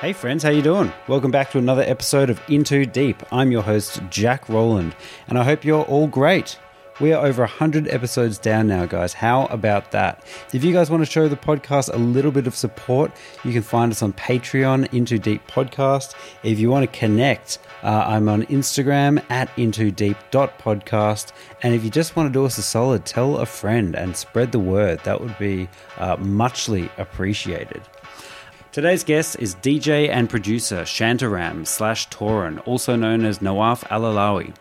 Hey friends, how you doing? Welcome back to another episode of Into Deep. I'm your host Jack Roland, and I hope you're all great. We are over 100 episodes down now, guys. How about that? If you guys want to show the podcast a little bit of support, you can find us on Patreon, Into Deep Podcast. If you want to connect, uh, I'm on Instagram at intodeep.podcast. And if you just want to do us a solid, tell a friend and spread the word. That would be uh, muchly appreciated. Today's guest is DJ and producer Shantaram slash Toran, also known as Nawaf Alalawi.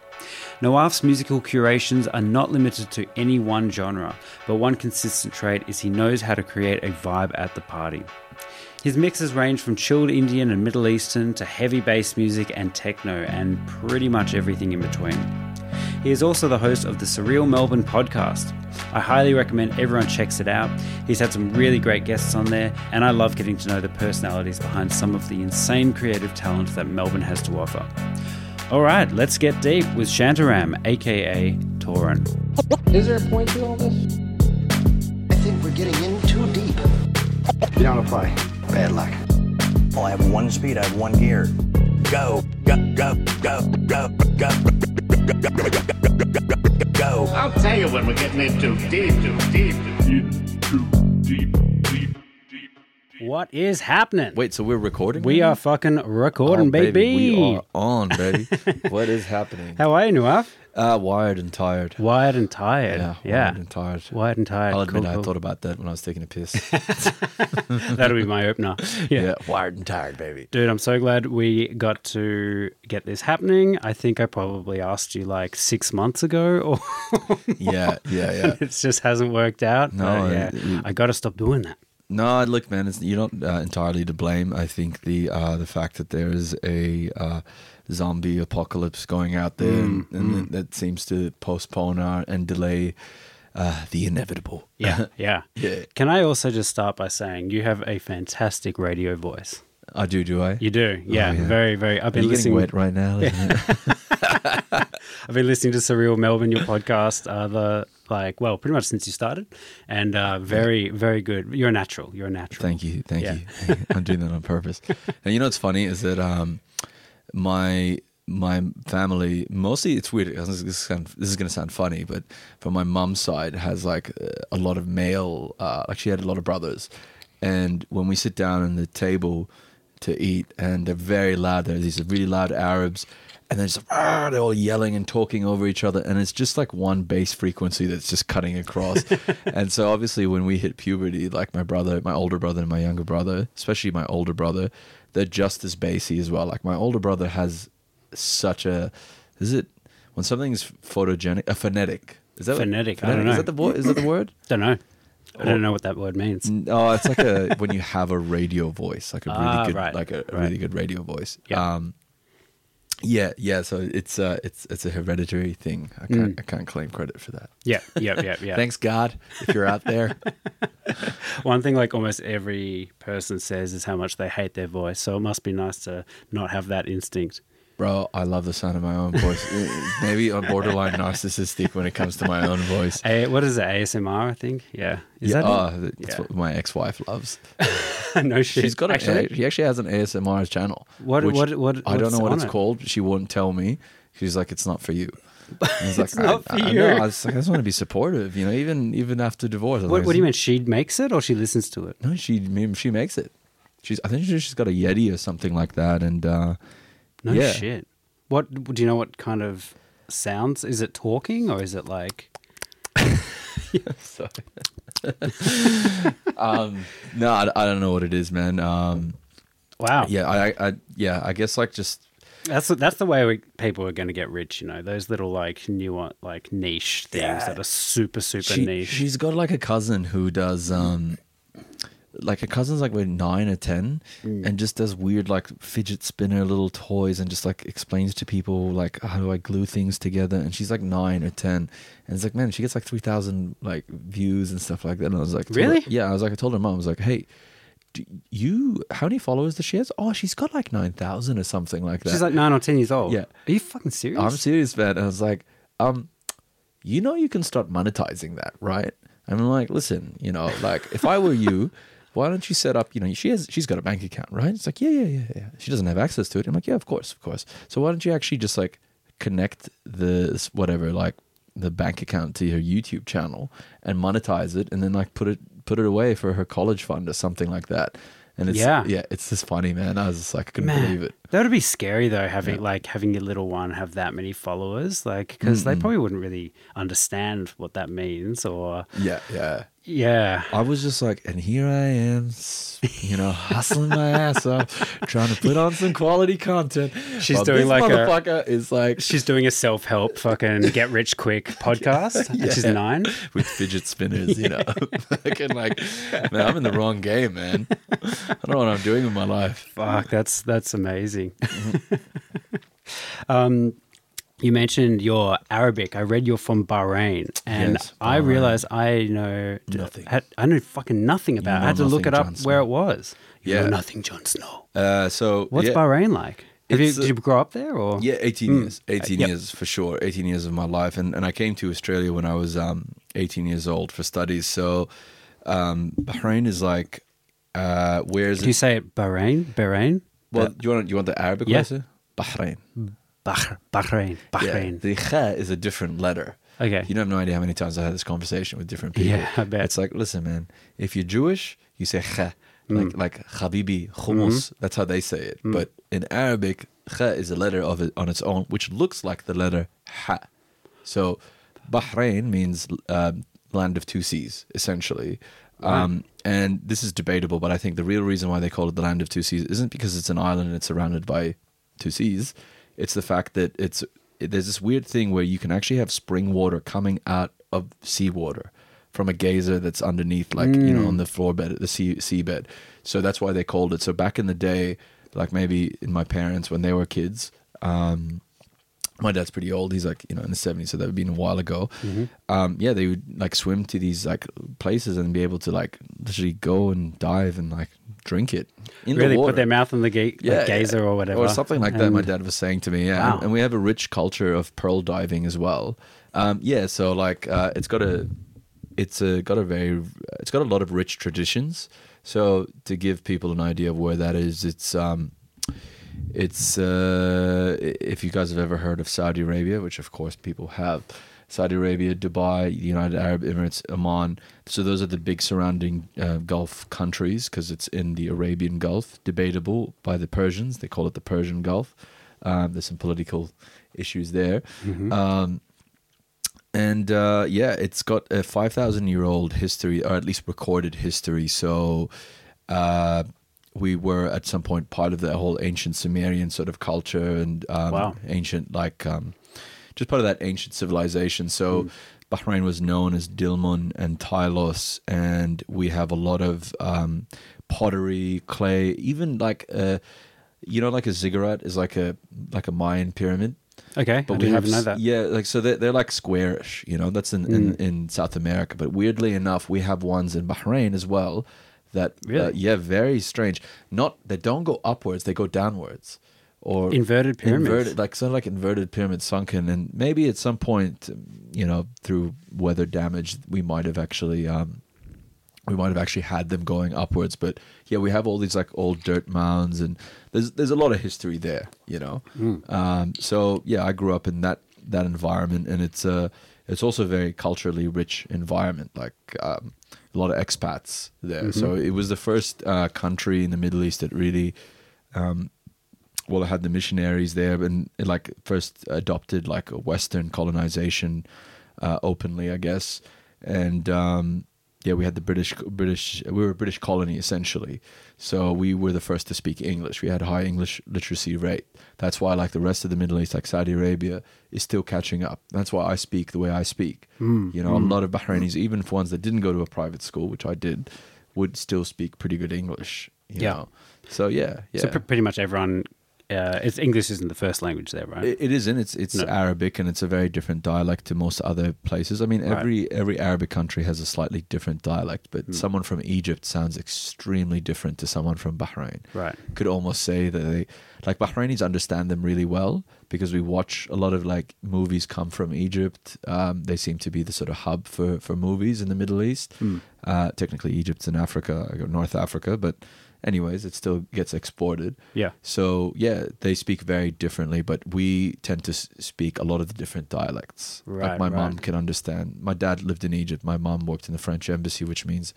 Nawaf's musical curations are not limited to any one genre, but one consistent trait is he knows how to create a vibe at the party. His mixes range from chilled Indian and Middle Eastern to heavy bass music and techno, and pretty much everything in between. He is also the host of the Surreal Melbourne podcast. I highly recommend everyone checks it out. He's had some really great guests on there, and I love getting to know the personalities behind some of the insane creative talent that Melbourne has to offer. All right, let's get deep with Shantaram, aka Toran. Is there a point to all this? I think we're getting in too deep. You don't apply. Bad luck. Well, I have one speed, I have one gear. Go, go, go, go, go, go, go. I'll tell you when we're getting in too deep, too deep. Into deep, deep, deep. What is happening? Wait, so we're recording? we are fucking recording, Oh, baby. We are on, baby. what is happening? How are you, Nawaf? Uh, wired and tired. Wired and tired. Yeah, Yeah. wired and tired. Wired and tired. I'll admit Cool, I cool. thought about that when I was taking a piss. That'll be my opener. yeah. yeah. wired and tired, baby. Dude, I'm so glad we got to get this happening. I think I probably asked you like six months ago, or Yeah, yeah, yeah. it just hasn't worked out. No, But, yeah, it- I got to stop doing that. No, look, man, it's, you're not uh, entirely to blame. I think the uh, the fact that there is a uh, zombie apocalypse going out there, and, and that- that seems to postpone our, and delay uh, the inevitable. Yeah, yeah. Yeah. Can I also just start by saying you have a fantastic radio voice? I do, do I? You do, yeah, Oh, yeah. very, very. I've been listening. getting wet right now? I've been listening to Surreal Melbourne, your podcast, uh, the like, well, pretty much since you started, and uh, very, very good. You're a natural. You're a natural. Thank you, thank Yeah. you. I'm doing that on purpose. And you know what's funny is that um, my my family mostly it's weird. This is, kind of- this is going to sound funny, but from my mom's side has like a lot of male. Uh, like she had a lot of brothers, and when we sit down on the table to eat, and they're very loud. They're these really loud Arabs. And they're just "Ah," they're all yelling and talking over each other, and it's just like one bass frequency that's just cutting across. and so obviously, when we hit puberty, like my brother, my older brother, and my younger brother, especially my older brother, they're just as bassy as well. Like my older brother has such a is it when something's photogenic a phonetic is that what- Phonetic, I don't is know. that the word is that the word Don't know. I don't know what that word means. Oh, it's like a when you have a radio voice, like a really Ah, good, right, like a, a right. really good radio voice. Yeah. Um, yeah, yeah. So it's uh, it's it's a hereditary thing. I can't Mm. I can't claim credit for that. Yeah, yeah, yeah, yeah. Thanks God if you're out there. One thing like almost every person says is how much they hate their voice. So it must be nice to not have that instinct. Bro, I love the sound of my own voice. Maybe I'm borderline narcissistic when it comes to my own voice. A, what is it? ASMR, I think. Yeah. Is yeah, that oh, it? that's Yeah. what my ex-wife loves. no shit. She's got an actually. she actually has an ASMR channel. What- which what- what- I don't know what it's it? called. She wouldn't tell me. She's like, it's not for you. I was like, It's not I, for I, you. know. I, was like, I just want to be supportive, you know, even even after divorce. What, like, what do you mean? She makes it or she listens to it? No, she she makes it. She's I think she's got a Yeti or something like that, and uh, No yeah. shit. What do you know? What kind of sounds? Is it talking or is it like? Sorry. um, no, I, I don't know what it is, man. Um, Wow. yeah, I, I, yeah, I guess like just That's that's the way we, people are going to get rich. You know, those little like nuance, like niche things Yeah. that are super super she, niche. she's got like a cousin who does um, like a cousin's like with nine or ten, Mm. and just does weird like fidget spinner little toys, and just like explains to people like how do I glue things together, and she's like nine or ten, and it's like man, she gets like three thousand like views and stuff like that, and I was like, told her- Really? yeah, I was like, I told her mom, I was like, hey. Do you how many followers does she has? Oh, she's got like nine thousand or something like that. She's like nine or ten years old. Yeah. Are you fucking serious? I'm serious, man. And I was like, um, you know, you can start monetizing that, right? I'm like, listen, you know, like if I were you, why don't you set up? You know, she has she's got a bank account, right? It's like, yeah, yeah, yeah, yeah. She doesn't have access to it. I'm like, yeah, of course, of course. So why don't you actually just like connect the whatever like the bank account to her YouTube channel and monetize it, and then like put it put it away for her college fund or something like that. And it's Yeah. yeah, it's just funny, man. I was just like, I couldn't believe it. That would be scary though, having like having your little one have that many followers, like because they probably wouldn't really understand what that means, or Yeah, yeah. Yeah, I was just like, and here I am, you know, hustling my ass off, trying to put on some quality content. She's doing like a- motherfucker is like she's doing a self help fucking get rich quick podcast, and she's nine. with fidget spinners, you know. Fucking like, man, I'm in the wrong game, man. I don't know what I'm doing with my life. Fuck, that's that's amazing. um, you mentioned your Arabic. I read you're from Bahrain, and Yes, I realized I know Nothing. I, I know fucking nothing about. it. know I had to look it up where it was. You know Yeah. nothing, Jon Snow. Uh, so What's yeah, Bahrain like? Have you, did uh, you grow up there or? Yeah, 18 years. 18 Yep. years for sure. 18 years of my life. And, and I came to Australia when I was um, 18 years old for studies. So um, Bahrain is like, uh, where is Do you say it Bahrain? Bahrain? Well, you want you want the Arabic Yeah. way Bahrain. Bahrain. Yeah, the kha is a different letter. Okay. You don't have no idea how many times I had this conversation with different people. Yeah, I bet. It's like, listen, man, if you're Jewish, you say kha. Mm. Like like habibi, hummus. Mm-hmm. That's how they say it. Mm. But in Arabic, kha is a letter of it on its own, which looks like the letter ha. So Bahrain means um, land of two seas, essentially. Um, and this is debatable, but I think the real reason why they call it the land of two seas isn't because it's an island and it's surrounded by two seas. It's the fact that it's there's this weird thing where you can actually have spring water coming out of seawater from a geyser that's underneath, like you know, on the floor bed, the sea seabed. So that's why they called it. So back in the day, like maybe in my parents when they were kids, um, my dad's pretty old. He's like, you know, in the 70s, so that would been a while ago. Mm-hmm. Um, yeah, they would like swim to these like places and be able to like literally go and dive and like drink it. In the water. put their mouth in the ga- like gazer or whatever. Or something like that, my dad was saying to me. Yeah. Wow. And, and we have a rich culture of pearl diving as well. Um, yeah, so like uh, it's got a it's a, got a very it's got a lot of rich traditions. So to give people an idea of where that is, it's um it's uh, if you guys have ever heard of Saudi Arabia, which of course people have. Saudi Arabia, Dubai, the United Arab Emirates, Oman. So those are the big surrounding uh, Gulf countries because it's in the Arabian Gulf. Debatable by the Persians; they call it the Persian Gulf. Um, there's some political issues there. Um, and uh, yeah, it's got a 5,000 year old history, or at least recorded history. So uh, we were at some point part of the whole ancient Sumerian sort of culture and um, Wow. ancient, like, um, just part of that ancient civilization. So Bahrain was known as Dilmun and Tylos, and we have a lot of um, pottery, clay, even like a, you know, like a ziggurat is like a like a Mayan pyramid. Okay, But I we have know that. Yeah, like so they're, they're like squarish, you know. That's in, in Mm. in South America. But weirdly enough, we have ones in Bahrain as well. That uh, yeah, very strange. Not they don't go upwards; they go downwards, or Inverted pyramids. Inverted, like sort of like inverted pyramid sunken. And maybe at some point, you know, through weather damage, we might have actually um, we might have actually had them going upwards. But yeah, we have all these like old dirt mounds, and there's there's a lot of history there, you know. Um, so yeah, I grew up in that that environment, and it's a it's also a very culturally rich environment. Like um, a lot of expats there. So it was the first uh, country in the Middle East that really. Um, well, it had the missionaries there, and it like first adopted like a Western colonization uh, openly, I guess. And um, yeah, we had the British British we were a British colony essentially, so we were the first to speak English. We had a high English literacy rate. That's why like the rest of the Middle East, like Saudi Arabia, is still catching up. That's why I speak the way I speak. You know, a lot of Bahrainis, even for ones that didn't go to a private school, which I did, would still speak pretty good English. You Yeah. Know? So yeah, yeah. So pr- pretty much everyone uh, it's English isn't the first language there, right? It, it isn't. It's it's No. Arabic and it's a very different dialect to most other places. I mean, Right. every every Arabic country has a slightly different dialect, but Hmm. someone from Egypt sounds extremely different to someone from Bahrain. Right. Could almost say that they like Bahrainis understand them really well because we watch a lot of like movies come from Egypt. Um, they seem to be the sort of hub for for movies in the Middle East. Hmm. Uh, technically, Egypt's in Africa, North Africa, but anyways, it still gets exported. Yeah. So yeah, they speak very differently, but we tend to speak a lot of the different dialects. Right, like my mom can understand. My dad lived in Egypt. My mom worked in the French embassy, which means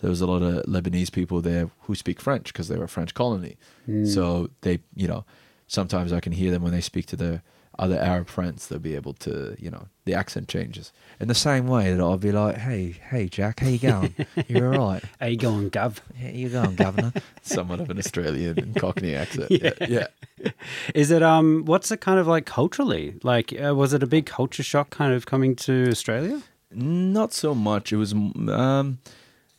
there was a lot of Lebanese people there who speak French because they were a French colony. Hmm. So they, you know, sometimes I can hear them when they speak to their other Arab friends. They'll be able to, you know, the accent changes in the same way that I'll be like, "Hey, hey, Jack, how you going? You're all right." How you going, Gov? How you going, Governor? Somewhat of an Australian and Cockney accent. Yeah, yeah. Is it um? What's it kind of like culturally? Like, uh, was it a big culture shock kind of coming to Australia? Not so much. It was um,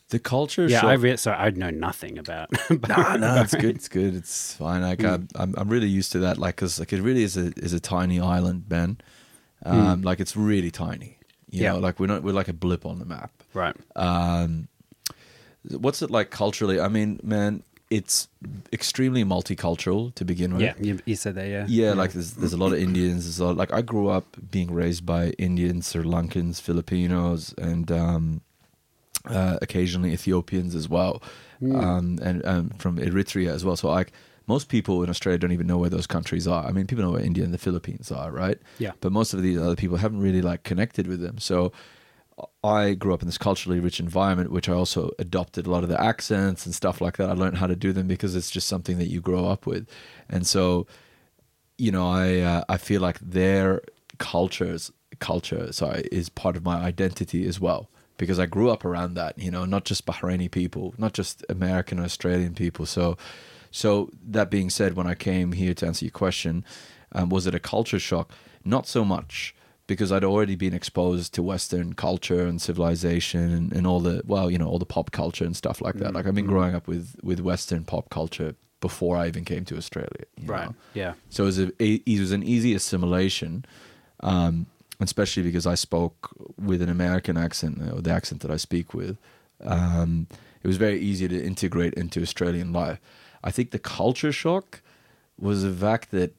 the culture. Yeah, shock- I re- so I know nothing about. Nah, no, it's good. It's good. It's fine. Like Hmm. I'm, I'm, I'm really used to that. Like, cause like it really is a is a tiny island, man. Hmm. Um, like it's really tiny. You Yeah. know, like we're not we're like a blip on the map. right. Um, what's it like culturally? I mean, man, it's extremely multicultural to begin with. Yeah, you, you said that. Yeah. Yeah, like there's there's a lot of Indians. There's a lot, like I grew up being raised by Indians, Sri Lankans, Filipinos, and um, uh, occasionally Ethiopians as well, um, and um, from Eritrea as well. So like most people in Australia don't even know where those countries are. I mean, people know where India and the Philippines are, right? Yeah. But most of these other people haven't really like connected with them. So I grew up in this culturally rich environment, which I also adopted a lot of the accents and stuff like that. I learned how to do them because it's just something that you grow up with, and so you know, I uh, I feel like their cultures culture sorry is part of my identity as well because I grew up around that. You know, not just Bahraini people, not just American or Australian people. So, so that being said, when I came here to answer your question, um, was it a culture shock? Not so much because I'd already been exposed to Western culture and civilization and, and all the well, you know, all the pop culture and stuff like that. Like I've been growing up with with Western pop culture before I even came to Australia. you Right. know? Yeah. So it was, a, it was an easy assimilation, um, especially because I spoke with an American accent, or the accent that I speak with. Um, it was very easy to integrate into Australian life. I think the culture shock was the fact that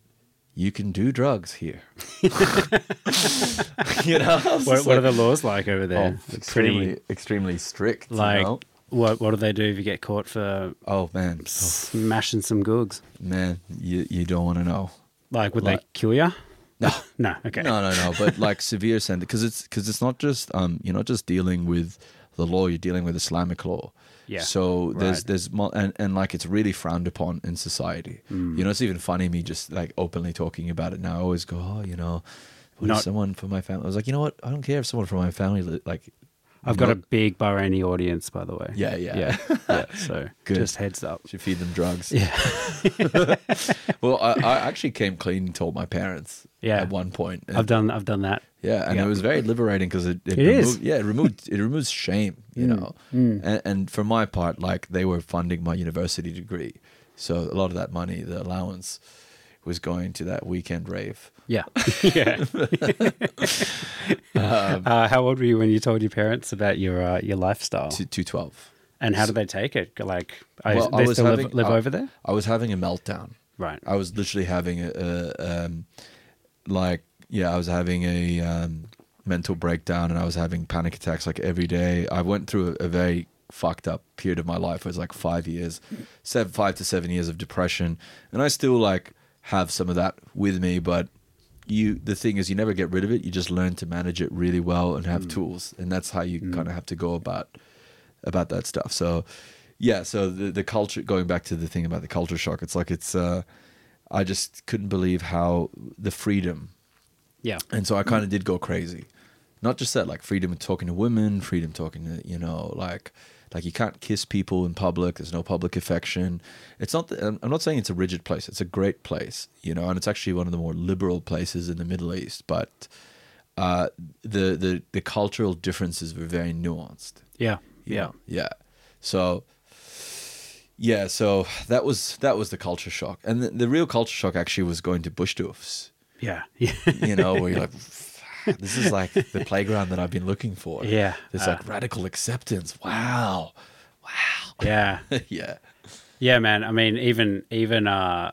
you can do drugs here. you know, What, what are the laws like over there? oh, extremely, extremely strict. you like know? what? What do they do if you get caught for oh man, smashing some googs? man, you you don't want to know. Like, would Like- they kill you? No, No. Okay. No, no, no. But like severe sentence, because it's because it's not just um you're not just dealing with the law, you're dealing with Islamic law. Yeah, So there's right. there's and and like it's really frowned upon in society. Hmm. You know, it's even funny me just like openly talking about it now. I always go, oh, you know, Not- someone from my family. I was like, you know what? I don't care if someone from my family like. I've got a big Bahraini audience, by the way. Yeah, yeah. yeah. yeah. So Good. just heads up. should feed them drugs. Yeah. Well, I, I actually came clean and told my parents. Yeah. At one point. And- I've done. I've done that. Yeah, and Yeah. it was very liberating because it, it, It is. removed, yeah, it removed it removes shame, you mm, know. Mm. And, and for my part, like they were funding my university degree, so a lot of that money, the allowance, was going to that weekend rave. Yeah. yeah. Um, uh, how old were you when you told your parents about your uh, your lifestyle? to two twelve. and how did they take it? Like, I, Well, they I was still live, having- live I- over there? I was having a meltdown. Right. I was literally having a, a um, like yeah, I was having a um, mental breakdown and I was having panic attacks like every day. I went through a, a very fucked up period of my life. It was like five years, seven, five to seven years of depression, and I still like have some of that with me. But you, the thing is, you never get rid of it. You just learn to manage it really well and have tools, and that's how you kind of have to go about about that stuff. So yeah, so the the culture going back to the thing about the culture shock, it's like it's uh I just couldn't believe how the freedom Yeah. and so I kind of did go crazy. Not just that, like freedom of talking to women, freedom talking to you know, like like you can't kiss people in public. There's no public affection. It's not. The, I'm not saying it's a rigid place. It's a great place, you know, and it's actually one of the more liberal places in the Middle East. But uh, the the the cultural differences were very nuanced. Yeah. Yeah. yeah. So yeah, so that was that was the culture shock, and the, the real culture shock actually was going to Bushdoofs. Yeah. Yeah. You know, where you're like, this is like the playground that I've been looking for. Yeah. This like radical acceptance. Wow. Wow. Yeah. yeah. Yeah, man. I mean, even even uh,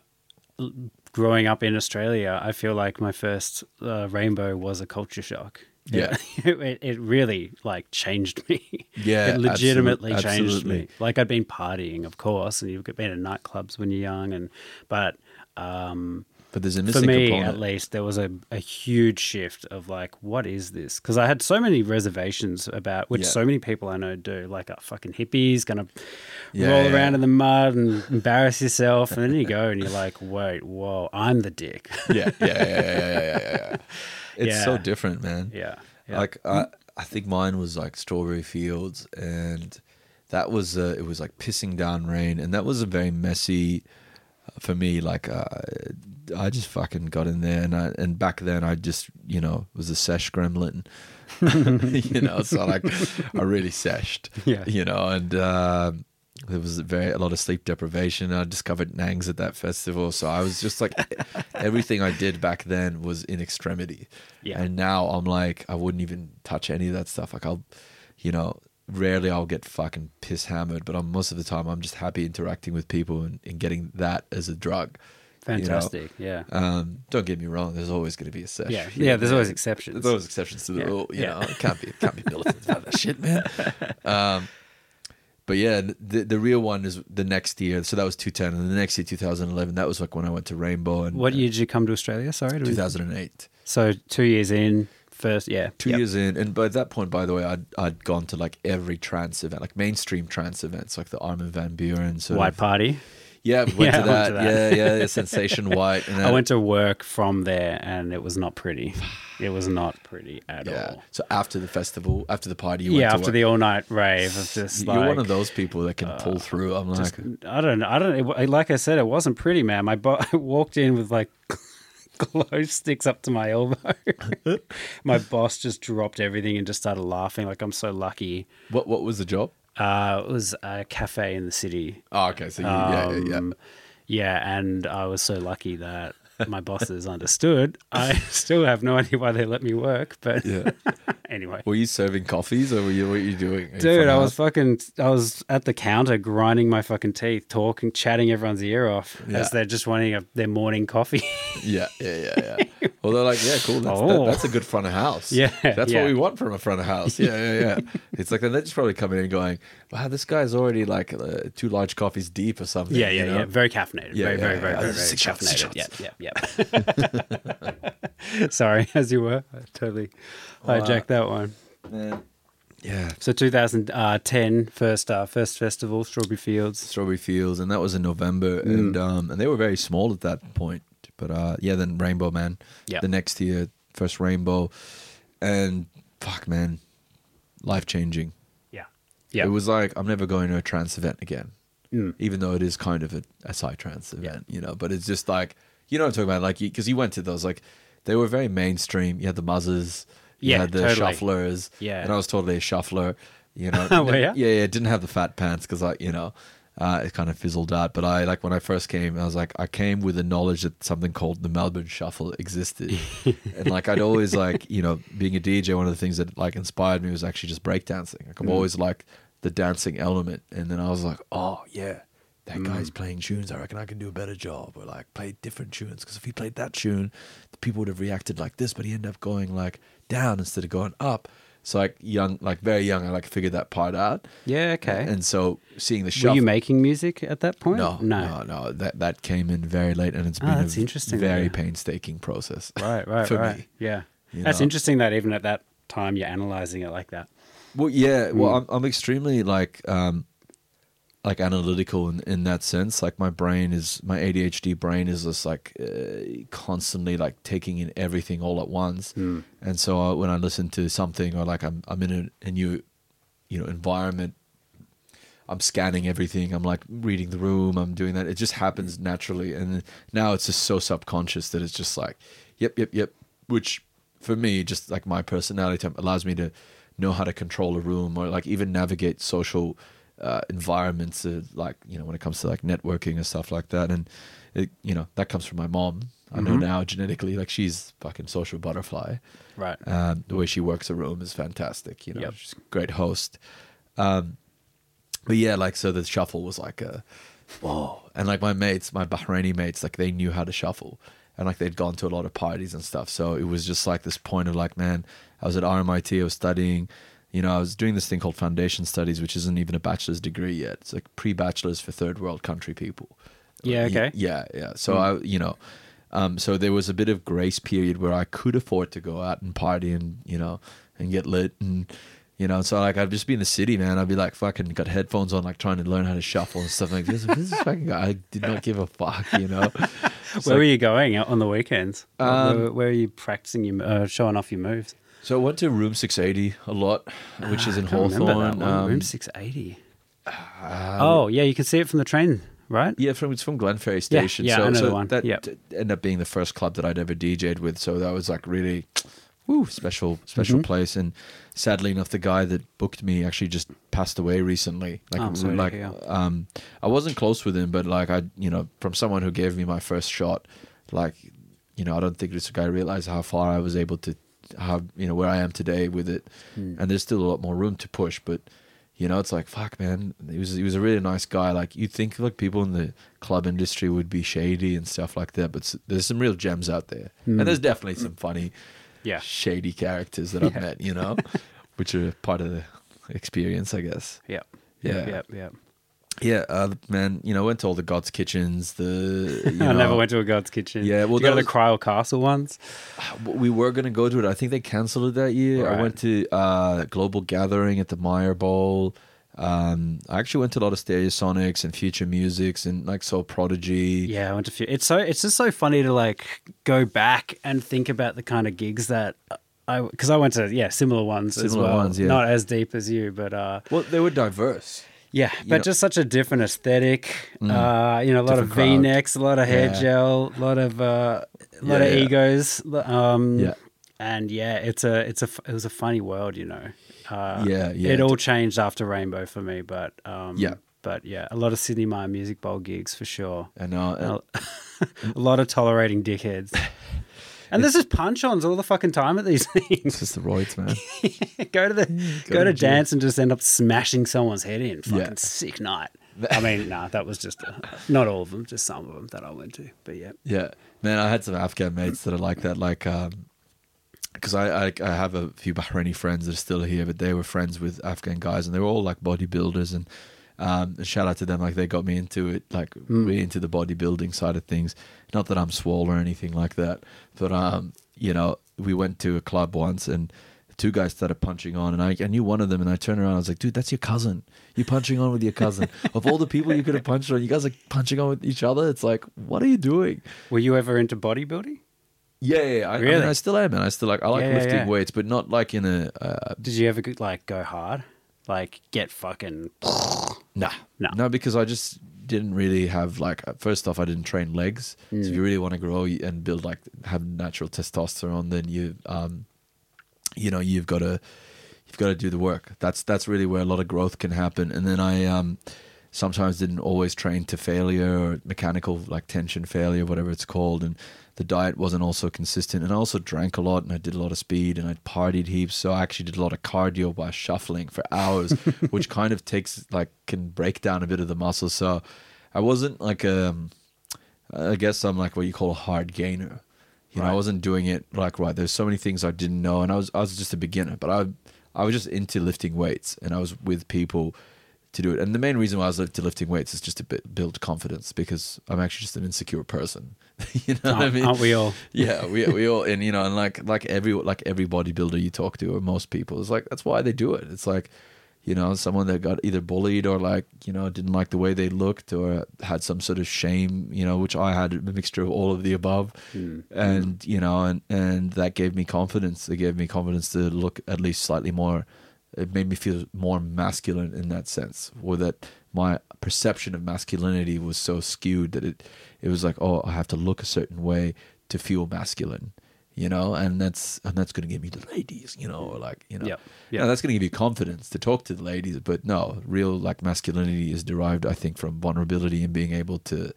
growing up in Australia, I feel like my first uh, rainbow was a culture shock. Yeah. it, it really like changed me. Yeah, it legitimately changed absolutely. me. Like I'd been partying, of course, and you've been in nightclubs when you're young, and but um, But there's a for me component. at least there was a, a huge shift of like what is this because i had so many reservations about which Yeah. so many people i know do like uh, fucking hippies gonna Yeah, roll yeah. around in the mud and embarrass yourself and then you go and you're like wait whoa i'm the dick yeah, yeah, yeah, yeah, yeah, yeah, yeah, yeah. It's so different, man. yeah. Like I, I think mine was like strawberry fields, and that was uh, it was like pissing down rain, and that was a very messy for me. Like uh, I just fucking got in there, and I, and back then I just you know was a sesh gremlin, you know. So like I really seshed, Yeah. you know, and. Um, there was very a lot of sleep deprivation. I discovered Nangs at that festival, so I was just like everything I did back then was in extremity. Yeah. And now I'm like, I wouldn't even touch any of that stuff. Like I'll, you know, rarely I'll get fucking piss hammered, but I'm most of the time I'm just happy interacting with people and, and getting that as a drug. you know? fantastic yeah Um, don't get me wrong. There's always going to be a session. yeah yeah there's always exceptions There's always exceptions to the Yeah, rule. You yeah. know, it can't be can't be militant about that shit, man. Um, but yeah, the the real one is the next year. So that was 210, and the next year, 2011, that was like when I went to Rainbow and what year did you come to australia sorry 2008. so two years in first yeah Two Yep. years in, and by that point, by the way, I'd I'd gone to like every trance event, like mainstream trance events, like the Armin van Buuren. Sort white of, party Yeah, went, Yeah, to went to that. Yeah, yeah, Sensation White. And I went to work from there and it was not pretty. It was not pretty at Yeah. all. So after the festival, after the party, you yeah, went to after work. the all night rave of just You're like uh, one of those people that can pull through. I'm like, just I don't know. I don't it, like I said it wasn't pretty, man. My bo- I walked in with like glow sticks up to my elbow. my boss just dropped everything and just started laughing like I'm so lucky. what what was the job? Uh, it was a cafe in the city. Oh, okay. So you, yeah, yeah, yeah. Um, yeah, and I was so lucky that my bosses understood. I still have no idea why they let me work, but Yeah. anyway. Were you serving coffees or were you what were you doing? Dude, I was fucking, I was at the counter grinding my fucking teeth, talking, chatting everyone's ear off Yeah. as they're just wanting a, their morning coffee. Yeah, yeah, yeah, yeah. well, they're like, yeah, cool. That's, that- Oh. that's a good front of house. Yeah, that's yeah. what we want from a front of house. Yeah, yeah, yeah. it's like they're just probably coming in and going, wow, this guy's already like uh, two large coffees deep or something. yeah, yeah, you know? yeah. Very caffeinated. Yeah, very, yeah, very, yeah. very, Uh, very, very six shots, caffeinated. Yeah, yeah, yeah. Sorry, as you were. I totally hijacked that one. Yeah. So 2010, first, uh, first festival, Strawberry Fields. Strawberry Fields, and that was in November, Mm. and um, and they were very small at that point. But uh, yeah, then Rainbow Man, Yeah. the next year, first Rainbow, and fuck, man, life changing. Yeah. Yeah. It was like I'm never going to a trance event again, Mm. even though it is kind of a, a side trance event, you know. But it's just like you know what I'm talking about, like because you went to those, like they were very mainstream. You had the muzzers, you Yeah, had the totally. shufflers, Yeah. and I was totally a shuffler, you know. Were ya? Yeah, yeah, didn't have the fat pants because I, you know. Uh, it kind of fizzled out, but I like when I first came. I was like, I came with the knowledge that something called the Melbourne Shuffle existed, and like I'd always like, you know, being a DJ. One of the things that like inspired me was actually just breakdancing. Like I'm always like the dancing element, and then I was like, oh yeah, that guy's playing tunes. I reckon I can do a better job, or like play different tunes. Because if he played that tune, the people would have reacted like this, but he ended up going like down instead of going up. So like young, like very young, I like figured that part out. Yeah, okay. And so seeing the show. Were you making music at that point? no, no, no, That that came in very late, and it's Ah, been that's a interesting, very yeah. painstaking process. Right, right, for right. me. Yeah. you That's know? interesting that even at that time you're analyzing it like that. Well, yeah. Well, Mm. I'm I'm extremely like um like analytical in, in that sense. Like my brain is my ADHD brain is just like uh, constantly like taking in everything all at once. Mm. And so uh, when I listen to something or like I'm I'm in a, a new you know environment, I'm scanning everything. I'm like reading the room. I'm doing that. It just happens naturally. And now it's just so subconscious that it's just like, yep, yep, yep. Which for me, just like my personality type allows me to know how to control a room or like even navigate social uh, environments, uh, like you know, when it comes to like networking and stuff like that, and it, you know, that comes from my mom. I know now genetically, like she's fucking social butterfly. Right. Um, the way she works a room is fantastic. You know, Yep. she's a great host. Um, but yeah, like so the shuffle was like a whoa, and like my mates, my Bahraini mates, like they knew how to shuffle, and like they'd gone to a lot of parties and stuff. So it was just like this point of like, man, I was at RMIT, I was studying. You know, I was doing this thing called foundation studies, which isn't even a bachelor's degree yet. It's like pre-bachelor's for third world country people. Yeah, okay. Yeah, yeah. So I, you know, um, so there was a bit of grace period where I could afford to go out and party and you know and get lit and you know. So like I'd just be in the city, man. I'd be like fucking got headphones on, like trying to learn how to shuffle and stuff like this. This fucking guy. I did not give a fuck, you know. Where like- were you going out on the weekends? Um, where, where are you practicing your uh, showing off your moves? So I went to Room 680 a lot, which is in I can't remember that Hawthorn. Um, Room six eighty. oh yeah, you can see it from the train, right? Yeah, from it's from Glenferrie Station. yeah, so, I know so one. that Yep. ended up being the first club that I'd ever DJ'd with. So that was like really, woo, special, special Mm-hmm. place. And sadly enough, the guy that booked me actually just passed away recently. Like, Oh, sorry like, hear. um, I wasn't close with him, but like I, you know, from someone who gave me my first shot, like, you know, I don't think this guy realized how far I was able to, how you know where I am today with it. Hmm. And there's still a lot more room to push, but you know, it's like fuck, man. He was he was a really nice guy. Like you think like people in the club industry would be shady and stuff like that, but there's some real gems out there, and there's definitely some funny, Hmm. Yeah. shady characters that I've met. You know, which are part of the experience, I guess. Yep. Yeah. Yep. Yep. Yeah, uh, man. You know, went to all the God's kitchens. The you I never went to a God's Kitchen. Yeah, well, Did you go that to the Cryle Castle once. we were gonna go to it. I think they cancelled it that year. I went to uh, Global Gathering at the Myer Bowl. Um, I actually went to a lot of Stereosonics and Future Musics and like Soul Prodigy. Yeah, I went to. Few. It's so. It's just so funny to like go back and think about the kind of gigs that I because I went to yeah similar ones as Similar well. ones, yeah. Not as deep as you, but uh, Well, they were diverse. Yeah, but know- just such a different aesthetic. Uh, you know, a lot of. V necks, a lot of hair Yeah. gel, a lot of uh, a lot Yeah, of yeah. egos. Um, Yeah. and yeah, it's a it's a it was a funny world, you know. Uh, Yeah, yeah. It all changed after Rainbow for me, but um, Yeah. but yeah, a lot of Sidney Myer Music Bowl gigs for sure. And uh, a lot of tolerating dickheads. And there's just punch ons all the fucking time at these things. it's just the roids, man. go to the go, to to gym. dance and just end up smashing someone's head in. Fucking Yeah. sick night. I mean, nah, that was just a, not all of them, just some of them that I went to. But yeah, Yeah, man, I had some Afghan mates that are like that, like, um, because I, I I have a few Bahraini friends that are still here, but they were friends with Afghan guys, and they were all like bodybuilders, and um, and shout out to them, like they got me into it, like really into the bodybuilding side of things. Not that I'm swole or anything like that, but um, you know, we went to a club once and. Two guys started punching on, and I, I knew one of them, and I turned around. I was like, "Dude, that's your cousin. You're punching on with your cousin. of all the people you could have punched on, you guys are punching on with each other. It's like, what are you doing?" were you ever into bodybuilding? Yeah, yeah, yeah. I, I, mean, I still am, and I still like I like Yeah, yeah, lifting yeah. weights, but not like in a uh, Did you ever like go hard, like get fucking? Nah, No. no, because I just didn't really have like first off, I didn't train legs. So if you really want to grow and build like have natural testosterone, then you um, you know, you've got to you've got to do the work. That's that's really where a lot of growth can happen. And then I um sometimes didn't always train to failure or mechanical like tension failure, whatever it's called, and the diet wasn't also consistent. And I also drank a lot and I did a lot of speed and I partied heaps. So I actually did a lot of cardio by shuffling for hours, which kind of takes like can break down a bit of the muscle. So I wasn't like um I guess I'm like what you call a hard gainer. You know, I wasn't doing it like right. There's so many things I didn't know, and I was I was just a beginner. But I I was just into lifting weights, and I was with people to do it. And the main reason why I was into lifting weights is just to build confidence because I'm actually just an insecure person. you know what I Aren't, mean? aren't we all? yeah, we we all and you know, and like like every like every bodybuilder you talk to or most people, it's like that's why they do it. It's like you know, someone that got either bullied or like you know didn't like the way they looked or had some sort of shame, you know, which I had a mixture of all of the above, hmm. and you know, and and that gave me confidence. It gave me confidence to look at least slightly more. It made me feel more masculine in that sense, or that my perception of masculinity was so skewed that it it was like, oh, I have to look a certain way to feel masculine. you know, and that's and that's gonna give me the ladies, you know, or like you know, Yep. yeah, Yep. that's gonna give you confidence to talk to the ladies. But no, real like masculinity is derived, I think, from vulnerability and being able to,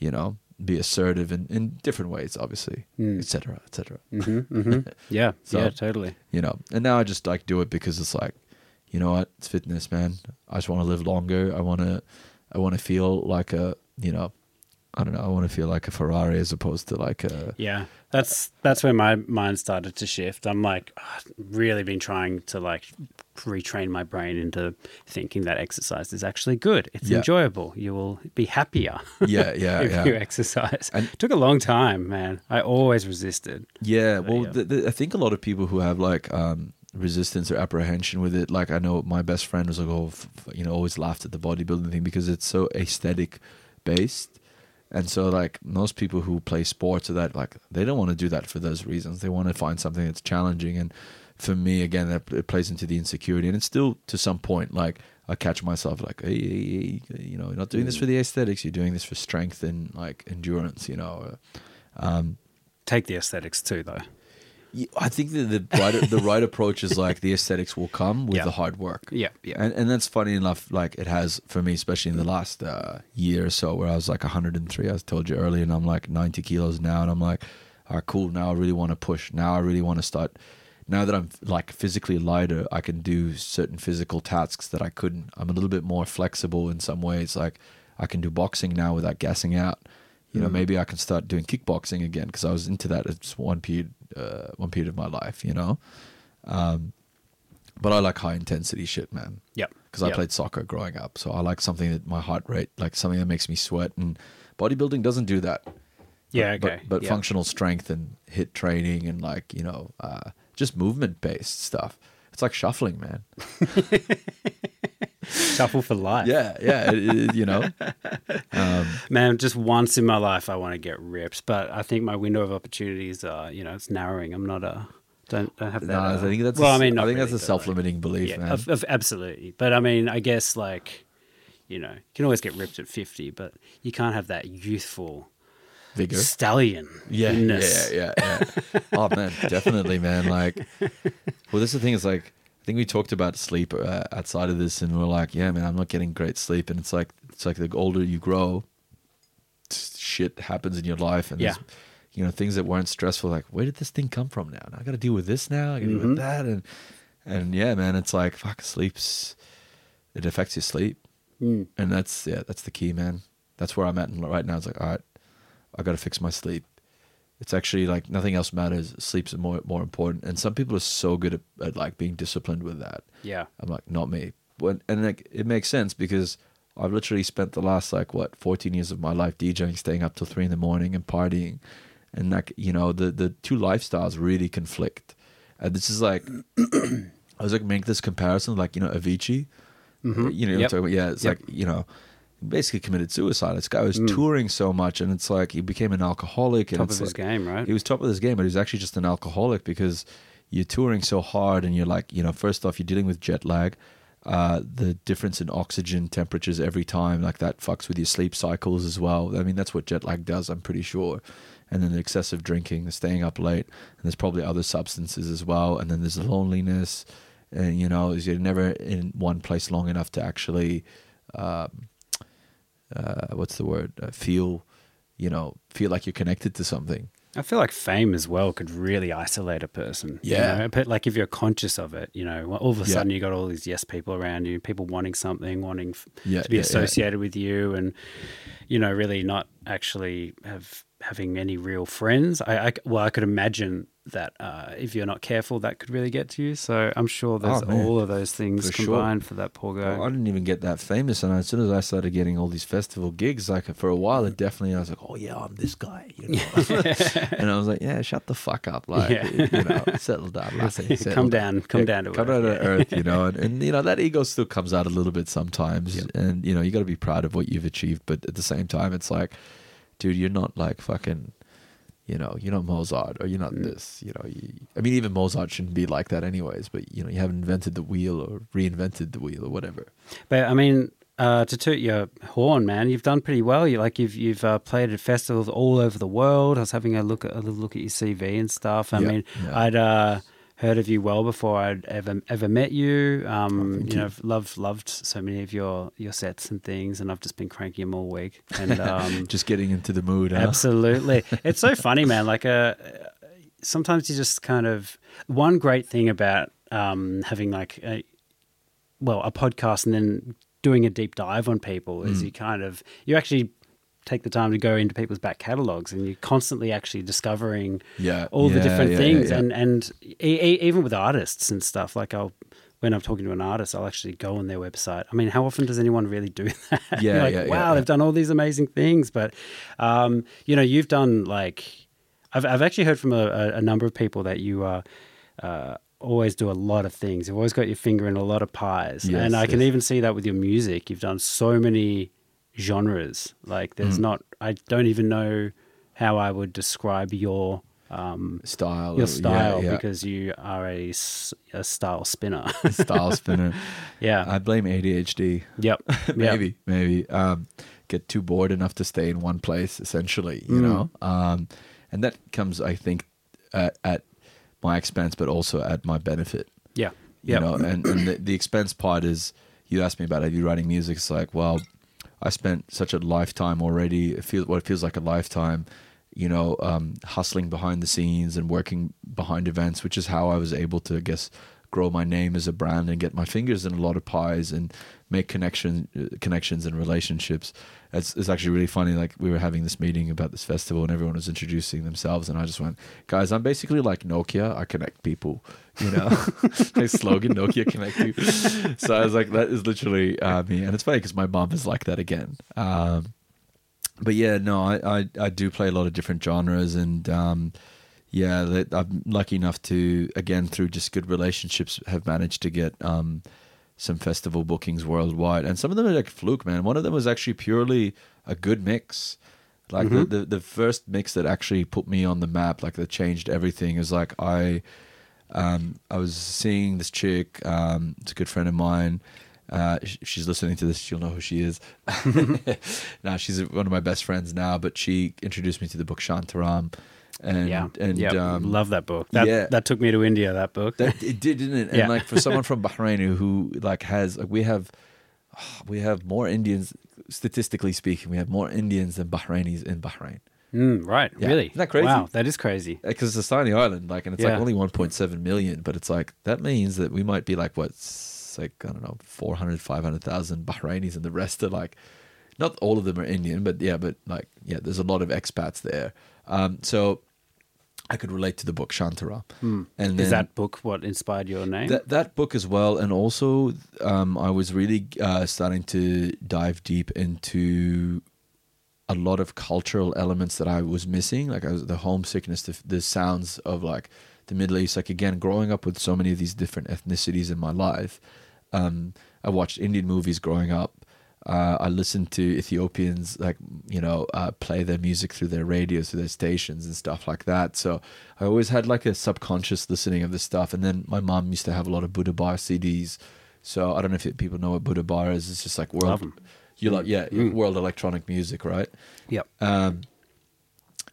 you know, be assertive in, in different ways, obviously, hmm. et cetera, et cetera. Mm-hmm, mm-hmm. Yeah, So- yeah, totally. You know, and now I just like do it because it's like, you know what, it's fitness, man. I just want to live longer. I want to, I want to feel like a, you know, I don't know. I want to feel like a Ferrari as opposed to like a. Yeah, that's that's where my mind started to shift. I'm like, ah, really been trying to like retrain my brain into thinking that exercise is actually good. It's Yeah. enjoyable. You will be happier. Yeah, yeah, if yeah. you exercise. And- it took a long time, man. I always resisted. Yeah, well, yeah. The, the, I think a lot of people who have like um, resistance or apprehension with it, like I know my best friend was like, oh, f- you know, always laughed at the bodybuilding thing because it's so aesthetic based. And so, like most people who play sports or that, like they don't want to do that for those reasons. They want to find something that's challenging. And for me, again, that it plays into the insecurity. And it's still to some point, like I catch myself, like, hey, hey, hey, you know, you're not doing this for the aesthetics. You're doing this for strength and like endurance. You know, um, Take the aesthetics too, though. I think that the right the right approach is like the aesthetics will come with Yeah. the hard work. Yeah, yeah. And and that's funny enough. Like it has for me, especially in the last uh, year or so, where I was like 103. I told you earlier, and I'm like 90 kilos now, and I'm like, all right, cool. Now I really want to push. Now I really want to start. Now that I'm like physically lighter, I can do certain physical tasks that I couldn't. I'm a little bit more flexible in some ways. Like I can do boxing now without gassing out. You know, maybe I can start doing kickboxing again because I was into that at one period, uh, one period of my life. You know, um, but I like high intensity shit, man Yep. because I played soccer growing up. So I like something that my heart rate, like something that makes me sweat. And bodybuilding doesn't do that. Yeah, But- okay. But, but yeah. functional strength and HIIT training and like you know, uh, just movement based stuff. It's like shuffling, man. Shuffle for life. Yeah, yeah. it- it- you know, Man, just once in my life, I want to get ripped, but I think my window of opportunities are, you know, it's narrowing. I'm not a don't don't have that. no, I uh, think that's. well, a, I mean, I think really, that's a self limiting belief, yeah, man. of, of, absolutely. But I mean, I guess like, you know, you can always get ripped at 50, but you can't have that youthful Vigor. stallion. Yeah, yeah, goodness. yeah, yeah. oh man, definitely, man. Like, well, this is the thing. Is like, I think we talked about sleep uh, outside of this, and we're like, yeah, man, I'm not getting great sleep, and it's like, it's like the older you grow, shit happens in your life, and Yeah. there's, you know, things that weren't stressful. Like, where did this thing come from now? I got to deal with this now. I got to deal Mm-hmm. with that, and and yeah, man, it's like fuck, sleep's it affects your sleep, Mm. and that's yeah, that's the key, man. That's where I'm at right now. It's like, all right, I got to fix my sleep. It's actually like nothing else matters. Sleep's more more important, and some people are so good at, at like being disciplined with that. Yeah. I'm like, not me. When, and like, it makes sense because I've literally spent the last like what 14 years of my life DJing, staying up till three in the morning and partying, and like you know the the two lifestyles really conflict. And this is like, I was like make this comparison like you know Avicii, you know Mm-hmm. Yep. talking about? yeah, it's Yep. like you know. Basically committed suicide. This guy was Mm. touring so much, and it's like he became an alcoholic. And Top it's of his like- game, right? he was top of his game, but he was actually just an alcoholic because you're touring so hard and you're like, you know, first off, you're dealing with jet lag, uh, the difference in oxygen temperatures every time, like that fucks with your sleep cycles as well. I mean, that's what jet lag does, I'm pretty sure. And then the excessive drinking, the staying up late, and there's probably other substances as well. And then there's the loneliness, and you know, you're never in one place long enough to actually, um, uh, what's the word, uh, feel, you know, feel like you're connected to something. I feel like fame as well could really isolate a person. you Yeah. know? But like if you're conscious of it, you know, all of a Yeah. sudden you got all these yes people around you, people wanting something, wanting f- Yeah, to be yeah, yeah. associated with you, and you know, really not actually have having any real friends. I, I well, I could imagine that uh, if you're not careful, that could really get to you. So I'm sure there's Oh, all of those things For sure. combined for that poor guy. Well, I didn't even get that famous, and as soon as I started getting all these festival gigs, like for a while, it definitely I was like, "Oh yeah, I'm this guy," you know. and I was like, "Yeah, shut the fuck up, like Yeah. you know, settle down, lassie, settle Come down, come down to come earth, down to yeah. earth, you know." And, and you know that ego still comes out a little bit sometimes, and you know you got to be proud of what you've achieved, but at the same time, it's like, dude, you're not like fucking. You know, you're not Mozart, or you're not this. You know, you, I mean, even Mozart shouldn't be like that, anyways. But you know, you haven't invented the wheel or reinvented the wheel or whatever. But I mean, uh, to toot your horn, man, you've done pretty well. You like you've you've uh, played at festivals all over the world. I was having a look at a little look at your CV and stuff. I Yeah, mean, yeah. I'd uh, heard of you well before I'd ever ever met you. Um, you know, I've loved loved so many of your your sets and things, and I've just been cranking them all week. And um, Just getting into the mood. Huh? Absolutely. it's so funny, man. Like, uh, sometimes you just kind of. One great thing about um, having, like, a, well, a podcast and then doing a deep dive on people is you kind of. You actually take the time to go into people's back catalogs and you're constantly actually discovering Yeah, all the different yeah, things. yeah, yeah. and and e- e- even with artists and stuff like I'll when I'm talking to an artist I'll actually go on their website. I mean how often does anyone really do that? Yeah, like, yeah, yeah, wow yeah. they've done all these amazing things. But um, you know you've done like I've, I've actually heard from a, a, number of people that you are uh, always do a lot of things. You've always got your finger in a lot of pies. Yes, and I can even see that with your music. You've done so many genres like there's Mm. not I don't even know how I would describe your um, style. your style yeah, yeah. because you are a, a style spinner. style spinner. yeah. I blame ADHD. yep. maybe, maybe. Um, get too bored enough to stay in one place, essentially, you Mm. know? Um, and that comes, I think, at, at my expense, but also at my benefit. Yeah. You Yeah. know, and, and the, the expense part is you asked me about are you writing music? It's like, well, I spent such a lifetime already. It feels what it feels like a lifetime, you know, um, hustling behind the scenes and working behind events, which is how I was able to, I guess, grow my name as a brand and get my fingers in a lot of pies and make connection uh, connections and relationships. It's, it's actually really funny. Like we were having this meeting about this festival and everyone was introducing themselves, and I just went, "Guys, I'm basically like Nokia. I connect people." You know, my slogan, Nokia connect you. So I was like, that is literally uh, me, and it's funny because my mom is like that again. Um, but yeah, no, I, I I do play a lot of different genres, and um, yeah, I'm lucky enough to again through just good relationships have managed to get um, some festival bookings worldwide, and some of them are like fluke, man. One of them was actually purely a good mix. Like the, the the first mix that actually put me on the map, like that changed everything, is like I um, I was seeing this chick. Um, it's a good friend of mine. Uh, she's listening to this. She'll know who she is. now she's one of my best friends now, but she introduced me to the book Shantaram, and yeah. and yeah. um, Love that book. That, yeah. that took me to India, that book. that it did, didn't it? And Yeah. like for someone from Bahrain who, who like has like we have we have more Indians statistically speaking, we have more Indians than Bahrainis in Bahrain. Mm, right. Yeah. Really? Isn't that crazy? Wow. That is crazy. because it's a tiny island, like, and it's like only 1.7 million, but it's like that means that we might be like what, like I don't know, 400, 500,000 Bahrainis, and the rest are like, not all of them are Indian, but yeah, but like yeah, there's a lot of expats there. Um, so I could relate to the book Shantaram, and then Hmm. Is that book what inspired your name? that that book as well, and also um, I was really uh, starting to dive deep into a lot of cultural elements that I was missing, like I was, the homesickness, the, the sounds of like the Middle East. Like again, growing up with so many of these different ethnicities in my life, um, I watched Indian movies growing up. Uh, I listened to Ethiopians like you know uh, play their music through their radios, through their stations and stuff like that. So I always had like a subconscious listening of this stuff. And then my mom used to have a lot of Buddha Bar CDs. So I don't know if people know what Buddha Bar is. It's just like world, you like yeah, world electronic music, right? yep. Um,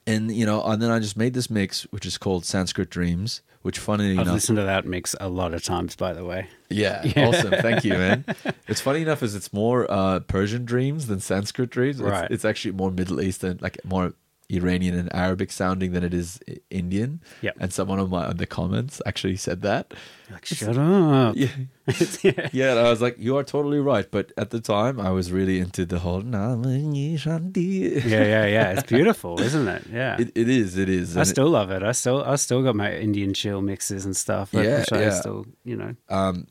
and you know, and then I just made this mix, which is called Sanskrit Dreams. Which, funnily I've enough, listened to that mix a lot of times, by the way. yeah, awesome. Thank you, man. It's funny enough is it's more uh, Persian dreams than Sanskrit dreams. It's, Right. it's actually more Middle Eastern, like more Iranian and Arabic sounding than it is Indian. Yep. And someone on my on the comments actually said that. Like, shut up. Yeah. yeah, and I was like, you are totally right. But at the time, I was really into the whole Namani Shanti. yeah, yeah, yeah. It's beautiful, isn't it? Yeah. It, it is. It is. I and it- still love it. I still, I still got my Indian chill mixes and stuff. Yeah, which I yeah. still, you know. Um,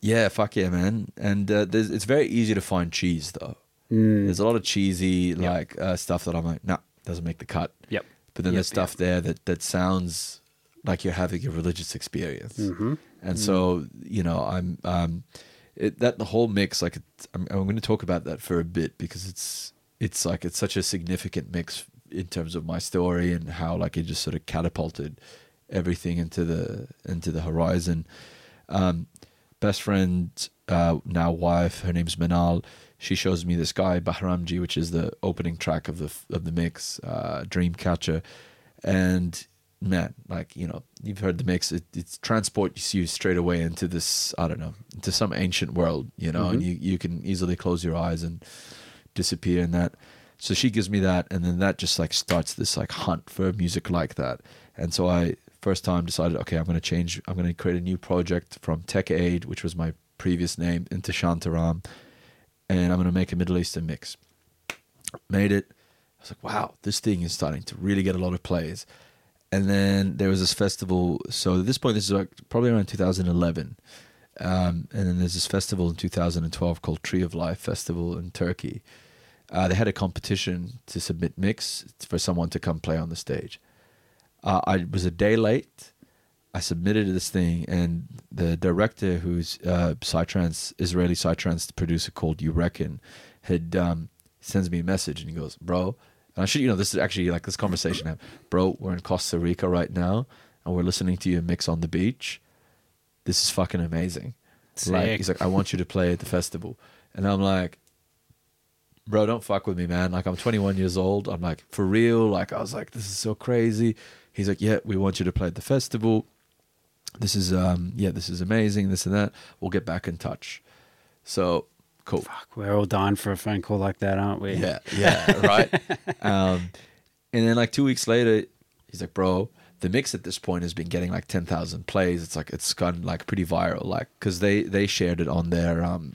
yeah, fuck yeah, man. And uh, there's, it's very easy to find cheese though. Mm. There's a lot of cheesy like uh, stuff that I'm like, nah, doesn't make the cut. Yep. But then Yep, there's stuff there that that sounds like you're having a religious experience. And so you know, I'm um, it, that the whole mix. Like, I'm, I'm going to talk about that for a bit because it's it's like it's such a significant mix in terms of my story and how like it just sort of catapulted everything into the into the horizon. Um, best friend, uh, now wife, her name's Manal. She shows me this guy Bahramji, which is the opening track of the of the mix, uh, Dreamcatcher, and man, like you know, you've heard the mix. It, it transports you straight away into this I don't know, into some ancient world, you know, and you you can easily close your eyes and disappear in that. So she gives me that, and then that just like starts this like hunt for music like that. And so I first time decided, okay, I'm going to change. I'm going to create a new project from Tech Aid, which was my previous name, into Shantaram, and I'm going to make a Middle Eastern mix. Made it. I was like, wow, this thing is starting to really get a lot of plays. And then there was this festival. So at this point, this is like probably around 2011. Um, and then there's this festival in 2012 called Tree of Life Festival in Turkey. Uh, they had a competition to submit mix for someone to come play on the stage. Uh, I was a day late. I submitted to this thing, and the director, who's uh, Psytrance Israeli Psytrance producer called You Reckon, had um, sends me a message, and he goes, "Bro," and I should, you know, this is actually like this conversation. happened. Bro, we're in Costa Rica right now, and we're listening to your mix on the beach. This is fucking amazing. Like Sick. he's like, I want you to play at the festival, and I'm like, bro, don't fuck with me, man. Like I'm 21 years old. I'm like, for real. Like I was like, this is so crazy. He's like, yeah, we want you to play at the festival. This is um, yeah, this is amazing. This and that. We'll get back in touch. So cool. Fuck, we're all dying for a phone call like that, aren't we? Yeah, yeah, right. um, and then like two weeks later, he's like, "Bro, the mix at this point has been getting like ten thousand plays. It's like it's gone like pretty viral, like because they they shared it on their um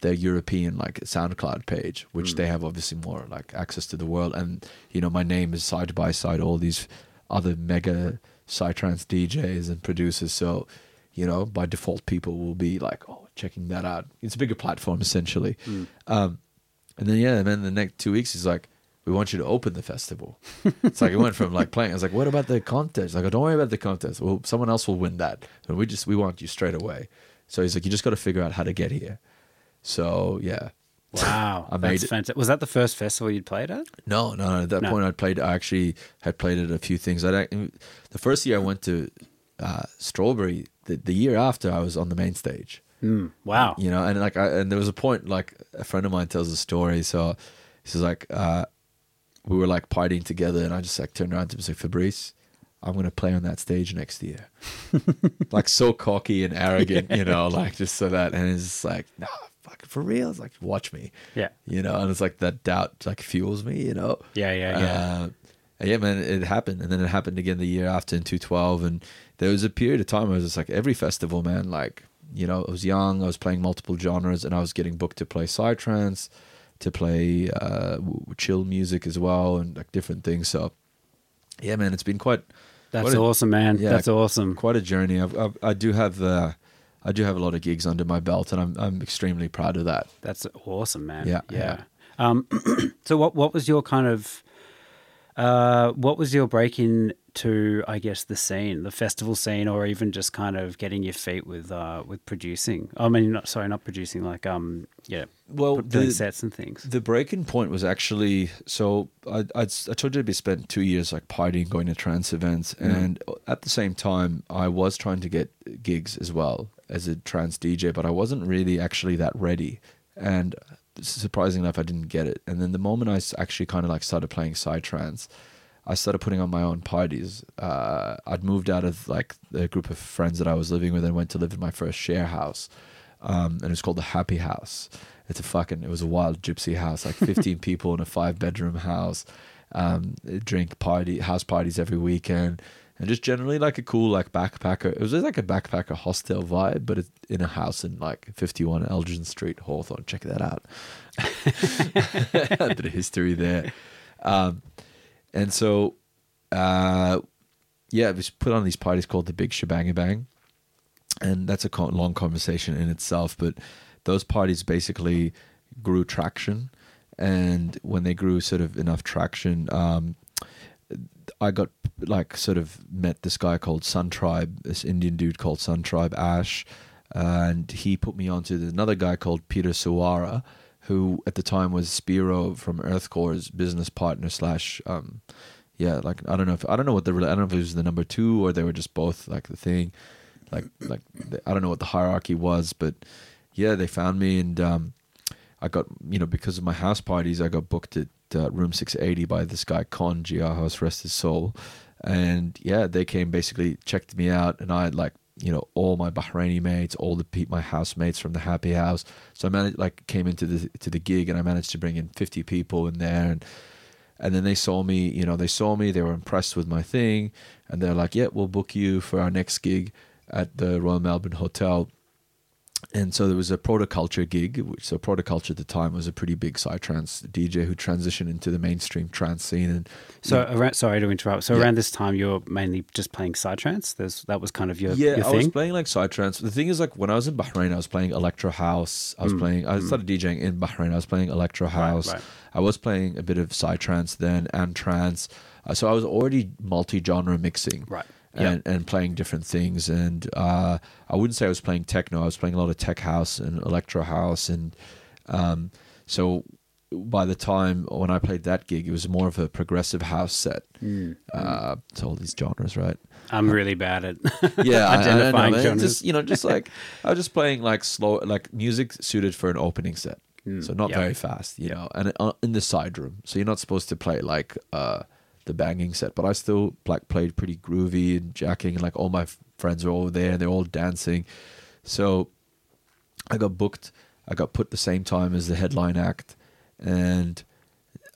their European like SoundCloud page, which they have obviously more like access to the world. And you know, my name is side by side all these other mega psytrance DJs and producers. So you know, by default, people will be like, "Oh, checking that out." It's a bigger platform essentially. Um, and then yeah, and then the next two weeks he's like, "We want you to open the festival." it's like it went from like playing. I was like, "What about the contest?" Like, "Don't worry about the contest. Well, someone else will win that, and we just we want you straight away." So he's like, "You just got to figure out how to get here." So yeah, Wow, I made that's fantastic. Was that the first festival you'd played at? no, no, no. At that No. point, I'd played. I actually had played at a few things. I the first year I went to uh, Strawberry. The, the year after, I was on the main stage. Wow. you know and like I, and there was a point like a friend of mine tells a story so he says like uh we were like partying together and i just like turned around to him and said fabrice i'm gonna play on that stage next year like so cocky and arrogant you know like just so that and it's just like nah fuck for real it's like watch me Yeah. you know and it's like that doubt like fuels me you know Yeah, yeah, yeah. uh, yeah, man, it happened, and then it happened again the year after in two twelve, and there was a period of time where it was just like every festival, man. Like you know, I was young, I was playing multiple genres, and I was getting booked to play psytrance, to play uh, chill music as well, and like different things. So yeah, man, it's been quite That's a- awesome, man. yeah, That's awesome. quite a journey. I've, I've, I do have uh, I do have a lot of gigs under my belt, and I'm I'm extremely proud of that. That's awesome, man. Yeah, yeah. Um, so what what was your kind of uh, what was your break in to I guess the scene, the festival scene, or even just kind of getting your feet with uh, with producing? I mean, not, sorry, not producing, like um, yeah, Well, doing the- sets and things. The breaking point was actually so I I'd, I told you we spent two years like partying, going to trance events, and at the same time I was trying to get gigs as well as a trance DJ, but I wasn't really actually that ready, and surprising enough, I didn't get it. And then the moment I actually kind of like started playing psytrance, I started putting on my own parties. Uh, I'd moved out of like the group of friends that I was living with and went to live in my first share house. Um, and it was called the Happy House. It's a fucking, it was a wild gypsy house, like 15 people in a five bedroom house. Um, drink party, house parties every weekend. And just generally like a cool, like backpacker. It was just like a backpacker hostel vibe, but it's in a house in like 51 Elgin Street, Hawthorn. Check that out. a bit of history there. Um, and so, uh, yeah, we put on these parties called the Big Shebang Bang, and that's a con- long conversation in itself. But those parties basically grew traction, and when they grew sort of enough traction, um, I got like sort of met this guy called Sun Tribe, this Indian dude called Sun Tribe Ash, and he put me onto another guy called Peter Suwara, who at the time was Spiro from Earthcore's business partner slash, um, yeah, like I don't know if I don't know what the I don't know if it was the number two or they were just both like the thing, like like the- I don't know what the hierarchy was, but yeah, they found me and um, I got you know because of my house parties, I got booked at uh, room six eighty by this guy Con Giahos, rest his soul, and yeah, they came basically checked me out, and I had like you know all my Bahraini mates, all the pe- my housemates from the Happy House. So I managed like came into the to the gig, and I managed to bring in fifty people in there, and and then they saw me, you know, they saw me, they were impressed with my thing, and they're like, "Yeah, we'll book you for our next gig at the Royal Melbourne Hotel." And so there was a protoculture gig, which so protoculture at the time was a pretty big psytrance DJ who transitioned into the mainstream trance scene. And So, around, sorry to interrupt. So, Yeah. around this time, you're mainly just playing psytrance. There's that was kind of your yeah, your I was playing like psytrance. The thing is, like when I was in Bahrain, I was playing electro house. I was playing. I started DJing in Bahrain. I was playing electro house. Mm. right. I was playing a bit of psytrance then and trance. Uh, so I was already multi-genre mixing. Right. And, and playing different things, and uh, I wouldn't say I was playing techno. I was playing a lot of tech house and electro house, and um, so by the time when I played that gig, it was more of a progressive house set. Mm. Uh, to all these genres, right? I'm really bad at yeah, I- I, know, identifying genres. Just you know, just like I was just playing like slow, like music suited for an opening set, so not yeah. very fast, you know, and uh, in the side room. So you're not supposed to play like uh the banging set, but I still like played pretty groovy and jacking, and like all my f- friends are over there and they're all dancing. So I got booked. I got put the same time as the headline act, and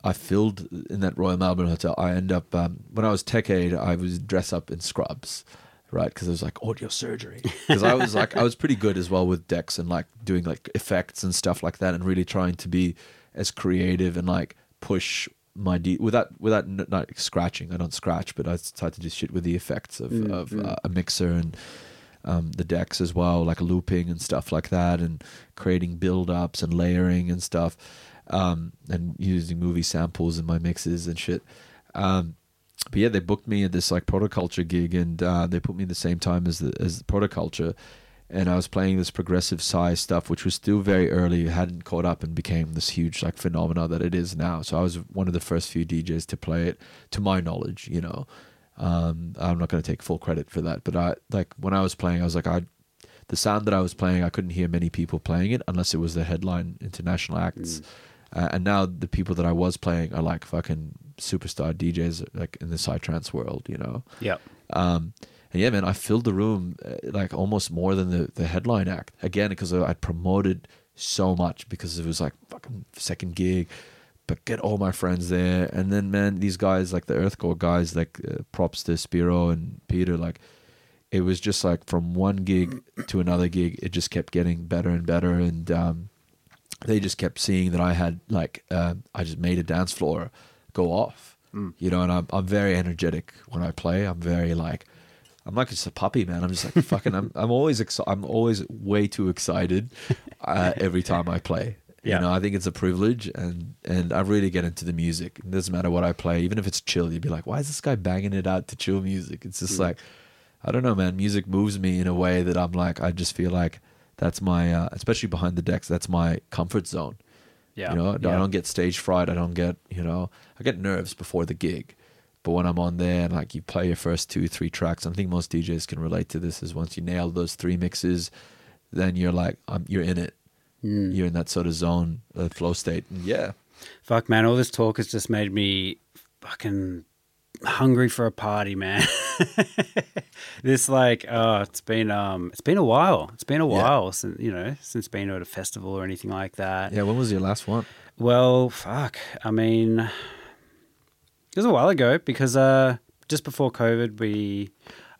I filled in that Royal Melbourne Hotel. I end up um, when I was tech aid, I was dressed up in scrubs, right? Because it was like audio surgery. Because I was like I was pretty good as well with decks and like doing like effects and stuff like that, and really trying to be as creative and like push my D without without n- not scratching. I don't scratch, but I tried to do shit with the effects of of uh, a mixer and um, the decks as well, like looping and stuff like that, and creating build ups and layering and stuff, um, and using movie samples in my mixes and shit. Um, but yeah, they booked me at this like protoculture gig, and uh, they put me at the same time as the as the protoculture, and I was playing this progressive psy stuff, which was still very early, hadn't caught up, and became this huge like phenomena that it is now. So I was one of the first few DJs to play it, to my knowledge, you know. Um, I'm not going to take full credit for that, but I like when I was playing, I was like, I, the sound that I was playing, I couldn't hear many people playing it unless it was the headline international acts. Uh, and now the people that I was playing are like fucking superstar DJs, like in the psytrance world, you know. Yeah. Um, and yeah, man, I filled the room uh, like almost more than the, the headline act. Again because I'd promoted so much because it was like fucking second gig, but get all my friends there, and then man, these guys like the Earthcore guys, like uh, props to Spiro and Peter, like it was just like from one gig to another gig, it just kept getting better and better, and um, they just kept seeing that I had like uh, I just made a dance floor go off, you know, and I'm I'm very energetic when I play. I'm very like I'm like just a puppy, man. I'm just like fucking. I'm I'm always exci- I'm always way too excited uh, every time I play. Yeah. You know, I think it's a privilege, and and I really get into the music. It doesn't matter what I play, even if it's chill. You'd be like, why is this guy banging it out to chill music? It's just like, I don't know, man. Music moves me in a way that I'm like, I just feel like that's my, uh, especially behind the decks, that's my comfort zone. Yeah. You know, I don't get stage fright. I don't get, you know, I get nerves before the gig. But when I'm on there and like you play your first two, three tracks, I think most DJs can relate to this. Is once you nail those three mixes, then you're like, um, you're in it. Hmm. You're in that sort of zone, uh, flow state. And yeah, Fuck, man, all this talk has just made me fucking hungry for a party, man. this like, oh, it's been um, it's been a while. It's been a Yeah. while since you know since being at a festival or anything like that. yeah. When was your last one? Well, fuck. I mean, it was a while ago because uh, just before COVID, we,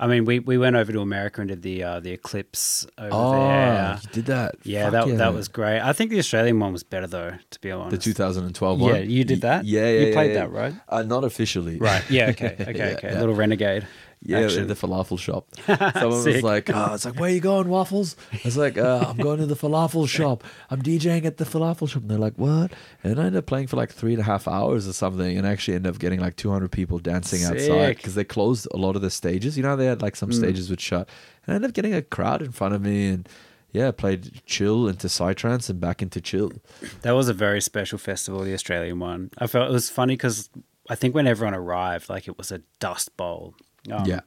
I mean, we, we went over to America and did the uh, the eclipse over Oh, there. you did that. Yeah, Fuck that that was great. I think the Australian one was better though, to be honest. the 2012 one. Yeah, you did that? Yeah, yeah. You yeah, played yeah. that, right? Uh, not officially. Right. Yeah. Okay. Okay. Yeah, okay. yeah. Little renegade. Yeah, action. in the falafel shop. Someone was Sick. like, "Oh, it's like, where you going, Waffles?" I was like, uh, "I'm going to the falafel shop. I'm DJing at the falafel shop." And they're like, "What?" And I ended up playing for like three and a half hours or something, and actually ended up getting like 200 people dancing outside Sick. because they closed a lot of the stages. You know, they had like some stages would shut, and I ended up getting a crowd in front of me, and yeah, played chill into psytrance and back into chill. That was a very special festival, the Australian one. I felt it was funny because I think when everyone arrived, like it was a dust bowl. Um, yeah,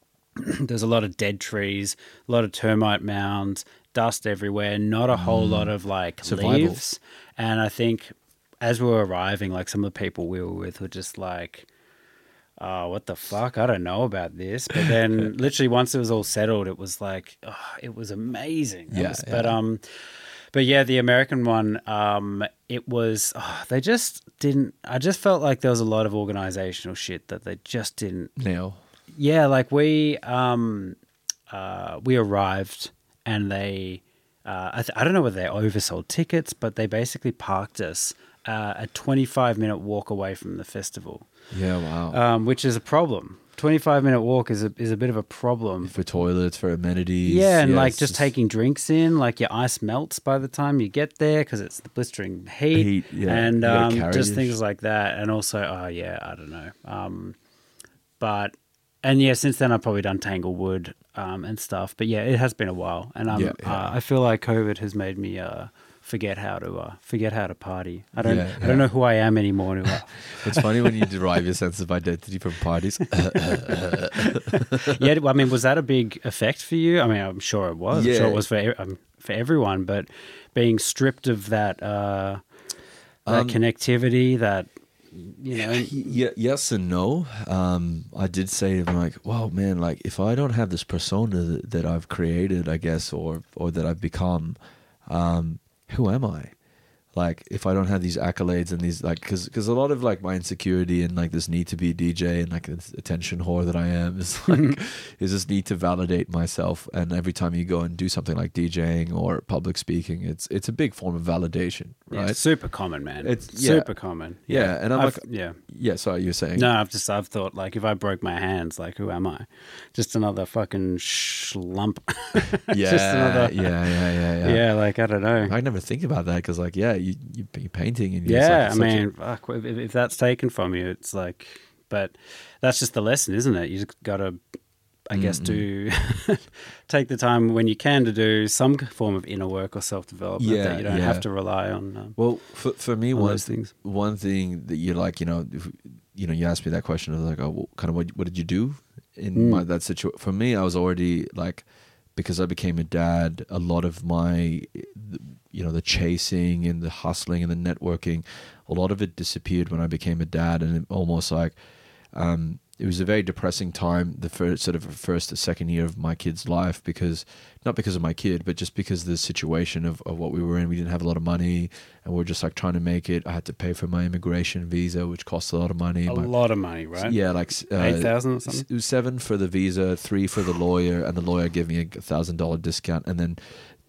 there's a lot of dead trees, a lot of termite mounds, dust everywhere, not a whole lot of like Survival. leaves. And I think as we were arriving, like some of the people we were with were just like, oh, what the fuck? I don't know about this. But then literally once it was all settled, it was like, oh, it was amazing. Yeah, was- But, yeah. um, but yeah, the American one, um, it was, oh, they just didn't, I just felt like there was a lot of organizational shit that they just didn't Nail. Yeah, like we um uh we arrived and they uh I, th- I don't know whether they oversold tickets, but they basically parked us uh, a 25 minute walk away from the festival, Yeah, wow. um, which is a problem. 25 minute walk is a is a bit of a problem. for toilets, for amenities. Yeah, and yes, like just taking drinks in, like your ice melts by the time you get there because it's the blistering heat, Heat, yeah. and um, just things like that. And also, oh yeah, I don't know. Um, but and yeah, since then I've probably done Tanglewood um, and stuff. But yeah, it has been a while, and I'm, Yeah, yeah. Uh, I feel like COVID has made me uh, forget how to uh, forget how to party. I don't Yeah, I don't know who I am anymore. It's funny when you derive your sense of identity from parties. yeah, I mean, was that a big effect for you? I mean, I'm sure it was. I'm sure it was for um, for everyone. But being stripped of that uh, that Um, connectivity, that you know, yeah, yes and no. Um, I did say I'm like, wow, man, like if I don't have this persona that, that I've created, I guess, or or that I've become, um, who am I? Like if I don't have these accolades and these like, because because a lot of like my insecurity and like this need to be a DJ and like this attention whore that I am is like mm-hmm. is this need to validate myself. And every time you go and do something like DJing or public speaking, it's it's a big form of validation, right? it's super common, man. It's- yeah. super common. Yeah, and I'm I've- like- yeah. yeah. Sorry, you're saying No, I've just I've thought like if I broke my hands, like who am I? Just another fucking schlump. Yeah, just another. yeah, yeah, yeah, yeah. Yeah, like I don't know. I never think about that because, like, yeah, you, you you're painting and you're yeah, such- I a- mean, fuck, if, if that's taken from you, it's like, but that's just the lesson, isn't it? You just got to, I guess, do take the time when you can to do some form of inner work or self development Yeah, that you don't yeah. have to rely on. Um, well, for for me, on one those things. one thing that you're like, you know, if, you know, you asked me that question. I was like, oh, well, kind of what what did you do in Mm. my, that situation? For me, I was already like, because I became a dad. A lot of my, you know, the chasing and the hustling and the networking, a lot of it disappeared when I became a dad, and almost like. Um, it was a very depressing time, the first sort of first second year of my kid's life, because not because of my kid, but just because the situation of, of what we were in. We didn't have a lot of money, and we are just like trying to make it. I had to pay for my immigration visa, which cost a lot of money. A My- lot of money, right? yeah, like uh, 8,000 or something? It was seven for the visa, three for the lawyer, and the lawyer gave me a thousand dollar discount, and then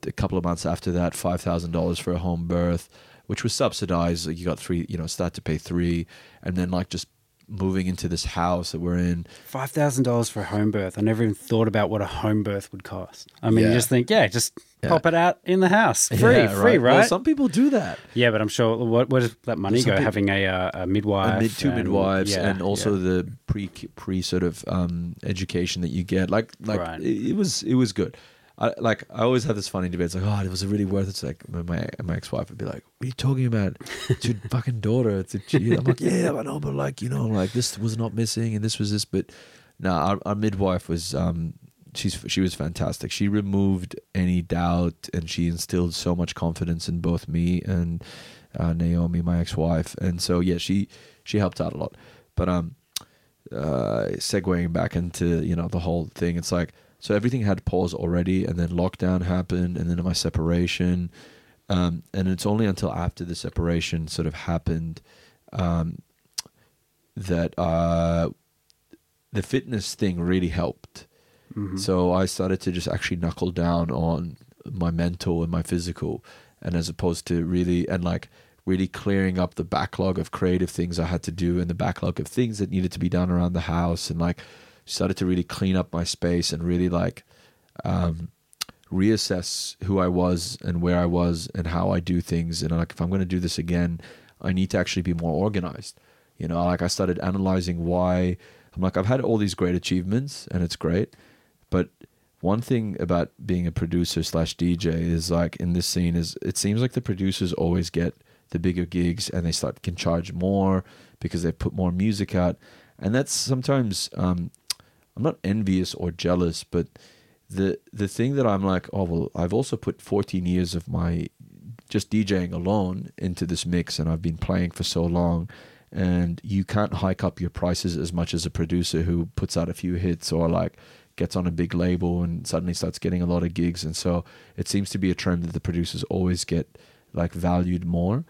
a couple of months after that, five thousand dollars for a home birth, which was subsidized. Like you got three, you know, start to pay three, and then like just moving into this house that we're in. Five thousand dollars for a home birth. I never even thought about what a home birth would cost. I mean, you just think, yeah, just Yeah. pop it out in the house, free, Yeah, free, right? Well, some people do that. yeah, but I'm sure what where does that money go? people- Having a, uh, a midwife, and mid, two and- midwives, yeah, and also yeah. the pre pre sort of um, education that you get. Like like Right. it, it was it was good. I, like I always have this funny debate. It's like, oh, it was really worth it. It's like my my, my ex wife would be like, "What are you talking about? It's your fucking daughter. It's a kid." I'm like, "Yeah, I know, but like you know, like this was not missing, and this was this." But no, our, our midwife was um, she's she was fantastic. She removed any doubt, and she instilled so much confidence in both me and uh, Naomi, my ex-wife. And so yeah, she she helped out a lot. But um, uh, segueing back into you know the whole thing, it's like so everything had pause already, and then lockdown happened, and then my separation, um, and it's only until after the separation sort of happened um, that uh, the fitness thing really helped. So I started to just actually knuckle down on my mental and my physical, and as opposed to really and like really clearing up the backlog of creative things I had to do and the backlog of things that needed to be done around the house, and like started to really clean up my space and really like um, reassess who I was and where I was and how I do things. And like, if I'm going to do this again, I need to actually be more organized. You know, like I started analyzing why. I'm like, I've had all these great achievements and it's great, but one thing about being a producer slash DJ is like in this scene is it seems like the producers always get the bigger gigs and they start can charge more because they put more music out, and that's sometimes um, I'm not envious or jealous, but the the thing that I'm like, oh well, I've also put 14 years of my just DJing alone into this mix, and I've been playing for so long, and you can't hike up your prices as much as a producer who puts out a few hits or like gets on a big label and suddenly starts getting a lot of gigs, and so it seems to be a trend that the producers always get like valued more.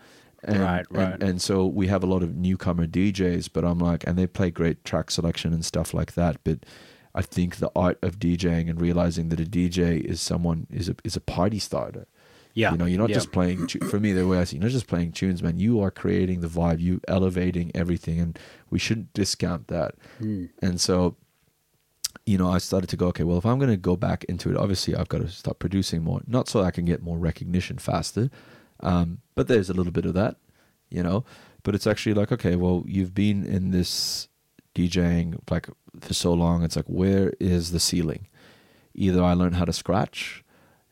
And, Right, right. And, and so we have a lot of newcomer DJs, but I'm like, and they play great track selection and stuff like that. But I think the art of DJing and realizing that a DJ is someone is a is a party starter. Yeah. You know, you're not Yeah. just playing. tu- For me, the way I see, it, you're not just playing tunes, man. You are creating the vibe. You elevating everything, and we shouldn't discount that. Hmm. And so, you know, I started to go, okay, well, if I'm going to go back into it, obviously I've got to start producing more, not so I can get more recognition faster, um, but there's a little bit of that, you know. But it's actually like, okay, well, you've been in this DJing like for so long. It's like, where is the ceiling? Either I learn how to scratch,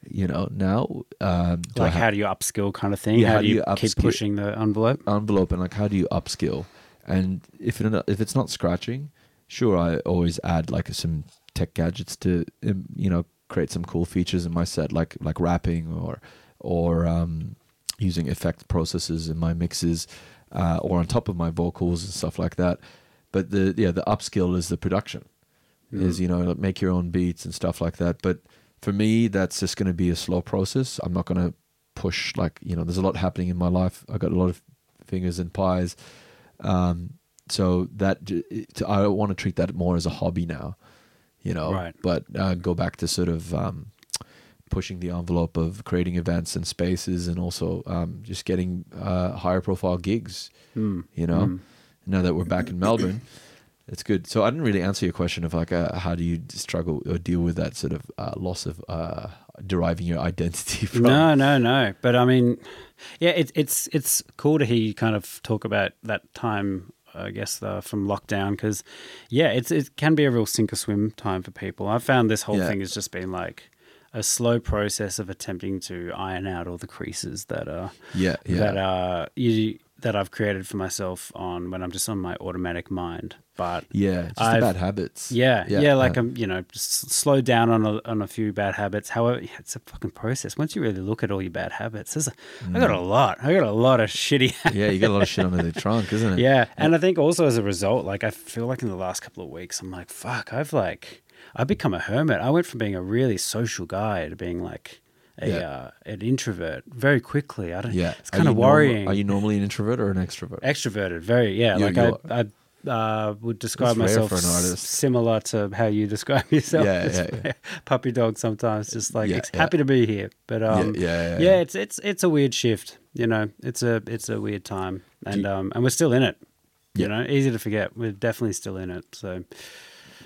you know, now. Um, do like ha- how do you upskill kind of thing? Yeah, how, do you, keep pushing the envelope? envelope and like how do you upskill and if it, if it's not scratching sure i always add like some tech gadgets to um, you know create some cool features in my set like like rapping or or um, using effect processes in my mixes uh, or on top of my vocals and stuff like that. But the yeah the upskill is the production is you know like make your own beats and stuff like that. But for me that's just going to be a slow process. I'm not going to push like you know there's a lot happening in my life. I've got a lot of fingers and pies. Um so that i want to treat that more as a hobby now you know? Right. but uh, go back to sort of um pushing the envelope of creating events and spaces and also um just getting uh higher profile gigs Hmm. you know now that we're back in melbourne it's good so i didn't really answer your question of like uh, how do you struggle or deal with that sort of uh, loss of uh deriving your identity from No, no, no. But I mean, yeah, it, it's it's cool to hear you kind of talk about that time. I guess uh, from lockdown because, yeah, it's it can be a real sink or swim time for people. I've found this whole Yeah. thing has just been like a slow process of attempting to iron out all the creases that are yeah yeah that are you that I've created for myself on when I'm just on my automatic mind. But yeah just I've- bad habits yeah, yeah, like uh, I'm, you know, just slow down on a, on a few bad habits. However, yeah, it's a fucking process. Once you really look at all your bad habits, there's a, I got a lot. I got a lot of shitty. Mm. yeah you got a lot of shit under the trunk isn't it yeah, and I think also as a result, like I feel like in the last couple of weeks, I'm like, fuck, I've like, I've become a hermit. I went from being a really social guy to being like a Yeah. uh, an introvert very quickly. I don't. yeah it's kind of normal- worrying. are you normally an introvert or an extrovert extroverted? Very, yeah. You- like you're- I, I uh, would describe myself for an artist. similar to how you describe yourself. Yeah, yeah, yeah. Puppy dog sometimes, just like Yeah, happy to be here, but um, yeah, yeah, it's it's it's a weird shift. You know, it's a it's a weird time, and you- um, and we're still in it. You know, easy to forget. We're definitely still in it. So,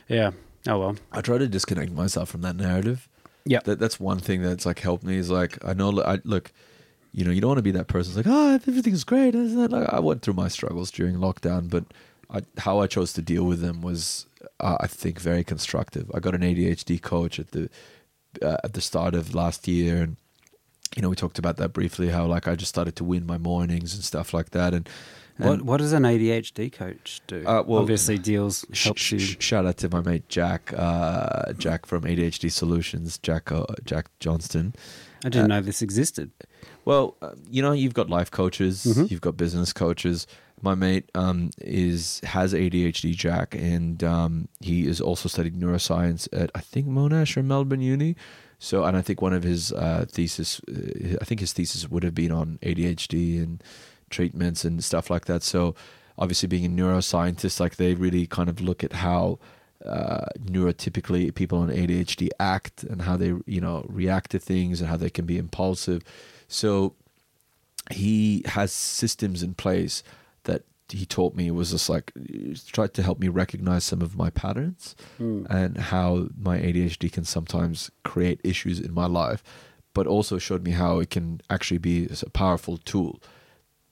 yeah. Oh well. I try to disconnect myself from that narrative. Yeah. That that's one thing that's like helped me is like I know I look, you know, you don't want to be that person who's like, oh, everything's great. Isn't it? Like I went through my struggles during lockdown, but I, how I chose to deal with them was, uh, I think, very constructive. I got an ADHD coach at the uh, at the start of last year, and you know, we talked about that briefly. How like I just started to win my mornings and stuff like that, and. And What what does an ADHD coach do? Uh, well, Obviously, deals Sh- helps sh- you. sh- shout out to my mate Jack, uh, Jack from ADHD Solutions, Jack uh, Jack Johnston. I didn't uh, know this existed. Well, uh, you know, you've got life coaches, Mhm. you've got business coaches. My mate um, is has ADHD, Jack, and um, he is also studying neuroscience at I think Monash or Melbourne Uni. So, and I think one of his uh, thesis, uh, I think his thesis would have been on ADHD and treatments and stuff like that. So, obviously, being a neuroscientist, like they really kind of look at how uh, neurotypically people on ADHD act and how they, you know, react to things and how they can be impulsive. So he has systems in place that he taught me was just like tried to help me recognize some of my patterns and how my ADHD can sometimes create issues in my life, but also showed me how it can actually be a powerful tool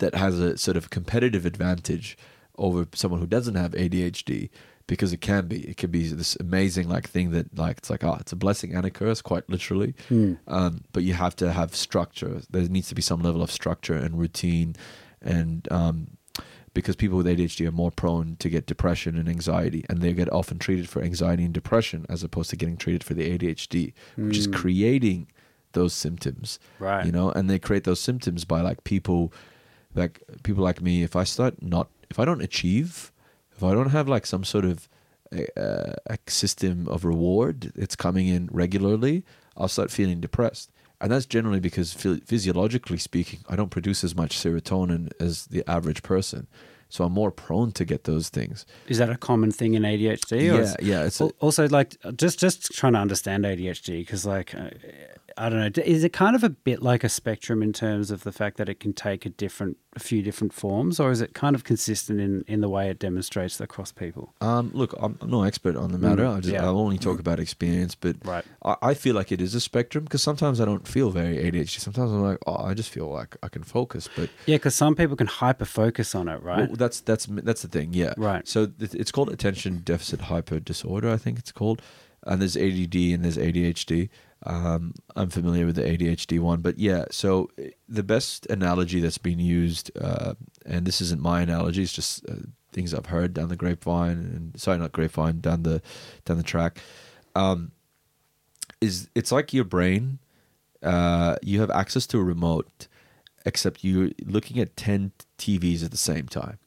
that has a sort of competitive advantage over someone who doesn't have ADHD because it can be it can be this amazing like thing that like it's like oh it's a blessing and a curse quite literally um, but you have to have structure there needs to be some level of structure and routine and um, because people with ADHD are more prone to get depression and anxiety, and they get often treated for anxiety and depression as opposed to getting treated for the ADHD, which is creating those symptoms. Right. You know, and they create those symptoms by like people, like people like me. If I start not, if I don't achieve, if I don't have like some sort of uh, a system of reward that's coming in regularly, I'll start feeling depressed. And that's generally because physiologically speaking, I don't produce as much serotonin as the average person. So I'm more prone to get those things. Is that a common thing in ADHD? or Yeah, is- yeah, it's a- also like just just trying to understand ADHD because like uh, I don't know, is it kind of a bit like a spectrum in terms of the fact that it can take a different, a few different forms, or is it kind of consistent in in the way it demonstrates across people? Um, look, I'm, I'm no expert on the matter. I just, yeah. I'll only talk about experience, but Right. I, I feel like it is a spectrum because sometimes I don't feel very ADHD. Sometimes I'm like, oh, I just feel like I can focus, but Yeah, because some people can hyper focus on it, right? Well, that's that's that's the thing, yeah. Right. So th- it's called attention deficit hyper disorder, I think it's called, and there's ADD and there's ADHD. Um, I'm familiar with the ADHD one, but yeah. So eh, the best analogy that's been used, uh, and this isn't my analogy, it's just uh, things I've heard down the grapevine, and sorry, not grapevine, down the down the track. Um, is it's like your brain. Uh, you have access to a remote, except you're looking at ten TVs at the same time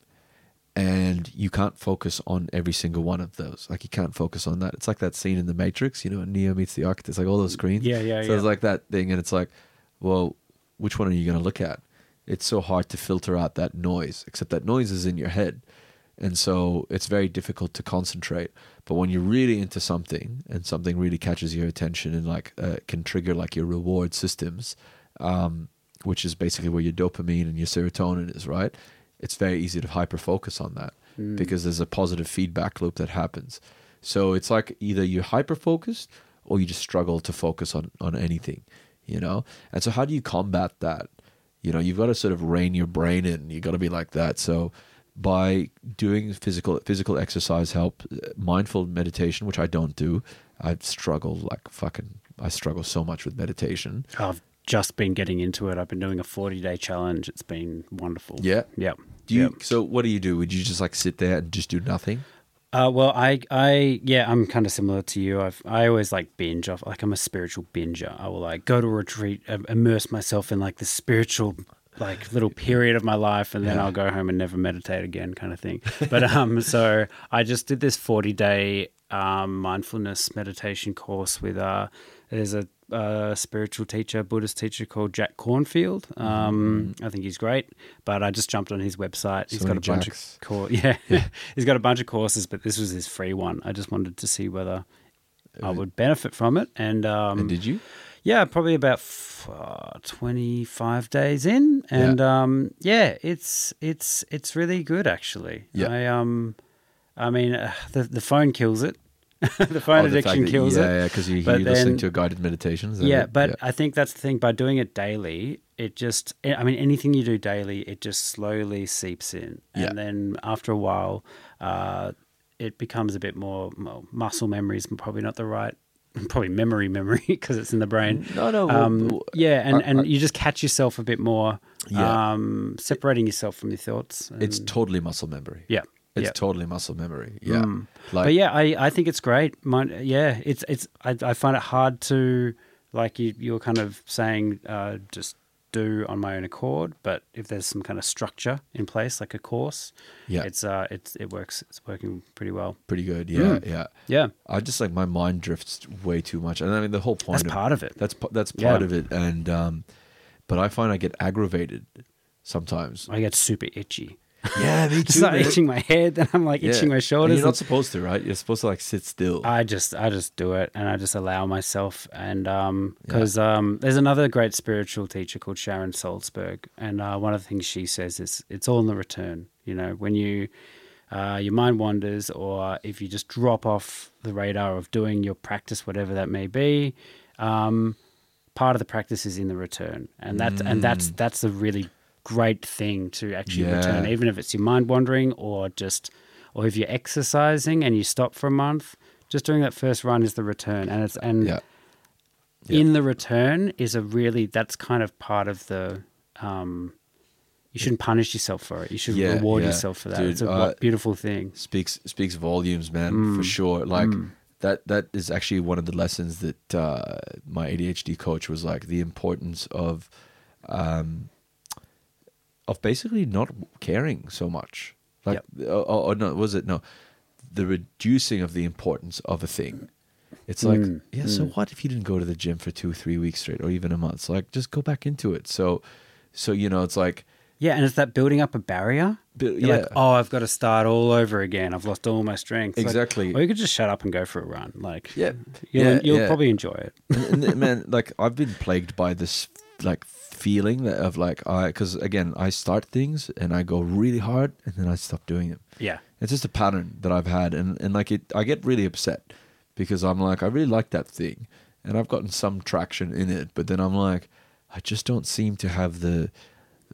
and you can't focus on every single one of those. Like you can't focus on that. It's like that scene in the Matrix, you know, when Neo meets the Architect. It's like all those screens. Yeah, yeah, So yeah. it's like that thing, and it's like, well, which one are you going to look at? It's so hard to filter out that noise, except that noise is in your head, and so it's very difficult to concentrate. But when you're really into something, and something really catches your attention, and like uh, can trigger like your reward systems, um, which is basically where your dopamine and your serotonin is, right? It's very easy to hyper focus on that mm. because there's a positive feedback loop that happens. So it's like either you're hyper focused or you just struggle to focus on, on anything, you know? And so how do you combat that? You know, you've got to sort of rein your brain in. You've got to be like that. So by doing physical physical exercise help, uh, mindful meditation, which I don't do, I struggle like fucking I struggle so much with meditation. I've just been getting into it. I've been doing a 40 day challenge. It's been wonderful. Yeah? Yep. Do you Yep. so what do you do? Would you just like sit there and just do nothing? Uh, well, I, I, yeah, I'm kind of similar to you. I've, I always like binge off. Like I'm a spiritual binger. I will like go to a retreat, immerse myself in like the spiritual, like little period of my life, and then I'll go home and never meditate again, kind of thing. But um, so I just did this 40 day um mindfulness meditation course with uh, there's a uh, spiritual teacher, Buddhist teacher called Jack Kornfield. Um, I think he's great, but I just jumped on his website. He's got a bunch Jacks. of course, yeah. he's got a bunch of courses, but this was his free one. I just wanted to see whether I would benefit from it, and um, and did you? yeah, probably about f- uh, twenty five days in, and um, yeah, it's it's it's really good actually. Yeah. I um, I mean, uh, the the phone kills it. the phone Oh, the addiction that- kills yeah, it. Yeah, because you, you're listening to a guided meditation. that Yeah, it? but I think that's the thing. By doing it daily, it just, I mean, anything you do daily, it just slowly seeps in. And Yeah. then after a while, uh, it becomes a bit more, well, muscle memory is probably not the right, probably memory memory because it's in the brain. No, no, Um, well, yeah, and, I- and I- you just catch yourself a bit more, Yeah. um, separating yourself from your thoughts. it's totally muscle memory. yeah. It's yeah. totally muscle memory. Yeah. Like, but yeah, I, I think it's great. Mine, yeah, it's it's I, I find it hard to like you you were kind of saying uh, just do on my own accord. But if there's some kind of structure in place, like a course, Yeah. it's uh it's it works. It's working pretty well. pretty good. Yeah, Mm. yeah. Yeah, I just like my mind drifts way too much, and I mean the whole point. That's part of it. That's that's part Yeah. of it, and um, but I find I get aggravated sometimes. I get super itchy. Yeah, me Just like itching my head, and I'm like Yeah. itching my And shoulders. You're not and- supposed to, right? You're supposed to like sit still. I just I just do it and I just allow myself and um because um there's another great spiritual teacher called Sharon Salzberg and uh, one of the things she says is it's all in the return you know when you uh, your mind wanders or if you just drop off the radar of doing your practice whatever that may be um part of the practice is in the return and that's and that's that's a really great thing to actually Yeah. return even if it's your mind wandering or just or if you're exercising and you stop for a month just doing that first run is the return and it's and yeah, in the return is a really that's kind of part of the um you shouldn't punish yourself for it. You should Yeah, reward yeah. yourself for that. Dude, it's a uh, beautiful thing. speaks speaks volumes, man, Mm. for sure. Like that that is actually one of the lessons that uh, my ADHD coach was like the importance of um of basically not caring so much. Like oh, oh, oh, no, was it no the reducing of the importance of a thing. It's like, Mm, yeah, so what if you didn't go to the gym for two, three weeks straight, or even a month? It's like, just go back into it. So, so you know, it's like, Yeah, and it's that building up a barrier. Yeah. like, oh, I've got to start all over again. I've lost all my strength. Like, Exactly. or you could just shut up and go for a run. Like, Yeah. you'll, Yeah, you'll yeah. probably enjoy it. and, and, man, like I've been plagued by this like feeling that of like I because again I start things and I go really hard and then I stop doing it. Yeah. It's just a pattern that I've had and and like it I get really upset because I'm like I really like that thing and I've gotten some traction in it but then I'm like I just don't seem to have the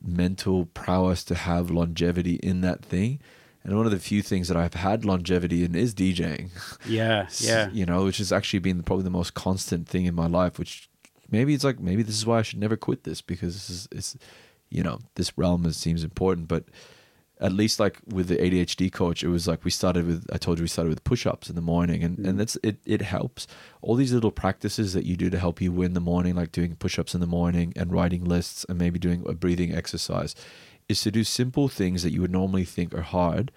mental prowess to have longevity in that thing. And one of the few things that I've had longevity in is DJing Yeah. Yeah. you know, which has actually been probably the most constant thing in my life. Which maybe it's like maybe this is why I should never quit this because this is it's you know this realm is, seems important. But at least like with the ADHD coach, it was like we started with I told you we started with push ups in the morning, and and mm. that's it. It helps all these little practices that you do to help you win the morning, like doing push ups in the morning and writing lists and maybe doing a breathing exercise, is to do simple things that you would normally think are hard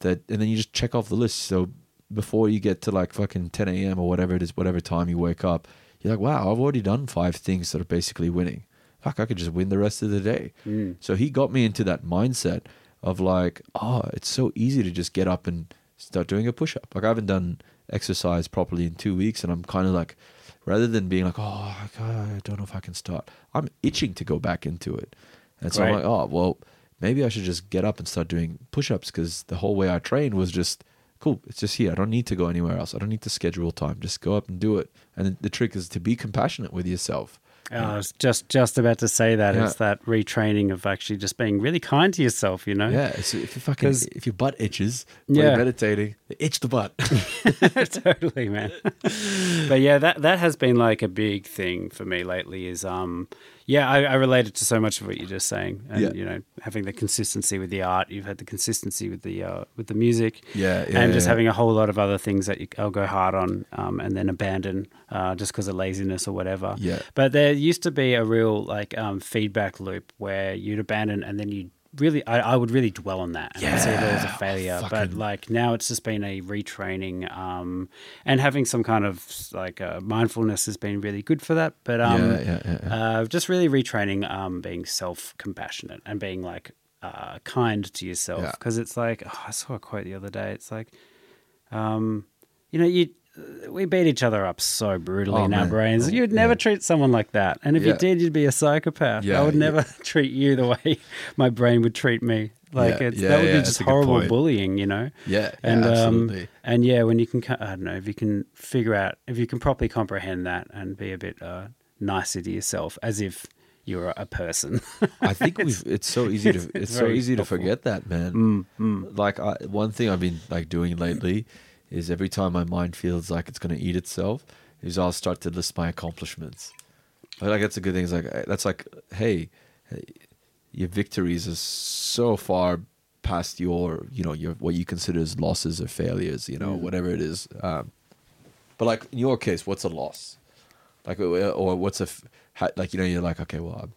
that and then you just check off the list. So before you get to like fucking 10 a.m. or whatever it is, whatever time you wake up, you're like, wow, I've already done five things that are basically winning. Fuck, I could just win the rest of the day. Hmm. So he got me into that mindset of like, oh, it's so easy to just get up and start doing a push up. Like I haven't done exercise properly in two weeks, and I'm kind of like, rather than being like, oh, I don't know if I can start, I'm itching to go back into it. And so I'm like, oh, well, maybe I should just get up and start doing push ups because the whole way I trained was just cool. It's just here. I don't need to go anywhere else. I don't need to schedule time. Just go up and do it. And the- trick is to be compassionate with yourself. Oh, I was just just about to say that. Yeah. It's that retraining of actually just being really kind to yourself, you know? Yeah. It's, if you fucking if your butt itches, while Yeah. you're meditating, itch the butt. totally, man. but yeah, that that has been like a big thing for me lately. Is um, yeah, I, I related to so much of what you're just saying, and Yeah. you know, having the consistency with the art. You've had the consistency with the uh, with the music, Yeah, yeah, and just yeah. having a whole lot of other things that you, I'll go hard on, um, and then abandon uh, just because of laziness or whatever. Yeah. But there used to be a real like um, feedback loop where you'd abandon and then you. Really, I, I would really dwell on that and see it as a Yeah. failure. But like now, it's just been a retraining, um, and having some kind of like uh, mindfulness has been really good for that. But um, Yeah, yeah, yeah, yeah. Uh, just really retraining, um, being self compassionate and being like uh, kind to yourself Yeah. because it's like oh, I saw a quote the other day. It's like, um, you know, you we beat each other up so brutally Oh, in our man. brains. Oh, You'd never yeah. treat someone like that, and if you did, you'd be a psychopath. Yeah, I would yeah. never treat you the way my brain would treat me. Like Yeah, it's, yeah, that would yeah, be just horrible bullying, you know. Yeah, yeah, and um, absolutely. and yeah, when you can, I don't know, if you can figure out, if you can properly comprehend that and be a bit uh, nicer to yourself, as if you're a person. I think we've. It's so easy to. it's It's, so easy to forget that, man. Like I, one thing I've been like doing lately is every time my mind feels like it's going to eat itself, is I'll start to list my accomplishments. But like that's a good thing. It's like that's like, hey, your victories are so far past your, you know, your what you consider as losses or failures. You know, whatever it is. Um, but like in your case, what's a loss? Like or what's a like you know you're like okay well I'm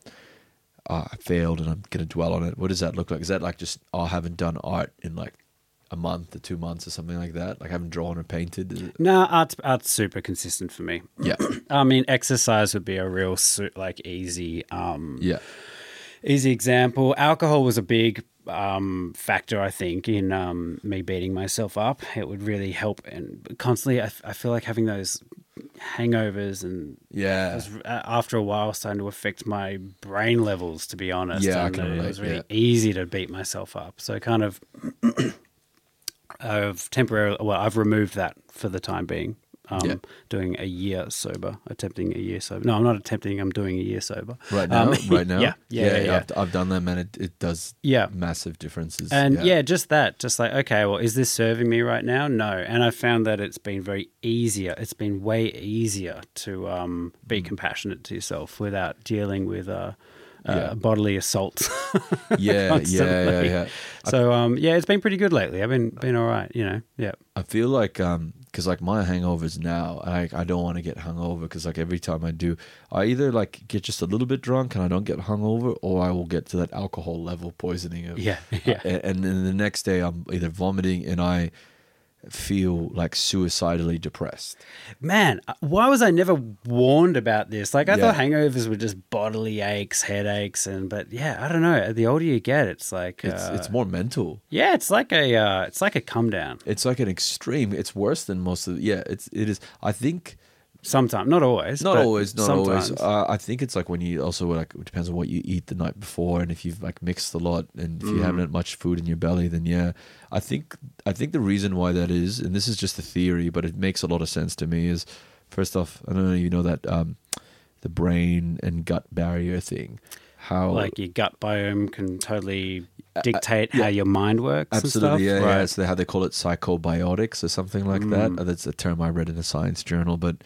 uh, I failed and I'm going to dwell on it. What does that look like? Is that like just, oh, I haven't done art in like a month or two months or something like that? Like I haven't drawn or painted? Is it- no, art's, art's super consistent for me. Yeah. I mean, exercise would be a real su- like easy, um, yeah. easy example. Alcohol was a big um, factor, I think, in um, me beating myself up. It would really help, and constantly, I, f- I feel like having those hangovers and Yeah. was, uh, after a while starting to affect my brain levels. To be honest, Yeah, I and can it relate, was really yeah. easy to beat myself up. So kind of. I've temporarily, well, I've removed that for the time being. Um, Yeah. Doing a year sober, attempting a year sober. No, I'm not attempting. I'm doing a year sober. Right now? Um, right now? Yeah, yeah, yeah. yeah. I've, I've done that, man. It, it does Yeah. massive differences. And yeah. just that, just like, okay, well, is this serving me right now? No. And I found that it's been very easier. It's been way easier to um, Mm. be compassionate to yourself without dealing with uh, uh, Yeah. bodily assault. Yeah, yeah, yeah, yeah. So um, yeah, it's been pretty good lately. I've been been all right. You know, yeah. I feel like um because like my hangovers now, I I don't want to get hungover because like every time I do, I either like get just a little bit drunk and I don't get hungover, or I will get to that alcohol level poisoning of Yeah, yeah. a- and then the next day I'm either vomiting and I feel like suicidally depressed. Man, uh, why was I never warned about this? Like I Yeah. thought hangovers were just bodily aches, headaches, and but yeah, I don't know. The older you get, it's like It's uh, it's more mental. yeah, it's like a uh, it's like a come down. It's like an extreme. It's worse than most of. Yeah, it's it is. I think Sometimes, not always. not always, not sometimes. always. Uh, I think it's like when you also like it depends on what you eat the night before, and if you've like mixed a lot, and if you haven't had much food in your belly, then yeah, I think I think the reason why that is, and this is just a theory, but it makes a lot of sense to me. Is first off, I don't know if you know that um, the brain and gut barrier thing. How like your gut biome can totally Uh, dictate how your mind works. Absolutely, and yeah, stuff. yeah. Right. So how they call it psychobiotics or something like that. Uh, That's a term I read in a science journal, but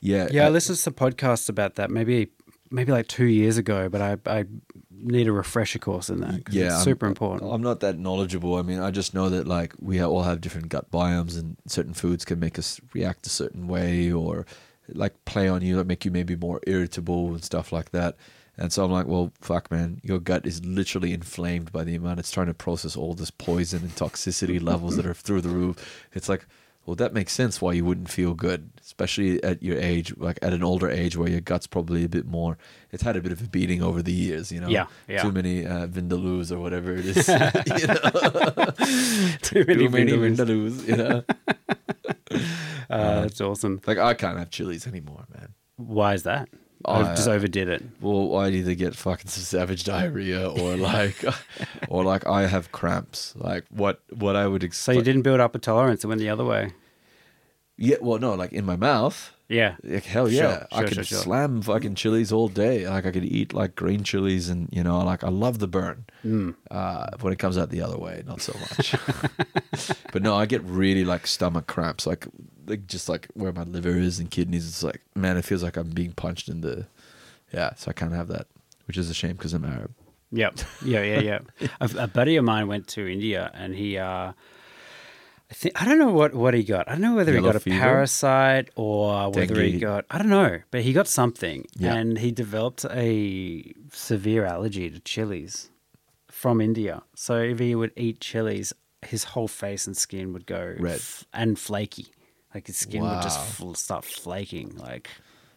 yeah, Yeah, I listened to podcasts about that maybe maybe like two years ago, but I I need a refresher course in that. yeah, it's I'm- super important. I'm not that knowledgeable. I mean, I just know that like we all have different gut biomes, and certain foods can make us react a certain way, or like play on you, like make you maybe more irritable and stuff like that. And so I'm like, well, fuck, man, your gut is literally inflamed by the amount it's trying to process all this poison and toxicity levels that are through the roof. It's like, well, that makes sense why you wouldn't feel good, especially at your age, like at an older age where your gut's probably a bit more. It's had a bit of a beating over the years, you know. Yeah, yeah. Too many uh, vindaloos or whatever it is. you know? Too many Too many vindaloos. vindaloos. You know. Uh, that's awesome. like I can't have chilies anymore, man. Why is that? I just uh, overdid it. Well, I'd either get fucking some savage diarrhea or like, or like I have cramps. Like what? What I would expect. So you didn't build up a tolerance; it went the other way. Yeah. Well, no. Like in my mouth. Yeah. Like, hell Sure, yeah, I sure, could sure, sure. slam fucking chilies all day. Like I could eat like green chilies, and you know, like I love the burn. Mm. Uh, when it comes out the other way, not so much. but no, I get really like stomach cramps, like like just like where my liver is and kidneys. It's like man, it feels like I'm being punched in the. Yeah, so I can't have that, which is a shame because I'm Arab. Yep. Yeah, yeah, yeah. a, a buddy of mine went to India and he, uh, I think, I don't know what, what he got. I don't know whether Yellow he got a fever? parasite or whether he got, I don't know, but he got something Yeah. and he developed a severe allergy to chilies from India. So if he would eat chilies, his whole face and skin would go Red. f- and flaky. Like his skin would just Wow. fl- start flaking, like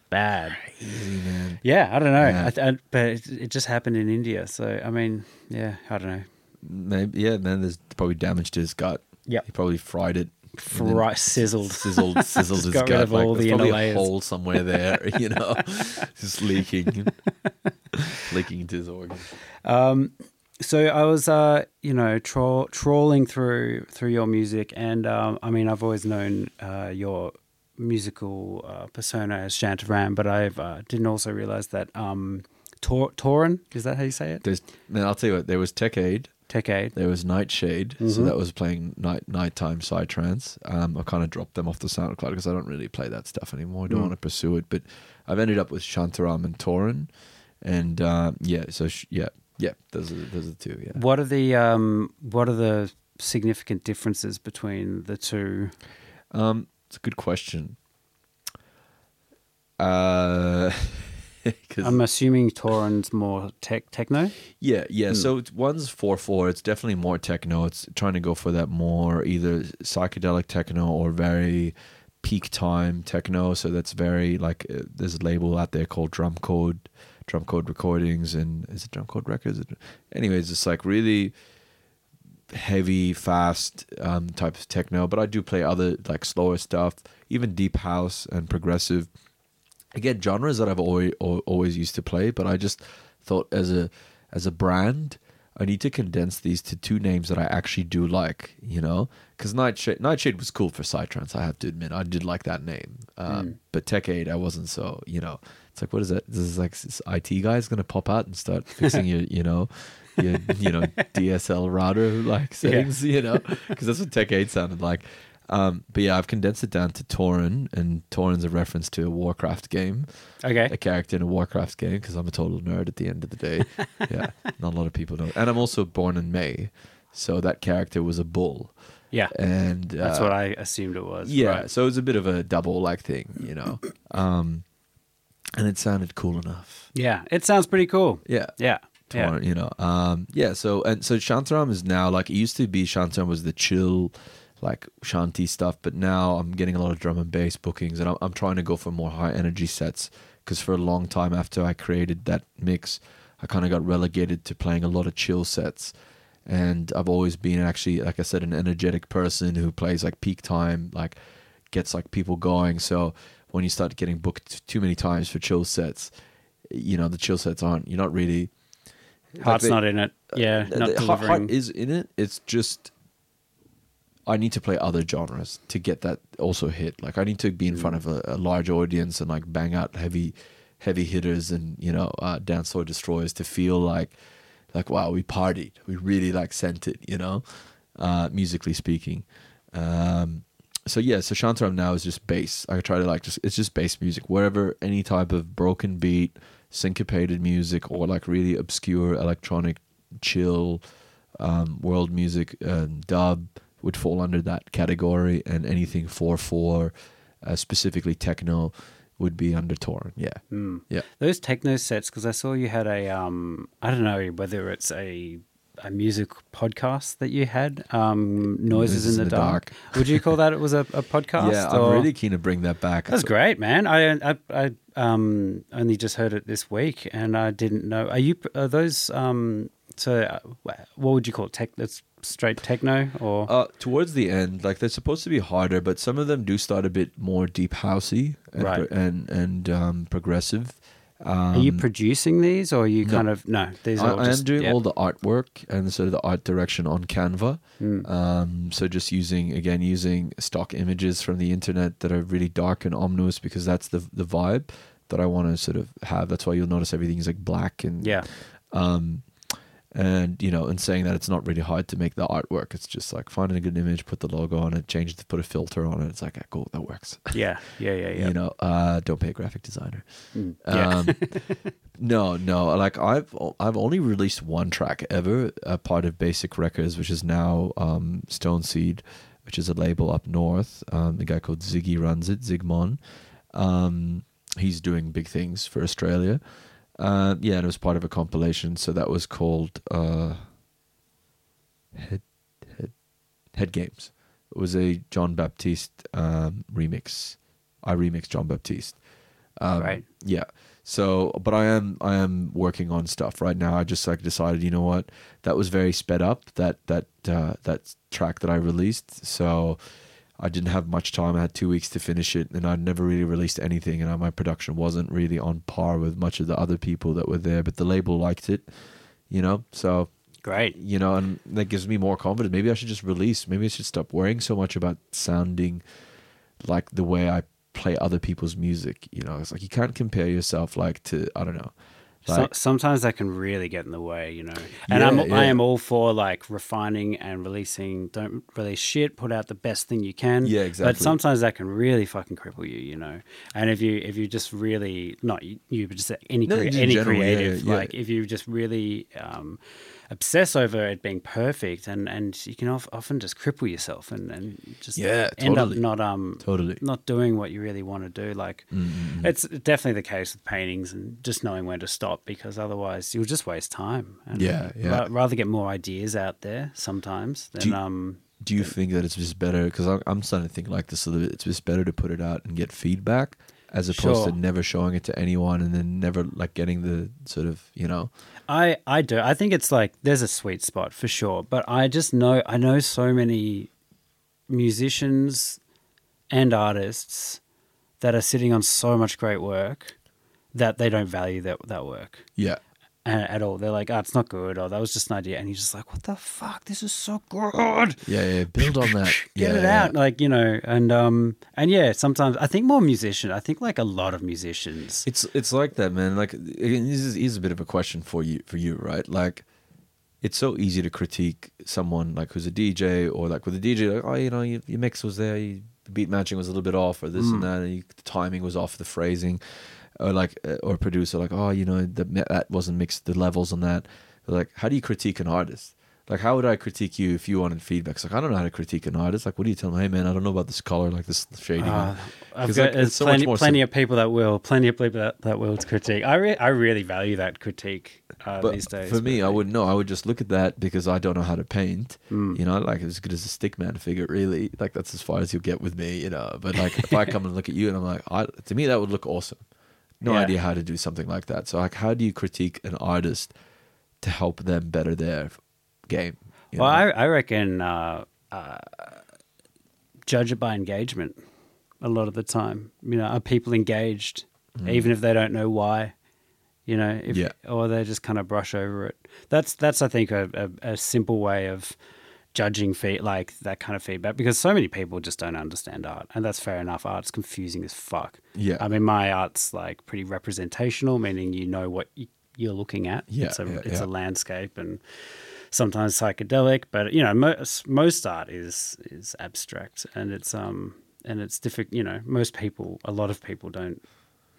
bad. Man. Yeah, I don't know, Yeah. I I- but it, it just happened in India. So I mean, yeah, I don't know. Maybe yeah. Then there's probably damage to his gut. Yep. he probably fried it. Fry, sizzled. sizzled, sizzled his got rid gut. of like, all there's the probably a hole somewhere there, you know, just leaking, leaking into his organs. So I was, uh, you know, trawl, trawling through through your music, and um, I mean, I've always known uh, your musical uh, persona as Shantaram, but I uh, didn't also realize that um, Tor- Torin is that how you say it? There's, man, I'll tell you what. There was Tech Aid. Tech There was Nightshade, Mm-hmm. so that was playing night nighttime psytrance. Um, I kind of dropped them off the SoundCloud because I don't really play that stuff anymore. I Mm. don't want to pursue it, but I've ended up with Shantaram and Torin, and um, yeah, so sh- yeah, yeah, those are those are the two. Yeah, What are the um, what are the significant differences between the two? um, it's a good question. Uh, 'cause- I'm assuming Torin's more tech techno. Yeah, yeah. Hmm. So it's- one's four four. It's definitely more techno. It's trying to go for that more either psychedelic techno or very peak time techno. So that's very like uh, there's a label out there called Drumcode, Drum Code Recordings, and is it Drumcode Records? Anyways, it's like really heavy, fast um, type of techno. But I do play other like slower stuff, even deep house and progressive again genres that I've always always used to play, but I just thought as a as a brand, I need to condense these to two names that I actually do like, you know, because Nightshade Nightshade was cool for Psytrance. I have to admit, I did like that name, um, but Tech Aid I wasn't so, you know. It's like what is that? This is like this IT guy is gonna pop out and start fixing your, you know. Your, you know, DSL router like settings, you know, because that's what Tech Aid sounded like. Um, but yeah, I've condensed it down to Torin, and Torin's a reference to a Warcraft game, Okay. a character in a Warcraft game, because I'm a total nerd at the end of the day. yeah, not a lot of people know. And I'm also born in May, so that character was a bull. Yeah. And That's uh, what I assumed it was. yeah, Right. so it was a bit of a double like thing, you know. Um, and it sounded cool enough. Yeah. It sounds pretty cool. Yeah. Yeah. Yeah. You know. Um, yeah, so and so Shantaram is now like it used to be Shantaram was the chill, like shanty stuff, but now I'm getting a lot of drum and bass bookings, and I'm, I'm trying to go for more high energy sets because for a long time after I created that mix, I kind of got relegated to playing a lot of chill sets, and I've always been actually like I said an energetic person who plays like peak time, like gets like people going. So when you start getting booked too many times for chill sets, you know the chill sets aren't you're not really Heart's they- not in it. Yeah. uh, not the delivering. heart is in it. It's just I need to play other genres to get that also hit. Like I need to be in front of a, a large audience and like bang out heavy, heavy hitters and you know uh, dance floor destroyers to feel like, like wow we partied. We really like sent it. You know, uh, musically speaking. Um, so yeah, so Shantaram now is just bass. I try to like just it's just bass music wherever any type of broken beat, syncopated music, or like really obscure electronic, chill, um, world music, uh, dub would fall under that category, and anything four four, uh, specifically techno, would be under Torin. Yeah, yeah. Those techno sets, because I saw you had a, um, I don't know whether it's a a music podcast that you had, um, Noises, in the, dark. Would you call that it was a, a podcast? Yeah, I'm really keen to bring that back. That's great, man. I, I, I um, only just heard it this week, and I didn't know. Are you? Are those? Um, so, uh, what would you call it? Tech? That's straight techno, or Uh, towards the end, like they're supposed to be harder, but some of them do start a bit more deep housey and Right. pro- and and um, progressive. Um, are you producing these, or are you kind of no? These I, are all I just, am doing yeah. all the artwork and sort of the art direction on Canva. Hmm. Um, so just using again using stock images from the internet that are really dark and ominous because that's the the vibe that I want to sort of have. That's why you'll notice everything's like black and Yeah, um, and you know, and saying that it's not really hard to make the artwork. It's just like finding a good image, put the logo on it, change the put a filter on it. It's like, ah, cool, that works. yeah, yeah, yeah, yeah. You know, uh, don't pay a graphic designer. yeah. Um, no, no. Like I've I've only released one track ever, a part of Basic Records, which is now um, Stone Seed, which is a label up north. Um, the guy called Ziggy runs it, Zigmon. Um, he's doing big things for Australia. Uh, yeah, and it was part of a compilation. So that was called uh, Head Head Head Games. It was a John Baptiste um, remix. I remixed John Baptiste. Um, Right. Yeah. So, but I am I am working on stuff right now. I just like decided, you know what, that was very sped up. That that uh, that track that I released. So, I didn't have much time. I had two weeks to finish it, and I'd never really released anything. And my production wasn't really on par with much of the other people that were there. But the label liked it, you know. So Great. you know, and that gives me more confidence. Maybe I should just release. Maybe I should stop worrying so much about sounding like the way I play other people's music. You know, it's like you can't compare yourself like to I don't know. So, sometimes that can really get in the way, you know. And I'm, Yeah, I am all for like refining and releasing. Don't release shit. Put out the best thing you can. Yeah, exactly. But sometimes that can really fucking cripple you, you know. And if you if you just really not you, you but just any No, in any general, yeah, creative yeah. like if you just really um, obsess over it being perfect, and and you can of, often just cripple yourself and and just Yeah, end totally. up not um Totally. not doing what you really want to do. Like Mm-hmm. it's definitely the case with paintings and just knowing when to stop because otherwise you'll just waste time. And Yeah, yeah. ra- rather get more ideas out there sometimes than Do you- um. do you think that it's just better? Because I'm, I'm starting to think like this a little bit. It's just better to put it out and get feedback as opposed Sure. to never showing it to anyone and then never like getting the sort of you know. I I do. I think it's like there's a sweet spot for sure, but I just know I know so many musicians and artists that are sitting on so much great work that they don't value that that work. Yeah. At all. They're like, oh, it's not good, or that was just an idea. And he's just like, what the fuck? This is so good. Yeah, yeah. Build on that. Get yeah, it yeah. out, like you know, and um, and yeah, sometimes I think more musician. I think like a lot of musicians. It's it's like that, man. Like again, this is, here's a bit of a question for you for you, right? Like it's so easy to critique someone like who's a DJ or like with a DJ, like, oh, you know, your, your mix was there, you, the beat matching was a little bit off, or this Mm. and that, and you, the timing was off, the phrasing, or like, uh, or a producer, like, oh, you know, the, that wasn't mixed, the levels on that. Like, how do you critique an artist? Like, how would I critique you if you wanted feedback? It's like, I don't know how to critique an artist. Like, what do you tell them? Hey, man, I don't know about this color, like this shading. Uh, I've got like, there's so plenty, plenty sim- of people that will, plenty of people that, that will critique. I re- I really value that critique uh, but these days. for me, I wouldn't know. I would just look at that because I don't know how to paint. Mm. You know, like as good as a stickman figure, really. Like that's as far as you'll get with me. You know, but like if I come and look at you and I'm like, I, to me that would look awesome. No Yeah. idea how to do something like that. So like, how do you critique an artist to help them better their game? you Well? I, I reckon uh, uh, judge it by engagement a lot of the time. You know, are people engaged, even if they don't know why? You know, if, Mm. Yeah. or they just kind of brush over it. That's that's I think a, a, a simple way of judging feed like that kind of feedback because so many people just don't understand art and that's fair enough art's confusing as fuck Yeah. i mean my art's like pretty representational meaning you know what you're looking at Yeah, it's a yeah, it's yeah. a landscape and sometimes psychedelic, but you know, most most art is is abstract, and it's um and it's difficult. You know, most people, a lot of people don't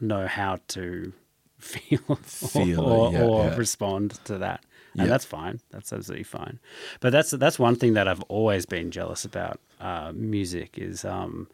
know how to feel, Feel it, or, yeah, or respond to that, and Yeah. that's fine. That's absolutely fine. But that's that's one thing that I've always been jealous about. Uh, music is um,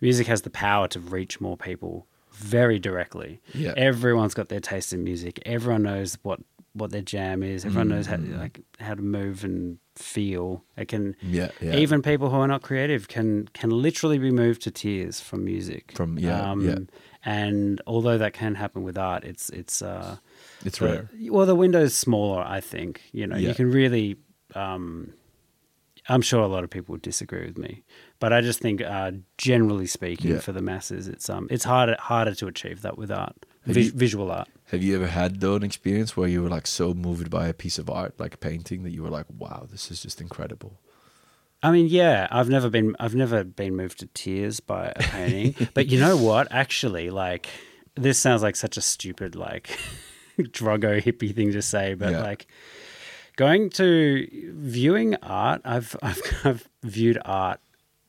music has the power to reach more people very directly. Yeah. Everyone's got their taste in music. Everyone knows what what their jam is. Everyone knows how Mm. like how to move and feel. It can Yeah, yeah. even people who are not creative can can literally be moved to tears from music. Um, From- yeah, yeah. And although that can happen with art, it's it's uh it's the- rare. well, the window's smaller. I think you know Yeah. you can really. Um, I'm sure a lot of people would disagree with me, but I just think, uh, generally speaking, Yeah. for the masses, it's um, it's harder harder to achieve that with art, vis- you- visual art. Have you ever had though an experience where you were like so moved by a piece of art, like a painting, that you were like, "Wow, this is just incredible." I mean, yeah, I've never been I've never been moved to tears by a painting. but you know what? Actually, like this sounds like such a stupid like druggo hippie thing to say, but Yeah. like going to viewing art, I've I've, I've viewed art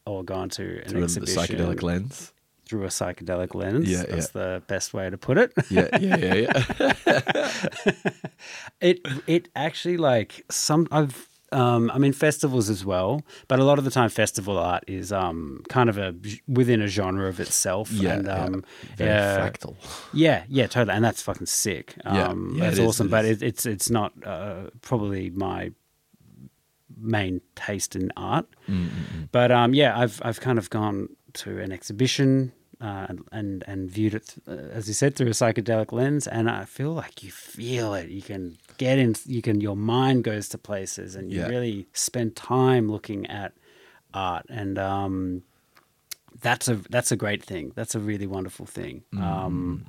or gone to an Through a psychedelic lens. through a psychedelic lens. Yeah, That's the best way to put it. Yeah, yeah, yeah, yeah. it it actually like some I've um I mean festivals as well, but a lot of the time festival art is um kind of a within a genre of itself. Yeah, and, yeah. um, yeah, fractal. Yeah, yeah, totally, and that's fucking sick. Yeah, Um, yeah, that's it is, awesome. it but it, it's it's not uh, probably my main taste in art. Mm, But um, yeah, I've I've kind of gone to an exhibition uh, and and viewed it, uh, as you said, through a psychedelic lens, and I feel like you feel it. You can get in. You can. Your mind goes to places, and you Yeah. really spend time looking at art, and um, that's a that's a great thing. That's a really wonderful thing. Mm. Um,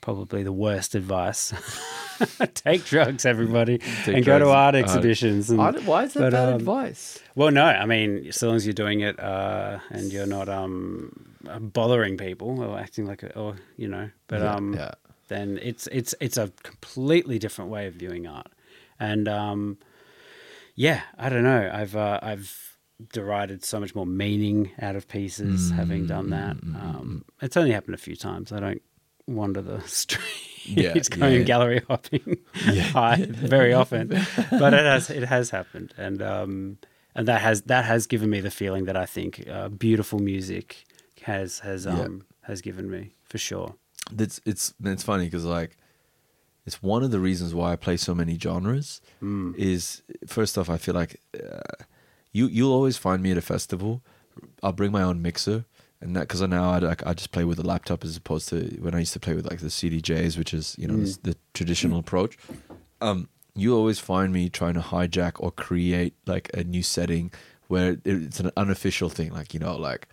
probably the worst advice. Take drugs, everybody, Take and go to drugs. art Uh, exhibitions. And, Why is that but, bad um, advice? well, no, I mean, so long as you're doing it uh, and you're not um, uh, bothering people or acting like a, or you know, but Yeah, um, yeah. then it's it's it's a completely different way of viewing art, and um, yeah, I don't know, I've uh, I've derided so much more meaning out of pieces having done that. Mm, Um, it's only happened a few times. I don't wander the street. Yeah, it's yeah, going yeah. gallery hopping high very often, but it has it has happened, and um, and that has that has given me the feeling that I think uh, beautiful music has has um Yeah. has given me for sure. It's it's it's funny because like it's one of the reasons why I play so many genres. Hmm. Is first off, I feel like uh, you you'll always find me at a festival. I'll bring my own mixer, and that because now I like I just play with a laptop as opposed to when I used to play with like the CDJs, which is you know Hmm. this- the traditional approach. Um, you always find me trying to hijack or create like a new setting where it's an unofficial thing, like you know, like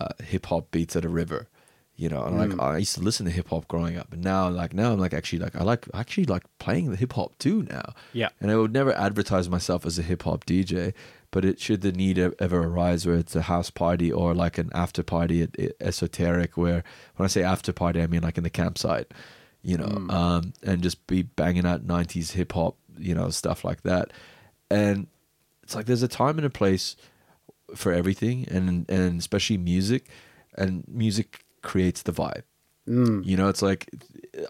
uh, hip hop beats at a river. You know, and Mm. like I used to listen to hip hop growing up, and now like now I'm like actually like I like I actually like playing the hip hop too now. Yeah. And I would never advertise myself as a hip hop DJ, but it should the need ever arise where it's a house party or like an after party at at esoteric where when I say after party I mean like in the campsite, you know, um, and just be banging out 90s hip hop, you know, stuff like that. and it's like there's a time and a place for everything, and and especially music, and music creates the vibe. You know, it's like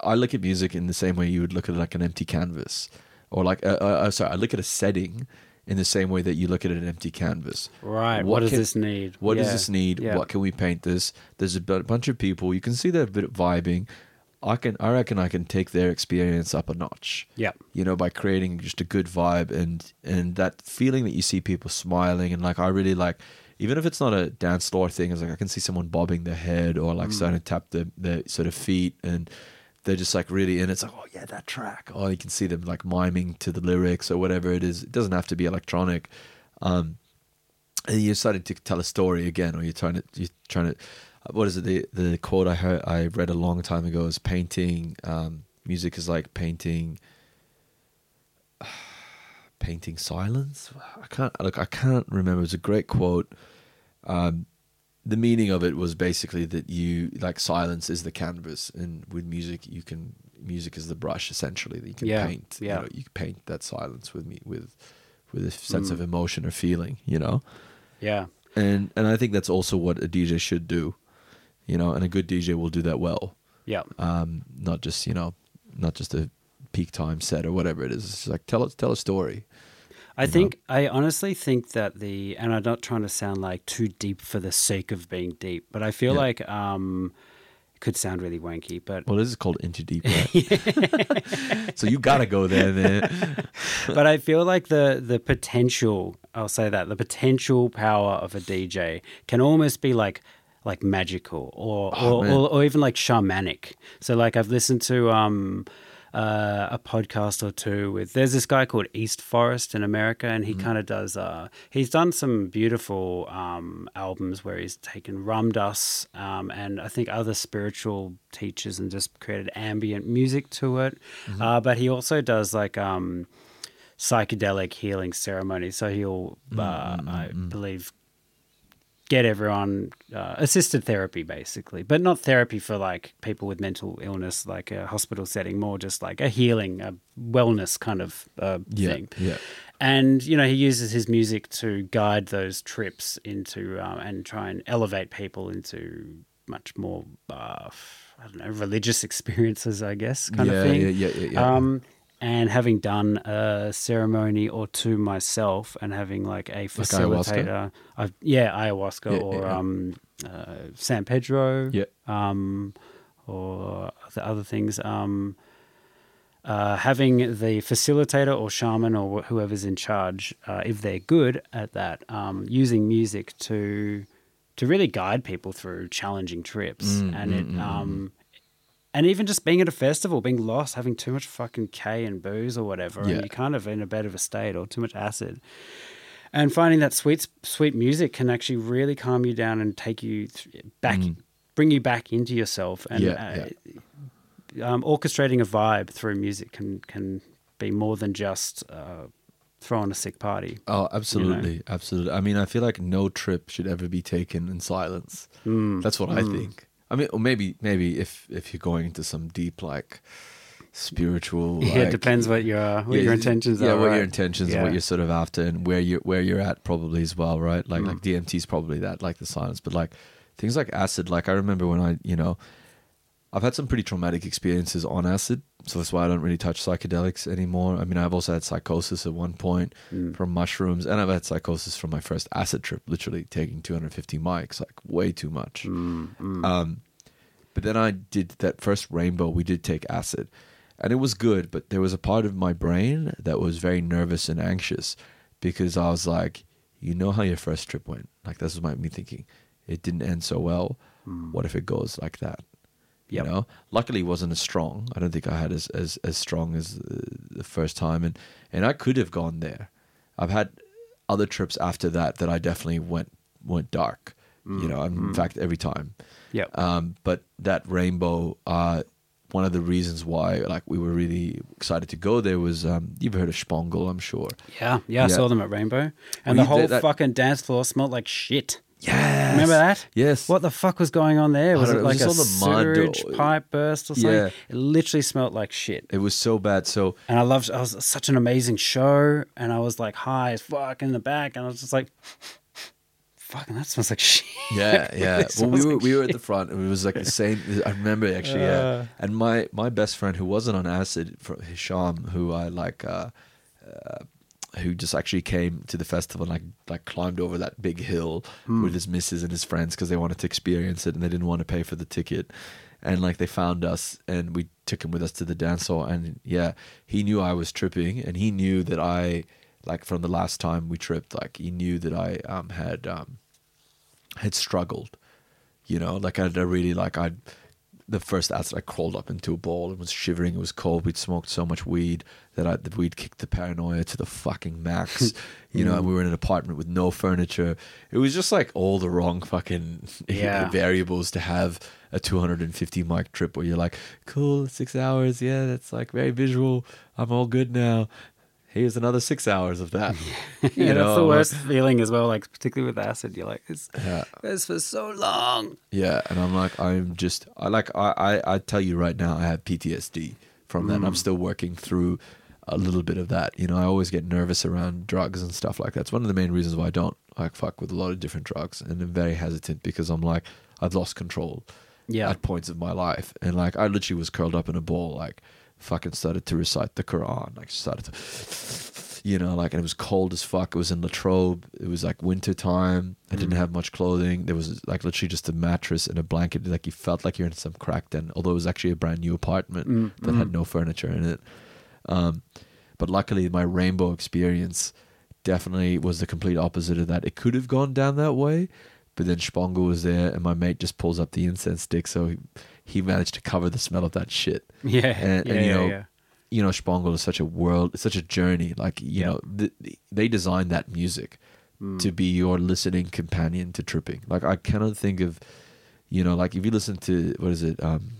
I look at music in the same way you would look at like an empty canvas, or like uh, uh, uh, sorry, I look at a setting in the same way that you look at an empty canvas. Right. What, does can- this need? What does this need? Yeah. What can we paint this? There's a bunch of people. You can see they're a bit vibing. I can. I reckon I can take their experience up a notch. Yeah. You know, by creating just a good vibe and and that feeling that you see people smiling and like I really like. Even if it's not a dance floor thing, it's like I can see someone bobbing their head or Mm. like starting to tap their, their sort of feet and they're just like really in it. It's like, oh yeah, that track. Oh, you can see them like miming to the lyrics or whatever it is. It doesn't have to be electronic. Um, and you're starting to tell a story again, or you're trying to you're trying to. What is it? The the quote I heard I read a long time ago is painting. Um, music is like painting. Painting silence. I can't look. I can't remember. It was a great quote. Um, the meaning of it was basically that you like silence is the canvas, and with music you can music is the brush essentially that you can Yeah, paint. yeah. You, know, you can paint that silence with me with with a sense of emotion or feeling. You know Yeah. and and I think that's also what a DJ should do, you know, and a good DJ will do that well, Yeah. um, not just you know, not just a peak time set or whatever it is. It's like tell us tell a story. I think I honestly think that the and I'm not trying to sound like too deep for the sake of being deep, but I feel Yeah. like um it could sound really wanky, but Well, this is called Into Deep, right? so you gotta go there, man. but I feel like the the potential I'll say that the potential power of a DJ can almost be like like magical or Oh, or, or, or even like shamanic. So like I've listened to um uh, a podcast or two with there's this guy called East Forest in America and he Mm-hmm. kind of does uh he's done some beautiful um albums where he's taken Ram Dass um and I think other spiritual teachers and just created ambient music to it. Mm-hmm. Uh but he also does like um psychedelic healing ceremonies. So he'll, Mm, uh, I believe, get everyone uh, assisted therapy, basically, but not therapy for like people with mental illness, like a hospital setting, more just like a healing, a wellness kind of uh, Yeah, thing. yeah. And you know, he uses his music to guide those trips into um, and try and elevate people into much more. Uh, I don't know, religious experiences, I guess, kind Yeah, of thing. yeah, yeah, yeah, yeah. Um, having done a ceremony or two myself, and having like a ayahuasca? facilitator, I've, yeah, ayahuasca Yeah, or yeah, um, uh, San Pedro, Yeah. um, or the other things. Um, uh, having the facilitator or shaman or wh- whoever's in charge, uh, if they're good at that, um, using music to to really guide people through challenging trips, Mm, and it um, and even just being at a festival, being lost, having too much fucking K and booze or whatever, Yeah. and you're kind of in a bit of a state or too much acid. And finding that sweet, sweet music can actually really calm you down and take you th- back, bring you back into yourself. And Yeah, uh, Um, orchestrating a vibe through music can can be more than just uh, throwing a sick party. Oh, absolutely, absolutely. I mean, I feel like no trip should ever be taken in silence. Mm, That's what I think. I mean, or maybe, maybe if if you're going into some deep like spiritual, Yeah, it depends what your what Yeah, your intentions yeah, are. Yeah, what right? your intentions, Yeah. what you're sort of after, and where you where you're at probably as well, right? Like Mm. like DMT is probably that, like the silence, but like things like acid. Like I remember when I, you know, I've had some pretty traumatic experiences on acid, so that's why I don't really touch psychedelics anymore. I mean, I've also had psychosis at one point Mm. from mushrooms, and I've had psychosis from my first acid trip, literally taking 250 mics, like way too much. Mm, Um, but then I did that first rainbow. We did take acid, and it was good. But there was a part of my brain that was very nervous and anxious because I was like, you know how your first trip went. Like this was my me thinking, it didn't end so well. What if it goes like that? You know. Luckily, it wasn't as strong. I don't think I had as as, as strong as the first time, and and I could have gone there. I've had other trips after that that I definitely went went dark. You know, in fact, every time. Yep. Um, but that rainbow, uh, one of the reasons why like we were really excited to go there was um, you've heard of Shpongle, I'm sure. Yeah, yeah, I saw them at Rainbow, and Well, the whole that- fucking dance floor smelled like shit. Yes. Remember that? Yes. What the fuck was going on there? Was it like was a just on the mud or- sewage pipe burst or something? Yeah. It literally smelled like shit. It was so bad. So And I loved. I was such an amazing show, and I was like high as fuck in the back, and I was just like, "Fucking, that smells like shit." yeah, yeah. Well, we were like we were at the front, and it was like the same. I remember actually, yeah. Uh. And my my best friend who wasn't on acid, for Hisham, who I like, uh, uh, who just actually came to the festival and like like climbed over that big hill Hmm. with his missus and his friends because they wanted to experience it and they didn't want to pay for the ticket. And like they found us and we took him with us to the dance hall and yeah, he knew I was tripping and he knew that I like from the last time we tripped, like he knew that I um had um had struggled. You know, like I'd I really like I'd the first acid I crawled up into a ball and was shivering. It was cold. We'd smoked so much weed that I that we'd kicked the paranoia to the fucking max. you know, mm. we were in an apartment with no furniture. It was just like all the wrong fucking Yeah. variables to have a 250 mic trip where you're like, cool, six hours. Yeah, that's like very visual. I'm all good now. Here's another six hours of that. Yeah, that's the know, worst feeling as well. Like particularly with acid, you're like, "It's Yeah. it's for so long." Yeah, and I'm like, I'm just, I like, I, I, I tell you right now, I have PTSD from that. and I'm mm. still working through a little bit of that. You know, I always get nervous around drugs and stuff like that. It's one of the main reasons why I don't like fuck with a lot of different drugs, and I'm very hesitant because I'm like, I've lost control. Yeah. At points of my life, and like, I literally was curled up in a ball, like, fucking started to recite the Quran, like, started to you know, like, and it was cold as fuck. It was in Latrobe. It was like winter time. I didn't mm. have much clothing. There was like literally just a mattress and a blanket. Like you felt like you're in some crack den, although it was actually a brand new apartment mm, that had mm. no furniture in it. Um, but luckily, my rainbow experience definitely was the complete opposite of that. It could have gone down that way, but then Shpongle was there, and my mate just pulls up the incense stick, so he, he managed to cover the smell of that shit. Yeah, and, yeah, and you know, yeah. you know, Shpongle is such a world, it's such a journey. Like you Yeah. know, th- they designed that music Mm. to be your listening companion to tripping. Like I cannot think of, you know, like if you listen to what is it, um,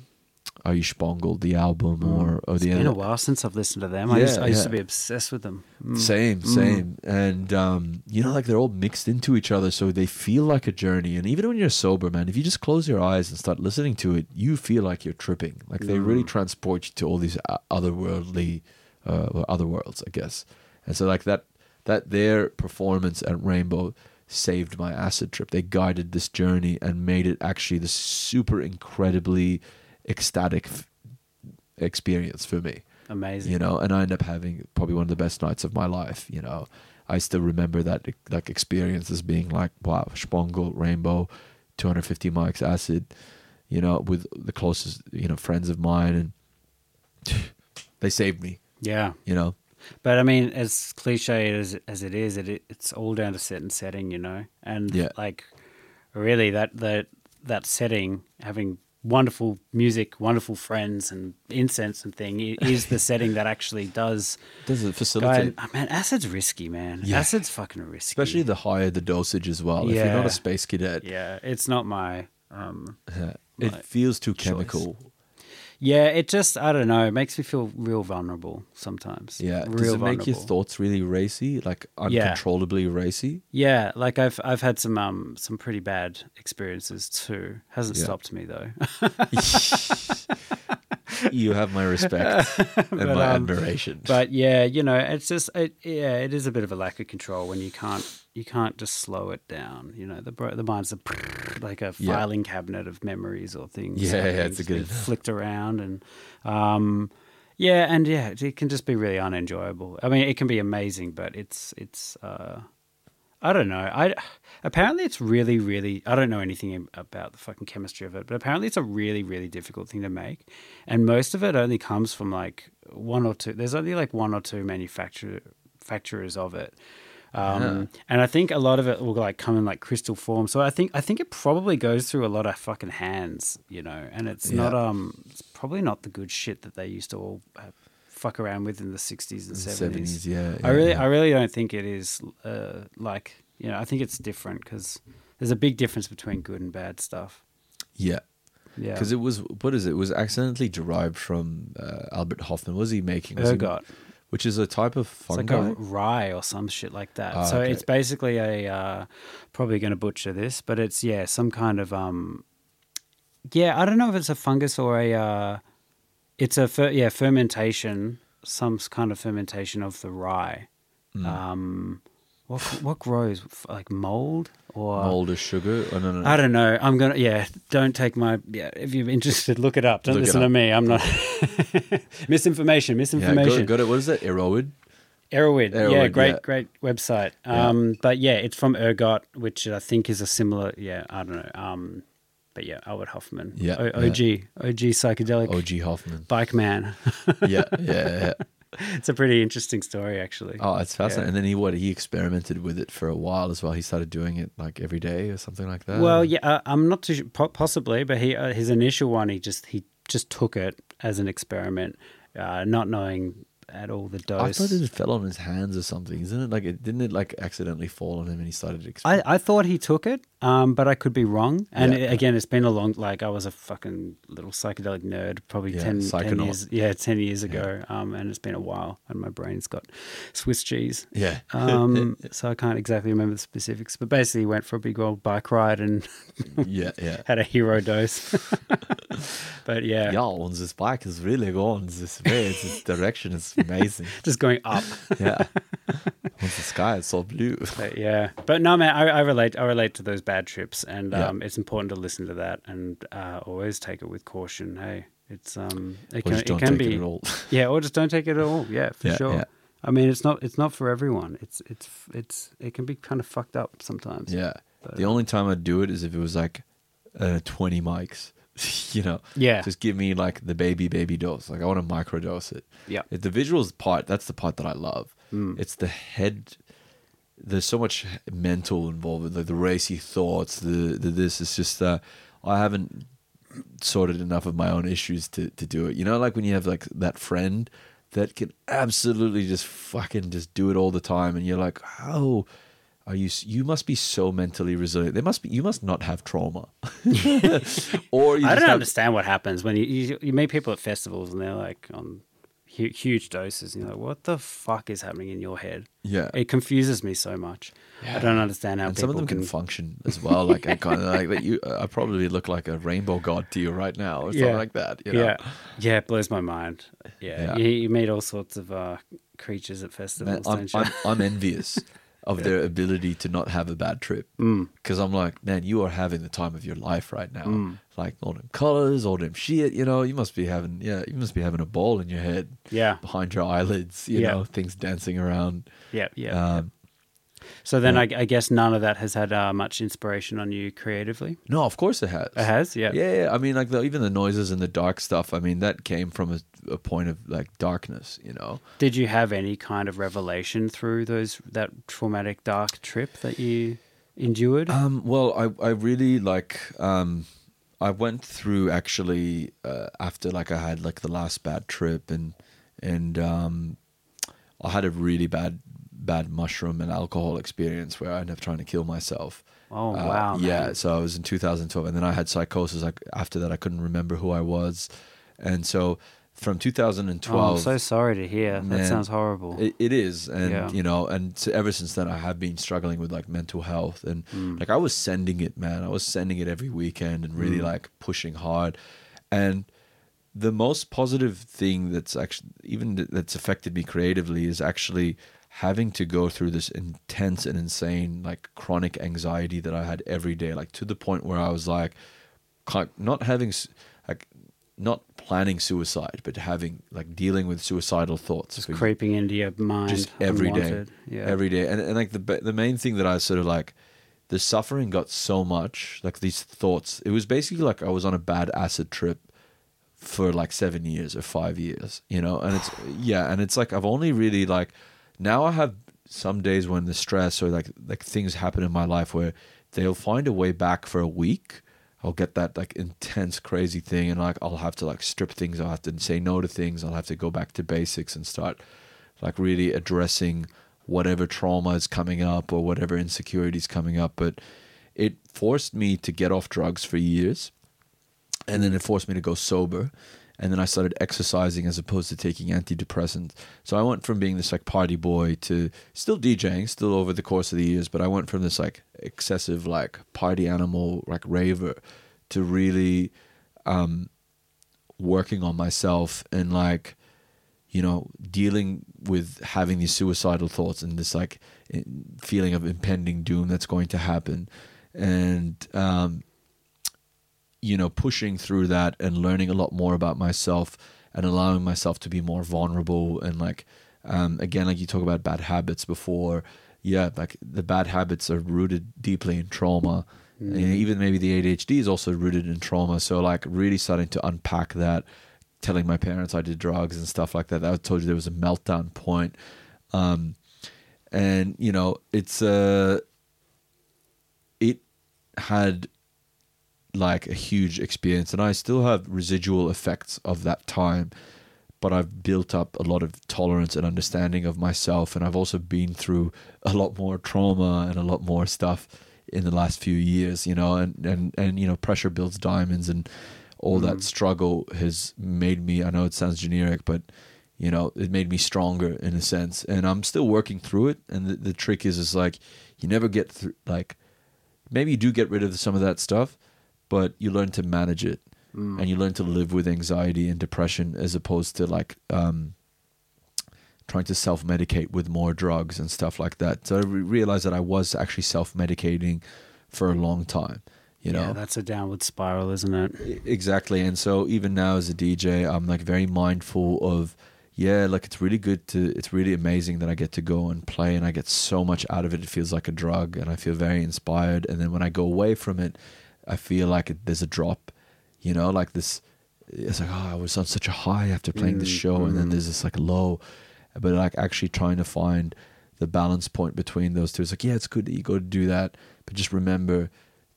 Are You Shpongled, the album, or or Mm. It's the been a while since I've listened to them. I, used, Yeah, I used yeah. to be obsessed with them. Mm. Same, same. And um, you know, like they're all mixed into each other, so they feel like a journey. And even when you're sober, man, if you just close your eyes and start listening to it, you feel like you're tripping. Like they really transport you to all these uh, otherworldly, uh, other worlds, I guess. And so, like that, that their performance at Rainbow saved my acid trip. They guided this journey and made it actually this super incredibly ecstatic f- experience for me Amazing. you know and i end up having probably one of the best nights of my life you know i still remember that like experience as being like wow shpongle rainbow 250 mics acid you know with the closest you know friends of mine and they saved me Yeah. you know But I mean, as cliche as as it is, it it's all down to set and setting, you know. And Yeah. like, really, that that that setting, having wonderful music, wonderful friends, and incense and thing, is the setting that actually does. does it facilitate oh, man, acid's risky, man. Yeah. Acid's fucking risky. especially the higher the dosage as well if you're not a space cadet yeah, it's not my. Um, it my feels too choice. chemical yeah, it just I don't know. It makes me feel real vulnerable sometimes. yeah real does it make your thoughts really racy like Yeah. uncontrollably racy Yeah, like I've I've had some um some pretty bad experiences too. Hasn't Yeah. stopped me though. you have my respect and But, my um, admiration but yeah, you know, it's just it, yeah, it is a bit of a lack of control when you can't you can't just slow it down. You know, the the mind's a like a Yeah. filing cabinet of memories or things. Yeah, yeah, it's a good- flicked around and um yeah, and yeah, it- it can just be really unenjoyable. I mean, it can be amazing, but it's it's uh I don't know. I apparently it's really, really. I don't know anything about the fucking chemistry of it, but apparently it's a really, really difficult thing to make, and most of it only comes from like one or two. There's only like one or two manufacturer manufacturers of it, um, and I think a lot of it will like come in like crystal form. So I think I think it probably goes through a lot of fucking hands, you know, and it's not um, it's probably not the good shit that they used to all. Uh, fuck around with in the 60s and 70s 70s, yeah, i really yeah. i really don't think it is uh, like you know i think it's different because there's a big difference between good and bad stuff yeah yeah because it was what is it? it was accidentally derived from uh, Albert Hofmann. What was he making? Was he- ergot which is a type of It's like a rye or some shit like that. Ah, so okay. it's basically a uh, probably going to butcher this, but it's yeah some kind of um yeah I don't know if it's a fungus or a uh, it's a fer- yeah fermentation some kind of fermentation of the rye. Hmm. Um, what what grows like mold or Mold or sugar? Oh, no, no, no. I don't know. I'm gonna yeah. Don't take my yeah. If you're interested, look it up. Don't Look it listen to me. I'm not misinformation. Misinformation. go, go to what is it? Erowid. Erowid. yeah, great, yeah. great website. Yeah. Um, but yeah, it's from Ergot, which I think is a similar. Yeah, I don't know. Um, but yeah, Albert Hofmann. Yeah, O- yeah. OG, OG psychedelic OG Hofmann. bike man. yeah, yeah, yeah. it's a pretty interesting story, actually. Oh, it's fascinating. And then he what he experimented with it for a while as well. He started doing it like every day or something like that. Well, yeah, uh, I'm not too po- possibly, but he uh, his initial one, he just he just took it as an experiment, uh, not knowing at all the dose. I thought it fell on his hands or something. Isn't it like it? Didn't it like accidentally fall on him and he started? Exper- I, I thought he took it, um, but I could be wrong. And Yeah. it- again, it's been a long like I was a fucking little psychedelic nerd, probably Yeah, 10, 10 years, yeah, ten years ago. Um, and it's been a while, and my brain's got Swiss cheese. yeah. Um, so I can't exactly remember the specifics, but basically went for a big old bike ride and yeah, yeah. had a hero dose. but yeah, Yeah, once this bike is really going this way, this direction is amazing. just going up. Yeah. once the sky is so blue. But yeah, but no, man, I, I relate. I relate to those bad trips, and Yeah. um, it's important to listen to that and uh, always take it with caution. Hey, it's um, it can, it can be it at all. yeah, or just don't take it at all. Yeah, for Yeah, sure. yeah. I mean, it's not it's not for everyone. It's it's it's it can be kind of fucked up sometimes. Yeah. But- the only time I'd do it is if it was like uh, 20 mics. you know, Yeah. Just give me like the baby, baby dose. Like I want to microdose it. Yeah. If the visuals part, that's the part that I love. Mm. It's the head. There's so much mental involved with like the racy thoughts. The, the this. It's just uh, I haven't sorted enough of my own issues to to do it. You know, like when you have like that friend that can absolutely just fucking just do it all the time, and you're like, how are you? You must be so mentally resilient. There must be. You must not have trauma, or you I don't have, understand what happens when you, you you meet people at festivals and they're like on huge doses. And you're like, what the fuck is happening in your head? Yeah. it confuses me so much. I don't understand how and people some of them can, can function as well. Like I kind of like that. You, I probably look like a rainbow god to you right now, or something like that. You know? Yeah, yeah, it blows my mind. Yeah, Yeah. You, you meet all sorts of uh, creatures at Man, festivals, I'm, don't you? I'm, I'm envious of their ability to not have a bad trip. Mm. Because I'm like, man, you are having the time of your life right now. Like all them colors, all them shit. You know, you must be having, yeah, you must be having a ball in your head. Yeah. behind your eyelids. You Yeah. know, things dancing around. yeah, yeah. Um, so then I, I guess none of that has had uh, much inspiration on you creatively. no, of course it has. It has, yeah. Yeah, yeah. I mean, like the, even the noises and the dark stuff. I mean, that came from a, a point of like darkness. You know. Did you have any kind of revelation through those that traumatic dark trip that you endured? Um, well, I, I really like um, I went through actually uh, after like I had like the last bad trip and and um, I had a really bad bad mushroom and alcohol experience where I ended up trying to kill myself. Oh, Uh, wow, Yeah, man. so I was in 2012, and then I had psychosis. Like after that, I couldn't remember who I was, and so from 2012. oh, I'm so sorry to hear. That sounds horrible. It, it is, and Yeah. you know, and so ever since then, I have been struggling with like mental health, and Mm. like I was sending it, man. I was sending it every weekend and really Mm. like pushing hard, and the most positive thing that's actually even th- that's affected me creatively is actually having to go through this intense and insane like chronic anxiety that I had every day, like to the point where I was like, not having like not planning suicide, but having like dealing with suicidal thoughts Just creeping into your mind just every day, unwanted. Yeah. every day, and and like the the main thing that I sort of like, the suffering got so much, like these thoughts. It was basically like I was on a bad acid trip for like seven years or five years, you know, and it's yeah, and it's like I've only really like now I have some days when the stress or like like things happen in my life where they'll find a way back for a week. I'll get that like intense crazy thing and like I'll have to like strip things, I'll have to say no to things, I'll have to go back to basics and start like really addressing whatever trauma is coming up or whatever insecurity is coming up. But it forced me to get off drugs for years and then it forced me to go sober and then I started exercising as opposed to taking antidepressants. So I went from being this like party boy to still DJing, still over the course of the years, but I went from this like excessive like party animal like raver to really um working on myself and like you know dealing with having these suicidal thoughts and this like feeling of impending doom that's going to happen and um you know pushing through that and learning a lot more about myself and allowing myself to be more vulnerable and like um again like you talk about bad habits before yeah like the bad habits are rooted deeply in trauma. And even maybe the ADHD is also rooted in trauma. So like really starting to unpack that telling my parents I did drugs and stuff like that I told you there was a meltdown point. Um and you know it's uh it had like a huge experience and I still have residual effects of that time but I've built up a lot of tolerance and understanding of myself and I've also been through a lot more trauma and a lot more stuff in the last few years you know and and and you know pressure builds diamonds and all that mm. struggle has made me I know it sounds generic but you know it made me stronger in a sense and I'm still working through it and the, the trick is is like you never get through like maybe you do get rid of some of that stuff but you learn to manage it and you learn to live with anxiety and depression as opposed to like um trying to self-medicate with more drugs and stuff like that so i re- realized that i was actually self-medicating for a long time you know yeah, that's a downward spiral, isn't it? Exactly. And so even now as a DJ, I'm like very mindful of yeah, like it's really good to it's really amazing that I get to go and play and I get so much out of it. It feels like a drug and I feel very inspired. And then when I go away from it, I feel like it, there's a drop, you know, like this it's like, oh, I was on such a high after playing this mm, show and then mm. there's this like low. But like actually trying to find the balance point between those two. It's like, yeah, it's good that you go to do that, but just remember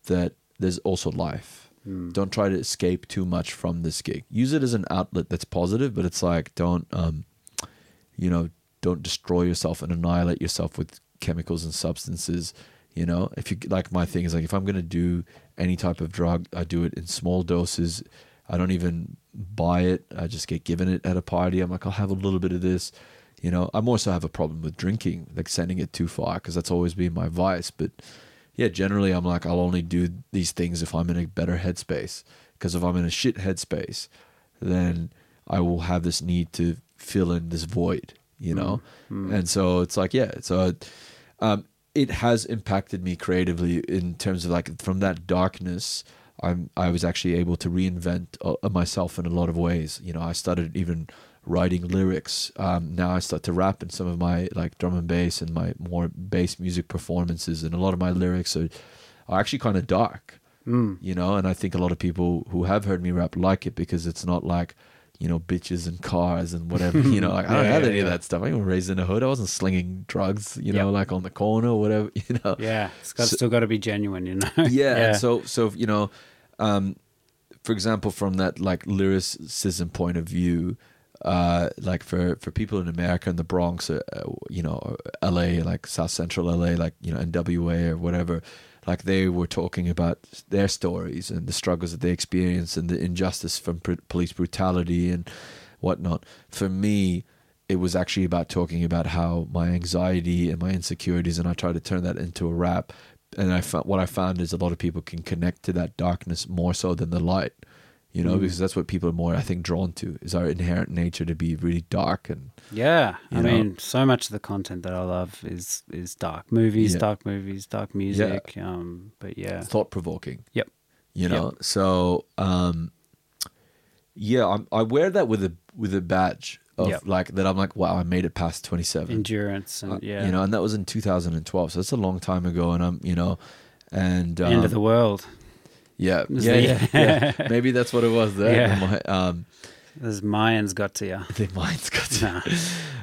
that there's also life. Mm. Don't try to escape too much from this gig. Use it as an outlet that's positive, but it's like don't um you know, don't destroy yourself and annihilate yourself with chemicals and substances. You know, if you like, my thing is like, if I'm gonna do any type of drug, I do it in small doses. I don't even buy it. I just get given it at a party. I'm like, I'll have a little bit of this. You know, I'm also have a problem with drinking, like sending it too far, because that's always been my vice. But yeah, generally, I'm like, I'll only do these things if I'm in a better headspace. Because if I'm in a shit headspace, then I will have this need to fill in this void, you know? And so it's like, yeah, so um, it has impacted me creatively in terms of like from that darkness. I'm I was actually able to reinvent uh, myself in a lot of ways. You know, I started even writing lyrics. Um, now I start to rap in some of my like drum and bass and my more bass music performances, and a lot of my lyrics are, are actually kind of dark. You know, and I think a lot of people who have heard me rap like it because it's not like, you know, bitches and cars and whatever. you know, like I don't Yeah, have yeah, any of that stuff. I wasn't raised in the hood. I wasn't slinging drugs. You know, Yep. like on the corner or whatever. You know, Yeah, it's got, So- still got to be genuine, you know. yeah, And so so you know, um, for example, from that like lyricism point of view, uh, like for for people in America in the Bronx, uh, uh, you know, L.A. like South Central L.A. like you know N.W.A. or whatever. Like they were talking about their stories and the struggles that they experienced and the injustice from pr- police brutality and whatnot. For me, it was actually about talking about how my anxiety and my insecurities, and I tried to turn that into a rap. And I found what I found is a lot of people can connect to that darkness more so than the light, you know, mm. because that's what people are more, I think, drawn to is our inherent nature to be really dark and Yeah, I know? mean, so much of the content that I love is is dark movies, Yeah. dark movies, dark music. Um, but yeah, thought provoking. yep, you know so um yeah I'm, i wear that with a with a badge of Yep. like that i'm like wow i made it past 27 endurance and Uh, yeah, you know and that was in 2012 so that's a long time ago and i'm you know and um, end of the world. yeah yeah, yeah, yeah. maybe that's what it was there Yeah. My- um As Mayans got to you. the mind's got to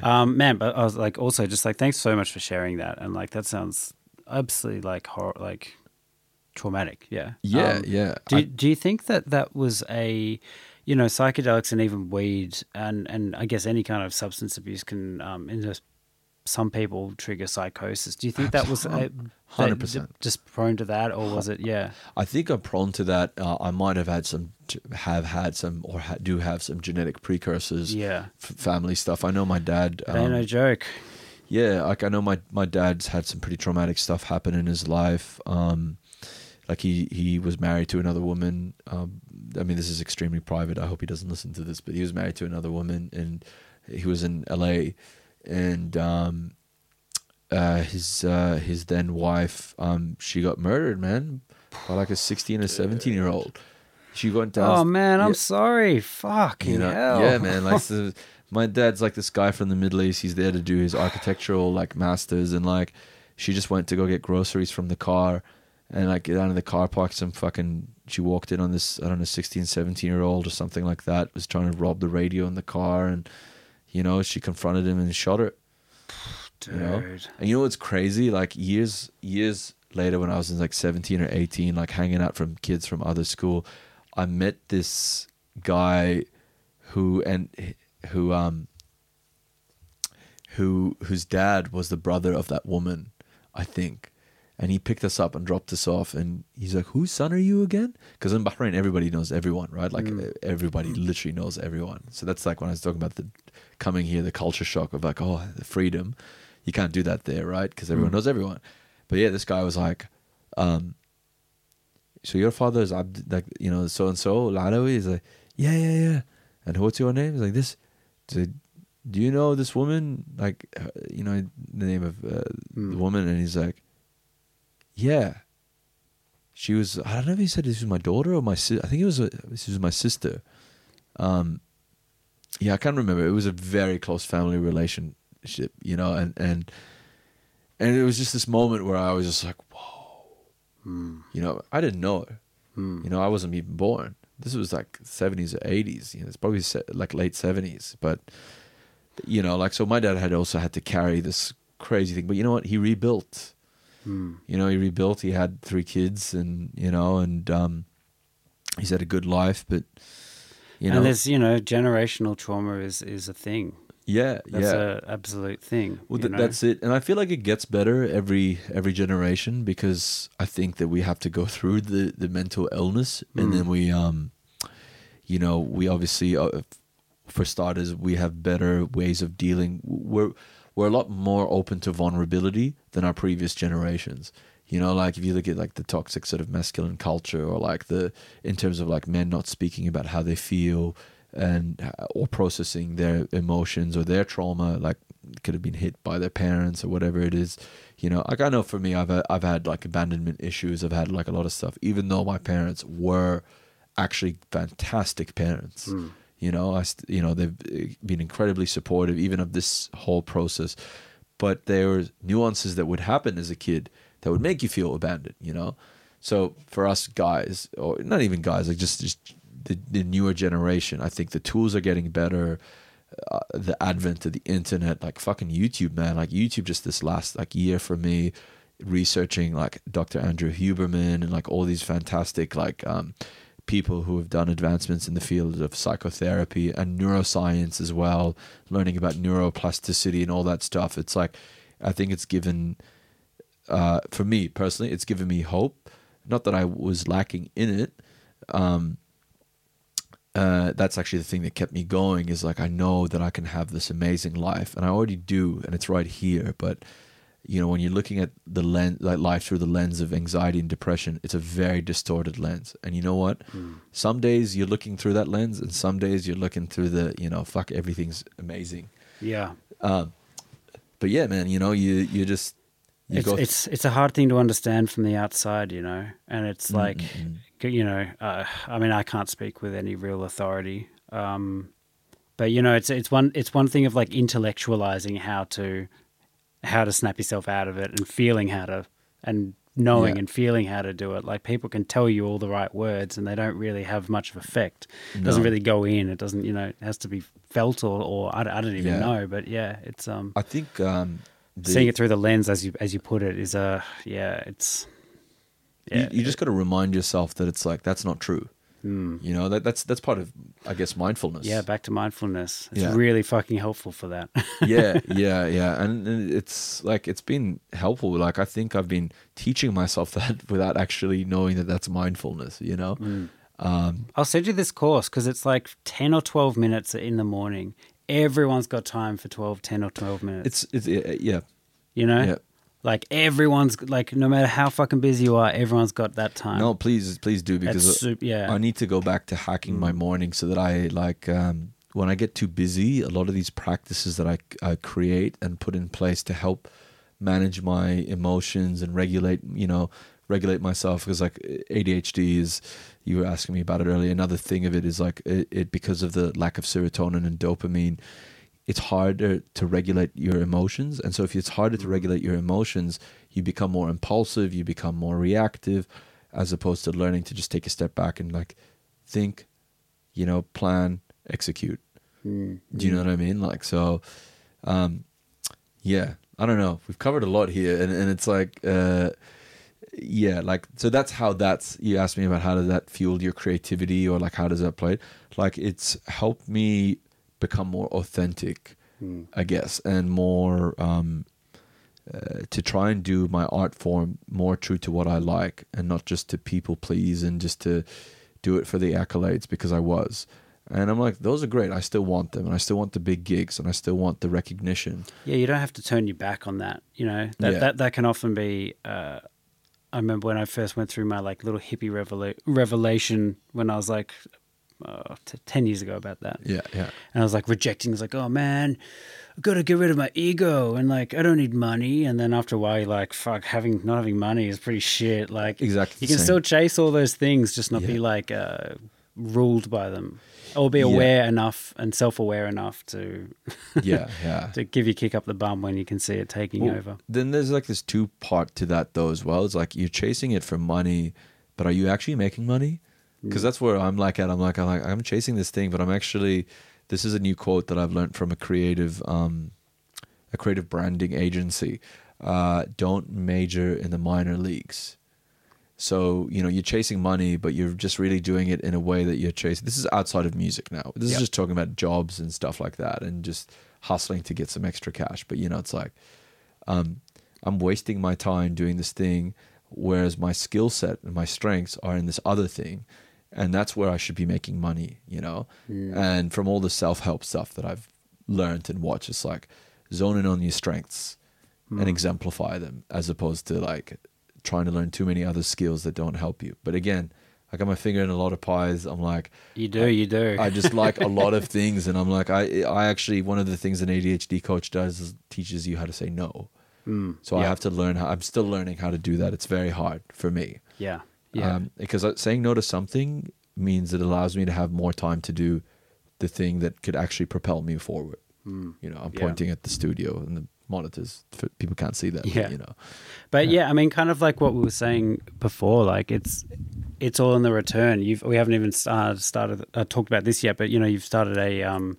Nah. um, man, but I was like, also just like, thanks so much for sharing that. And like, that sounds absolutely like horror, like traumatic. Yeah. yeah Um, yeah Do, I- do you think that that was a, you know, psychedelics and even weed and, and I guess any kind of substance abuse can um, inter- some people trigger psychosis. Do you think that was uh, 100%. just prone to that, or was it? Yeah, I think I'm prone to that. Uh, I might have had some, have had some, or ha- do have some genetic precursors. Yeah. f- family stuff. I know my dad. it ain't um, no joke. Yeah, like I know my my dad's had some pretty traumatic stuff happen in his life. Um, like he he was married to another woman. Um, I mean, this is extremely private. I hope he doesn't listen to this, but he was married to another woman, and he was in L.A. and um, uh, his uh, his then wife, um, she got murdered, man, by like a sixteen or seventeen year old. She went down. Oh man, I'm sorry. Fucking you know, hell. yeah, man. Like the, my dad's like this guy from the Middle East. He's there to do his architectural like masters, and like she just went to go get groceries from the car, and like get out of the car park. Some fucking she walked in on this I don't know 16, 17 year old or something like that was trying to rob the radio in the car, and you know she confronted him and shot her. Dude. You know? And you know what's crazy? Like years years later, when I was in like seventeen or eighteen, like hanging out from kids from other school, I met this guy who and who um who whose dad was the brother of that woman, I think. And he picked us up and dropped us off, and he's like, "Whose son are you again?" Because in Bahrain, everybody knows everyone, right? Like everybody literally knows everyone. So that's like when I was talking about the coming here, the culture shock of like, oh, the freedom. You can't do that there, right? Because everyone knows everyone. But yeah, this guy was like, um, so your father is Abd, like you know so and so Lalawi He's like yeah yeah yeah and what's your name he's like this like, do you know this woman like uh, you know the name of uh, the woman and he's like yeah she was I don't know if he said this was my daughter or my si- I think it was a, this was my sister um yeah I can't remember it was a very close family relationship you know and and and it was just this moment where I was just like whoa you know, I didn't know her. You know, I wasn't even born. This was like seventies or eighties. You know, it's probably like late seventies. But you know, like so, my dad had also had to carry this crazy thing. But you know what? He rebuilt. You know, he rebuilt. He had three kids, and you know, and um, he's had a good life. But you know, and there's you know generational trauma is is a thing. yeah, That's yeah. a absolute thing. Well, th- that's it, and I feel like it gets better every every generation because I think that we have to go through the the mental illness, and then we um, you know, we obviously, uh, for starters, we have better ways of dealing. We're we're a lot more open to vulnerability than our previous generations. You know, like if you look at like the toxic sort of masculine culture, or like the in terms of like men not speaking about how they feel and uh, or processing their emotions or their trauma, like could have been hit by their parents or whatever it is. You know, like I know for me, I've I've had like abandonment issues. I've had like a lot of stuff, even though my parents were actually fantastic parents. You know, I you know they've uh, been incredibly supportive even of this whole process. But there were nuances that would happen as a kid that would make you feel abandoned. You know, so for us guys, or not even guys, like just just the, the newer generation, I think the tools are getting better. Uh, the advent of the internet, like fucking YouTube, man, like YouTube, just this last like year for me, researching like Dr. Andrew Huberman and like all these fantastic like um, people who have done advancements in the field of psychotherapy and neuroscience as well, learning about neuroplasticity and all that stuff. It's like I think it's given uh, for me personally, it's given me hope. Not that I was lacking in it. Um, uh, that's actually the thing that kept me going. Is like I know that I can have this amazing life, and I already do, and it's right here. But you know, when you're looking at the lens, like life through the lens of anxiety and depression, it's a very distorted lens. And you know what? Some days you're looking through that lens, and some days you're looking through the, you know, fuck, everything's amazing. yeah. But yeah, man, you know, you you just you it's go. it's it's a hard thing to understand from the outside, you know, and it's Mm, like, you know, uh, I mean, I can't speak with any real authority, um, but you know, it's it's one it's one thing of like intellectualizing how to how to snap yourself out of it and feeling how to and knowing Yeah. and feeling how to do it. Like people can tell you all the right words and they don't really have much of effect. It doesn't No. really go in. It doesn't, you know, it has to be felt or, or I, don't- I don't even Yeah. know. But yeah, it's um I think um, the, seeing it through the lens as you as you put it is a yeah it's you, yeah you just got to remind yourself that it's like that's not true. You know that that's that's part of I guess mindfulness. Yeah, back to mindfulness. It's Yeah. really fucking helpful for that. yeah, yeah, yeah, and, it's like it's been helpful. Like I think I've been teaching myself that without actually knowing that that's mindfulness. You know, Mm. um, I'll send you this course because it's like 10 or 12 minutes in the morning. Everyone's got time for 12, 10 or 12 minutes. it's it's yeah, you know? yeah. Like everyone's, like no matter how fucking busy you are, everyone's got that time. No, please, please do because That's sup- yeah. I need to go back to hacking my morning so that I like um, when I get too busy. A lot of these practices that I I create and put in place to help manage my emotions and regulate, you know, regulate myself because like ADHD is. You were asking me about it earlier. Another thing of it is like it, it because of the lack of serotonin and dopamine it's harder to regulate your emotions. And so if it's harder to regulate your emotions, you become more impulsive, you become more reactive, as opposed to learning to just take a step back and like think, you know, plan, execute. Do you know what I mean? Like so um yeah, I don't know. We've covered a lot here and, and it's like uh yeah, like so that's how that's you asked me about how does that fuel your creativity or like how does that play? Like it's helped me become more authentic, I guess, and more um uh, to try and do my art form more true to what I like and not just to people please and just to do it for the accolades because I was. And I'm like, those are great. I still want them and I still want the big gigs and I still want the recognition. Yeah, you don't have to turn your back on that. You know that Yeah. that that can often be. Uh, I remember when I first went through my like little hippie revela- revelation when I was like uh, t- ten years ago about that. Yeah, yeah. And I was like rejecting. It's like, oh man, I've got to get rid of my ego and like I don't need money. And then after a while, you're like, fuck, having not having money is pretty shit. Like Exactly you can same. still chase all those things, just not be like uh, ruled by them, or be Yeah. aware enough and self aware enough to Yeah, yeah. to give you kick up the bum when you can see it taking Well, over. Then there's like this two part to that though as well. It's like you're chasing it for money, but are you actually making money? Because that's where I'm like at. I'm like I'm like I'm chasing this thing, but I'm actually. This is a new quote that I've learned from a creative, um, a creative branding agency. Uh, don't major in the minor leagues. So you know you're chasing money, but you're just really doing it in a way that you're chasing. This is outside of music now. This Yep. is just talking about jobs and stuff like that, and just hustling to get some extra cash. But you know, it's like um, I'm wasting my time doing this thing, whereas my skill set and my strengths are in this other thing, and that's where I should be making money. You know, and from all the self help stuff that I've learned and watched, it's like zone in on your strengths and hmm. exemplify them, as opposed to like trying to learn too many other skills that don't help you. But again. I got my finger in a lot of pies. I'm like, You do, you do. I just like a lot of things, and I'm like, I I actually one of the things an ADHD coach does is teaches you how to say no. Hmm. so I have to learn how. I'm still learning how to do that. It's very hard for me. yeah, yeah, Um, because uh, saying no to something means it allows me to have more time to do the thing that could actually propel me forward. You know, I'm Yeah. pointing at the studio and the monitors. People can't see that. but, Yeah. you know. But yeah, I mean, kind of like what we were saying before, like it's it's all in the return. You've we haven't even started started uh, talked about this yet, but you know, you've started a um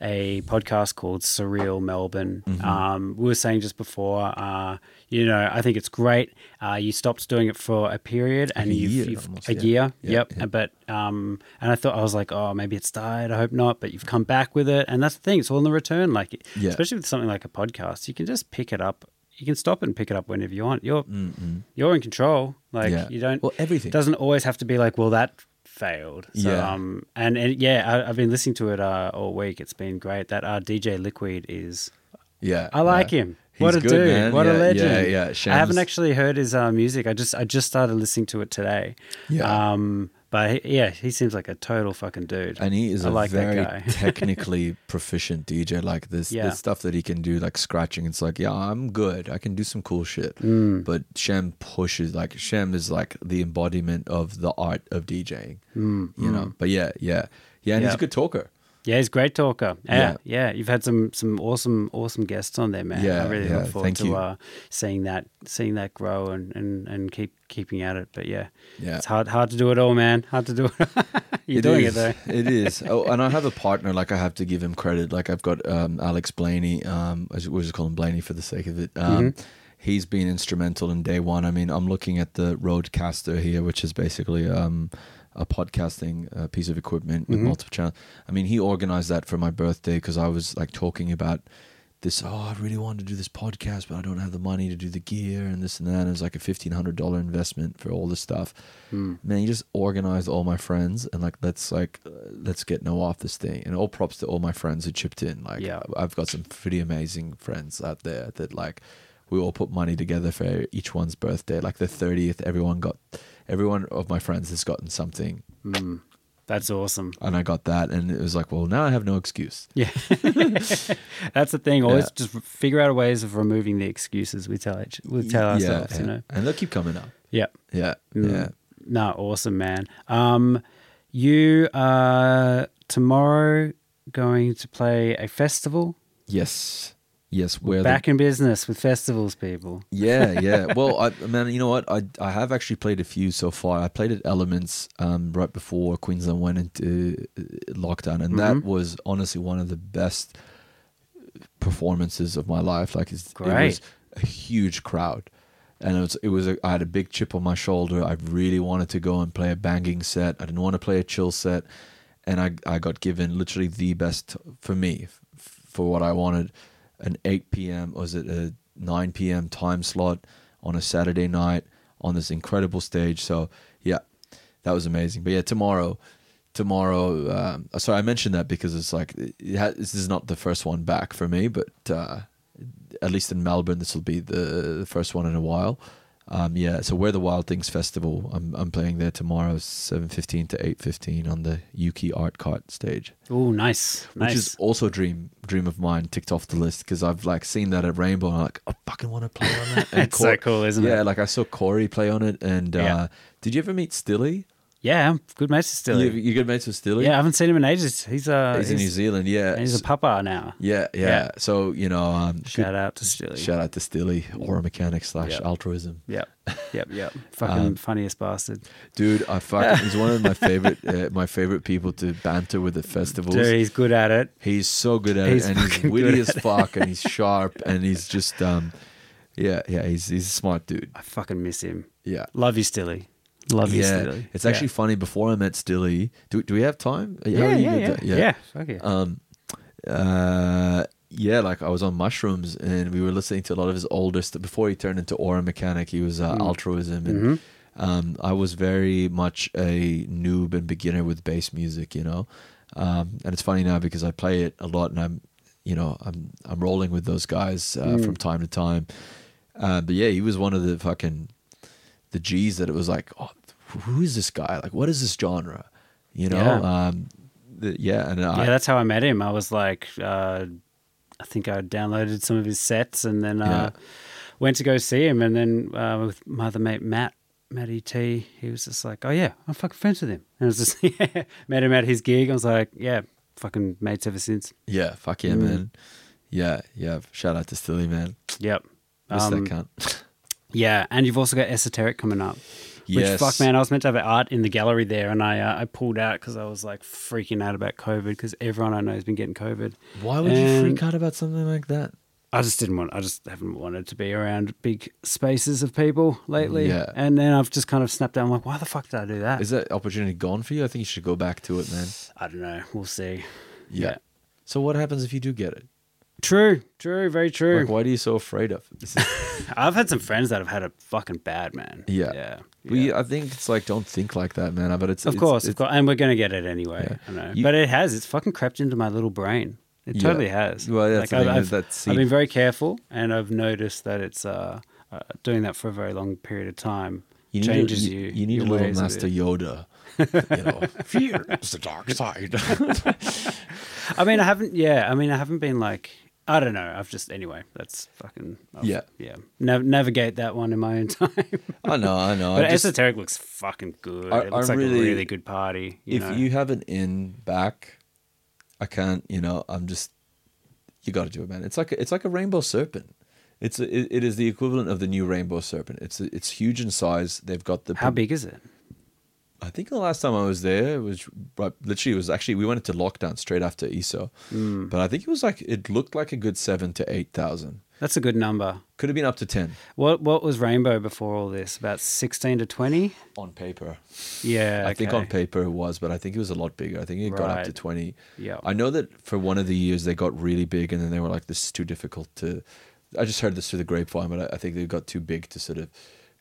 a podcast called Surreal Melbourne. Mm-hmm. Um, we were saying just before, uh, you know, I think it's great. Uh, you stopped doing it for a period, and a you've, year you've almost, a yeah. year, Yeah, yep. yeah. But um, and I thought I was like, oh, maybe it's died. I hope not. But you've come back with it, and that's the thing. It's all in the return. Like, especially with something like a podcast, you can just pick it up. You can stop it and pick it up whenever you want. You're you're in control. Like Yeah. you don't. Well, everything. doesn't always have to be like, well, that failed. So, Yeah. Um. And, and yeah, I, I've been listening to it uh, all week. It's been great. That uh, DJ Liquid is. Yeah, I like yeah. him. What a good, dude! man. What Yeah, a legend! Yeah, yeah. I haven't actually heard his uh, music. I just I just started listening to it today. Yeah. Um. But he, yeah, he seems like a total fucking dude. and he is I a like that very guy. technically proficient DJ. Like this, Yeah. the stuff that he can do, like scratching. It's like, yeah, I'm good. I can do some cool shit. Mm. But Shem pushes. Like Shem is like the embodiment of the art of DJing. Mm, you know. But yeah, yeah, yeah. And he's a good talker. Yeah, he's a great talker. Yeah, Yeah. yeah. You've had some some awesome awesome guests on there, man. Yeah, I really yeah, look forward thank to you. uh, seeing that seeing that grow and, and, and keep keeping at it. But yeah, Yeah. it's hard hard to do it all, man. Hard to do it. You're doing is, it though. it is. Oh, and I have a partner. Like I have to give him credit. Like I've got um, Alex Blaney. Um, I we'll just call him Blaney for the sake of it. Um, Mm-hmm. He's been instrumental in day one. I mean, I'm looking at the RodeCaster here, which is basically um, a podcasting uh, piece of equipment Mm-hmm. with multiple channels. I mean, he organized that for my birthday because I was like talking about this. Oh, I really want to do this podcast, but I don't have the money to do the gear and this and that. And it was like a fifteen hundred dollar investment for all this stuff. Hmm. Man, he just organized all my friends and like let's like uh, let's get no off this thing. And all props to all my friends who chipped in. Like, Yeah. I've got some pretty amazing friends out there that like we all put money together for each one's birthday. Like the 30th, everyone got, everyone of my friends has gotten something. That's awesome. And I got that. And it was like, well, now I have no excuse. Yeah. That's the thing. Always Yeah. just figure out ways of removing the excuses we tell each we tell ourselves, yeah, you know. And they'll keep coming up. Yeah. Yeah. Mm. Yeah. No, awesome, man. Um, you are tomorrow going to play a festival. Yes. Yes. Where Back in business with festivals, people. Yeah, yeah. Well, I man, you know what? I I have actually played a few so far. I played at Elements um, right before Queensland went into uh, lockdown, and that Mm-hmm. was honestly one of the best performances of my life. Like, it's, it was a huge crowd, and it was it was a, I had a big chip on my shoulder. I really wanted to go and play a banging set. I didn't want to play a chill set, and I I got given literally the best for me f- for what I wanted. An 8 p.m. was it a 9 p.m. time slot on a Saturday night on this incredible stage. So yeah, that was amazing. But yeah, tomorrow, tomorrow. Um, sorry, I mentioned that because it's like it ha- this is not the first one back for me, but uh, at least in Melbourne, this will be the first one in a while. Um, yeah, so Where the Wild Things Festival. I'm I'm playing there tomorrow, seven fifteen to eight fifteen on the Yuki Art Cart stage, Oh, nice. which Nice. is also a dream dream of mine. Ticked off the list because I've like seen that at Rainbow. And I'm like, I fucking want to play on that. And It's so cool, isn't it? yeah, like I saw Corey play on it. And uh, did you ever meet Stilly? Yeah, I'm good mates with Stilly. You, you good mates with Stilly? yeah, I haven't seen him in ages. He's uh he's, in New Zealand. Yeah, He's a papa now. yeah, yeah, Yeah. So you know, um, Shout out to Stilly. shout out to Stilly, aura mechanic slash Yeah. altruism. Yep. Yep. Yep. Fucking Um, funniest bastard. Dude, I fucking he's one of my favorite uh, my favorite people to banter with at festivals. Dude, he's good at it. He's so good at He's it, and he's witty as fuck, and he's sharp, and he's just um, yeah, yeah, he's he's a smart dude. I fucking miss him. Yeah, Love you, Stilly. Love you, yeah. Stilly. It's actually funny. Before I met Stilly, do do we have time? How yeah, are you yeah, with yeah, that? yeah, Fuck yeah. Um, uh, yeah, like I was on mushrooms and we were listening to a lot of his older stuff before he turned into Aura Mechanic. He was uh, Mm. altruism, and Mm-hmm. um, I was very much a noob and beginner with bass music, you know. Um, and it's funny now because I play it a lot, and I'm, you know, I'm I'm rolling with those guys uh, Mm. from time to time. Uh, but yeah, he was one of the fucking the G's that it was like, oh, who is this guy? Like, what is this genre? You know, Yeah. um, the, yeah, and I, yeah, that's how I met him. I was like, uh, I think I downloaded some of his sets and then uh, Yeah. went to go see him. And then uh, with my other mate Matt, Matty T, he was just like, "Oh yeah, I'm fucking friends with him." And I was just yeah, met him at his gig. I was like, "Yeah, fucking mates ever since." Yeah, fuck yeah, Mm. man. Yeah, yeah. Shout out to Stilly, man. Yep. Miss Um, that cunt. Yeah, and you've also got Esoteric coming up. Which Yes. fuck, man, I was meant to have art in the gallery there, and I uh, I pulled out because I was like freaking out about COVID because everyone I know has been getting COVID. Why would you freak out about something like that? I just didn't want. I just haven't wanted to be around big spaces of people lately. Yeah. and then I've just kind of snapped out. I'm like, why the fuck did I do that? Is that opportunity gone for you? I think you should go back to it, man. I don't know. We'll see. Yeah. So what happens if you do get it? True. True. Very true. Like, what are you so afraid of? This is, I've had some friends that have had a fucking bad, man. yeah. Yeah. We. I think it's like don't think like that, man. But it's Of it's- course, of course, and we're gonna get it anyway. Yeah. I know, You- but it has. It's fucking crept into my little brain. It Yeah. totally has. Well, that's the I've, that I've been very careful, and I've noticed that it's uh, uh, doing that for a very long period of time You need changes a, you. You need a little Master it. Yoda. You know, fear is the dark side. I mean, I haven't. Yeah, I mean, I haven't been like. I don't know. I've just anyway. That's fucking I've- Yeah. yeah. Nav- navigate that one in my own time. I know, I know. but I just- esoteric looks fucking good. I- it looks I like really- a really good party. You if know? you have an in back, I can't. You know, I'm just. You got to do it, man. It's like a, it's like a rainbow serpent. It's a, it, it is the equivalent of the new rainbow serpent. It's it's huge in size. They've got the how big is it? I think the last time I was there it was right, literally it was actually we went into lockdown straight after ESO, Mm. but I think it was like it looked like a good seven to eight thousand. That's a good number. Could have been up to ten What what was Rainbow before all this? About sixteen to twenty? on paper. Yeah, I think on paper it was, but I think it was a lot bigger. I think it got up to twenty. Yeah. I know that for one of the years they got really big, and then they were like, "This is too difficult to." I just heard this through the grapevine, but I, I think they got too big to sort of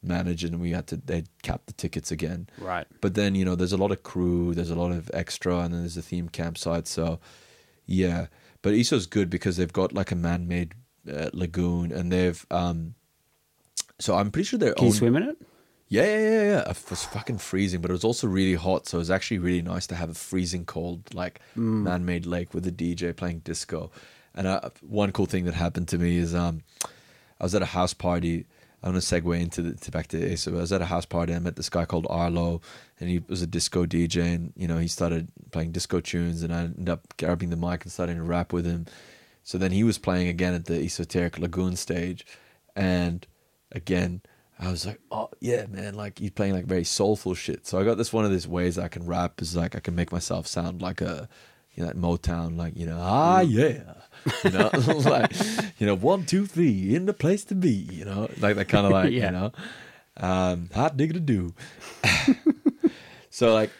manage, and we had to they capped the tickets again. Right. But then you know, there's a lot of crew, there's a lot of extra, and then there's a theme campsite. So, yeah. But ESO's good because they've got like a man-made uh, lagoon, and they've um. So I'm pretty sure their Can own. you swim in it? Yeah, yeah, yeah, yeah. It was fucking freezing, but it was also really hot. So it was actually really nice to have a freezing cold, like man-made lake with a DJ playing disco. And uh, one cool thing that happened to me is um, I was at a house party. I'm gonna segue into the to back to Ace. I was at a house party. I met this guy called Arlo, and he was a disco DJ. And you know, he started playing disco tunes, and I ended up grabbing the mic and starting to rap with him. So then he was playing again at the Esoteric Lagoon stage, and again, I was like, oh yeah, man, like he's playing like very soulful shit. So I got this one of these ways I can rap is like I can make myself sound like a, you know, like Motown, like you know, ah yeah, you know, like you know, one two three in the place to be, you know, like that kind of like Yeah. you know, um, hot nigga to do. so like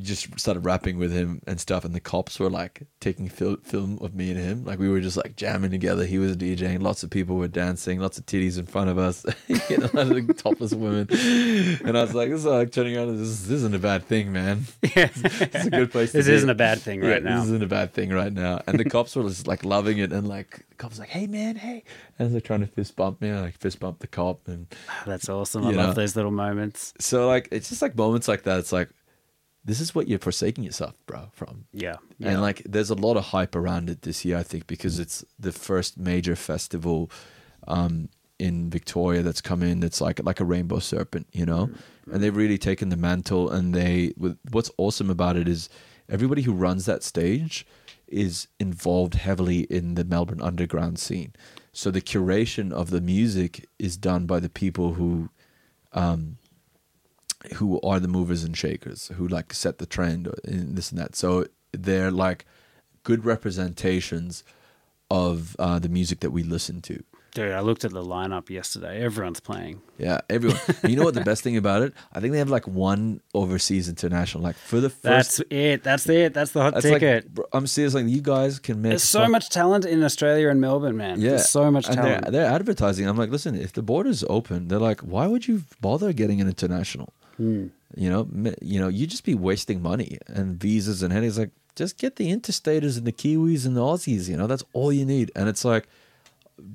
just started rapping with him and stuff, and the cops were like taking fil- film of me and him. Like we were just like jamming together. He was DJing. Lots of people were dancing. Lots of titties in front of us. you know, like topless women. And I was like, this is like turning around. This, is- this isn't a bad thing, man. Yes. It's a good place. This to be. isn't a bad thing Yeah, right now. This isn't a bad thing right now. And the cops were just like loving it, and like the cops like, hey man, hey, and they're trying to fist bump me. I like fist bump the cop, and ah, That's awesome. I You love those little moments. so like it's just like moments like that. It's like this is what you're forsaking yourself, bro, from. Yeah. Yeah. And like there's a lot of hype around it this year, I think, because it's the first major festival um, in Victoria that's come in that's like like a rainbow serpent, you know? And they've really taken the mantle and they with what's awesome about it is everybody who runs that stage is involved heavily in the Melbourne underground scene. So the curation of the music is done by the people who um, who are the movers and shakers who like set the trend in this and that so they're like good representations of uh, the music that we listen to Dude, I looked at the lineup yesterday. Everyone's playing. yeah everyone you know what the best thing about it i think they have like one overseas international like for the first That's it. That's it. That's the hot that's ticket. like bro, i'm serious like you guys can make There's so fuck- much talent in Australia and Melbourne, man. yeah There's so much talent. they're, they're advertising i'm like listen if the border's open they're like why would you bother getting an international Hmm. you know you know you just be wasting money and visas and headaches like just get the interstaters and the kiwis and the aussies you know that's all you need and it's like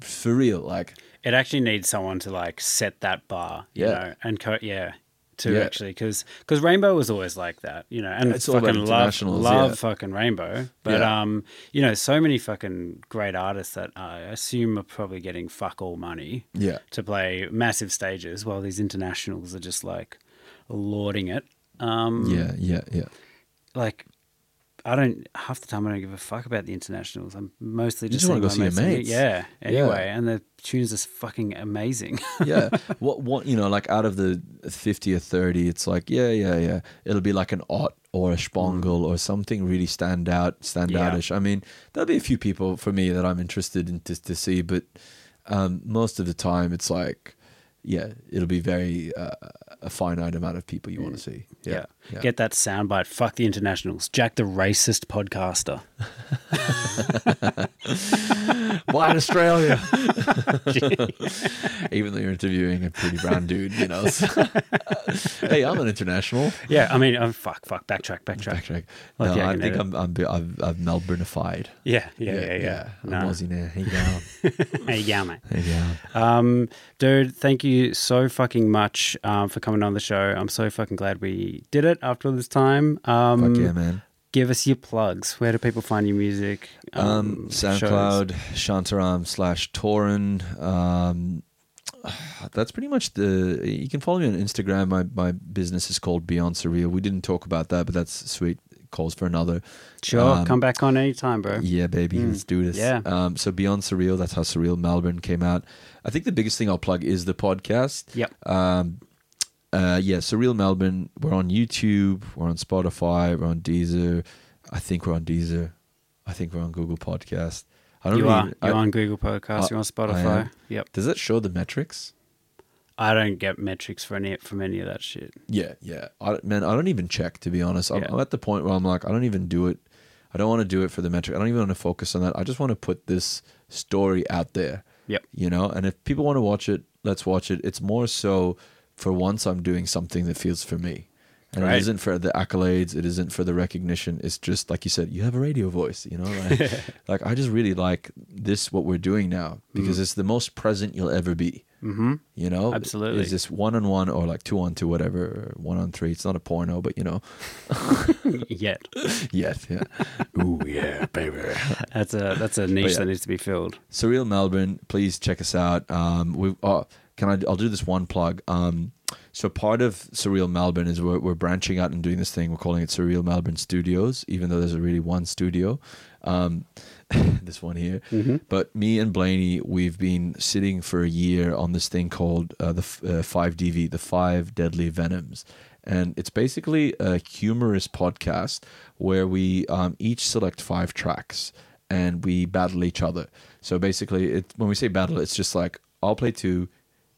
for real like It actually needs someone to like set that bar, you Yeah. know, and co- yeah, to Yeah. actually because because Rainbow was always like that, you know, and It's all about fucking love love yeah. fucking Rainbow, but um, you know, so many fucking great artists that I assume are probably getting fuck all money, Yeah. to play massive stages while these internationals are just like lauding it. Um, yeah yeah yeah like I don't half the time I don't give a fuck about the internationals. I'm mostly just, just wanna seeing go see my your mates. mates. Yeah. Yeah. Anyway, and the tunes are fucking amazing. yeah what what you know like out of the 50 or 30 it's like yeah yeah yeah it'll be like an Ott or a Shpongle or something really stand out stand. Yeah. outish i mean there'll be a few people for me that i'm interested in to, to see but um, most of the time it's like yeah it'll be very uh, a finite amount of people you want to see yeah, yeah. Get that soundbite. Fuck the internationals. Jack the racist podcaster. Why in Australia? Even though you're interviewing a pretty brown dude, you know. hey, I'm an international. yeah, I mean, oh, fuck, fuck. Backtrack, backtrack. Backtrack. Like, no, yeah, I I think. I'm I'm I'm, I'm Melbourneified. Yeah, yeah, yeah, yeah. I'm Aussie now. Hey, down. Hey, yeah, mate. Hey, down. Um, dude, thank you so fucking much um, for coming on the show. I'm so fucking glad we did it after all this time. Um, Fuck yeah, man. Give us your plugs. Where do people find your music? Um, shows? SoundCloud, Shantaram slash Torin. Um, that's pretty much the. You can follow me on Instagram. My my business is called Beyond Surreal. We didn't talk about that, but that's sweet. Calls for another. Sure, Um, come back on anytime, bro. Yeah, baby, let's do this. yeah. Um, so Beyond Surreal, that's how Surreal Melbourne came out. I think the biggest thing I'll plug is the podcast. Yep. Um, uh, yeah, Surreal Melbourne. We're on YouTube. We're on Spotify. We're on Deezer. I think we're on Deezer. I think we're on Google Podcast. I don't You really, are. You're I- on Google Podcast. I- You're on Spotify. Yep. Does that show the metrics? I don't get metrics for any from any of that shit. Yeah, yeah. I, man, I don't even check to be honest. I'm, Yeah. I'm at the point where I'm like, I don't even do it. I don't want to do it for the metric. I don't even want to focus on that. I just want to put this story out there. Yep. You know, and if people want to watch it, let's watch it. It's more so for once I'm doing something that feels for me. And Right. it isn't for the accolades, it isn't for the recognition. It's just like you said, you have a radio voice, you know? Like, like I just really like this what we're doing now because mm. it's the most present you'll ever be. Mm-hmm. You know, Absolutely. Is this one on one or like two on two, whatever, or one on three? It's not a porno, but you know, Yet. yet, yeah. Ooh, yeah, baby. That's a that's a niche yeah. that needs to be filled. Surreal Melbourne, please check us out. Um, we oh, can I? I'll do this one plug. Um, so part of Surreal Melbourne is we're, we're branching out and doing this thing. We're calling it Surreal Melbourne Studios, even though there's really one studio. Um, this one here. But me and Blaney, we've been sitting for a year on this thing called uh, the uh, Five DV, the Five Deadly Venoms, and it's basically a humorous podcast where we um, each select five tracks and we battle each other. So basically, it when we say battle, it's just like I'll play two,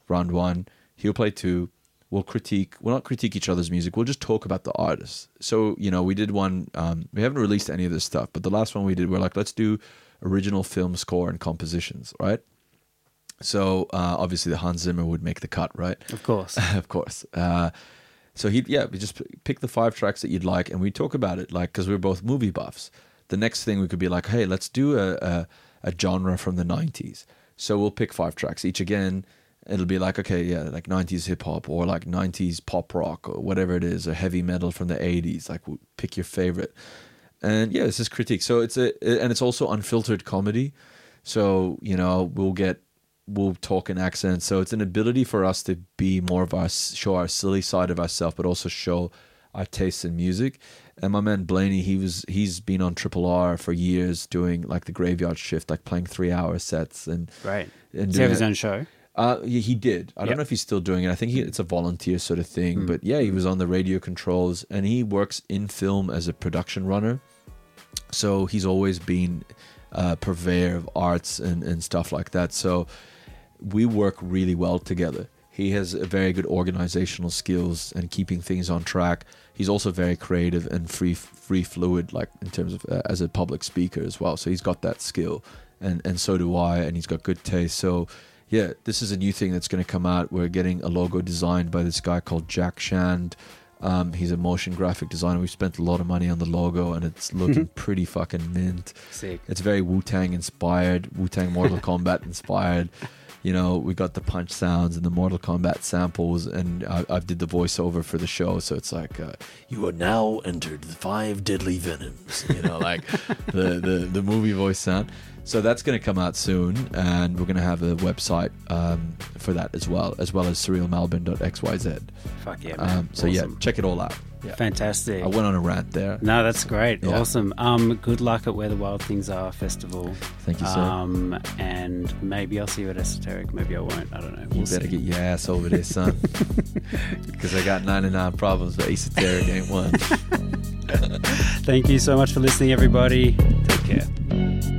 round one, he'll play two. We'll critique. We'll not critique each other's music. We'll just talk about the artists. So you know, we did one. Um, we haven't released any of this stuff, but the last one we did, we're like, let's do original film score and compositions, right? So uh, obviously, the Hans Zimmer would make the cut, right? Of course. of course. Uh, so he, yeah, we just p- pick the five tracks that you'd like, and we talk about it, like because we're both movie buffs. The next thing we could be like, hey, let's do a, a a genre from the '90s. So we'll pick five tracks each again. It'll be like, okay, yeah, like '90s hip hop or like '90s pop rock or whatever it is, or heavy metal from the '80s. Like, pick your favorite. And yeah, this is critique. So it's a and it's also unfiltered comedy. So you know we'll get we'll talk in accents. So it's an ability for us to be more of our show our silly side of ourselves, but also show our tastes in music. And my man Blaney, he was he's been on Triple R for years doing like the graveyard shift, like playing three hour sets and Right. and Does he have his own show? Uh, he, he did. I Yep. don't know if he's still doing it. I think he, it's a volunteer sort of thing. But yeah, he was on the radio controls and he works in film as a production runner. So he's always been a purveyor of arts and, and stuff like that. So we work really well together. He has a very good organizational skills and keeping things on track. He's also very creative and free free fluid, like in terms of uh, as a public speaker as well. So he's got that skill, and and so do I. And he's got good taste. So yeah, this is a new thing that's going to come out. We're getting a logo designed by this guy called Jack Shand. Um, he's a motion graphic designer. We've spent a lot of money on the logo, and it's looking pretty fucking mint. Sick. It's very Wu Tang inspired, Wu Tang Mortal Kombat inspired. You know, we got the punch sounds and the Mortal Kombat samples, and I, I did the voiceover for the show. So it's like, uh, you are now entered the five deadly venoms. You know, like the, the the movie voice sound. So that's going to come out soon, and we're going to have a website um, for that as well, as well as surrealmelbourne.xyz. Fuck yeah, man. Um, so yeah, check it all out. Yeah. Fantastic. I went on a rant there. No, that's great. Yeah. Awesome. Um, good luck at Where the Wild Things Are festival. Thank you, sir. Um, and maybe I'll see you at Esoteric. Maybe I won't. I don't know. We'll You better see. get your ass over there, son. Because I got 99 problems, but esoteric ain't one. Thank you so much for listening, everybody. Take care.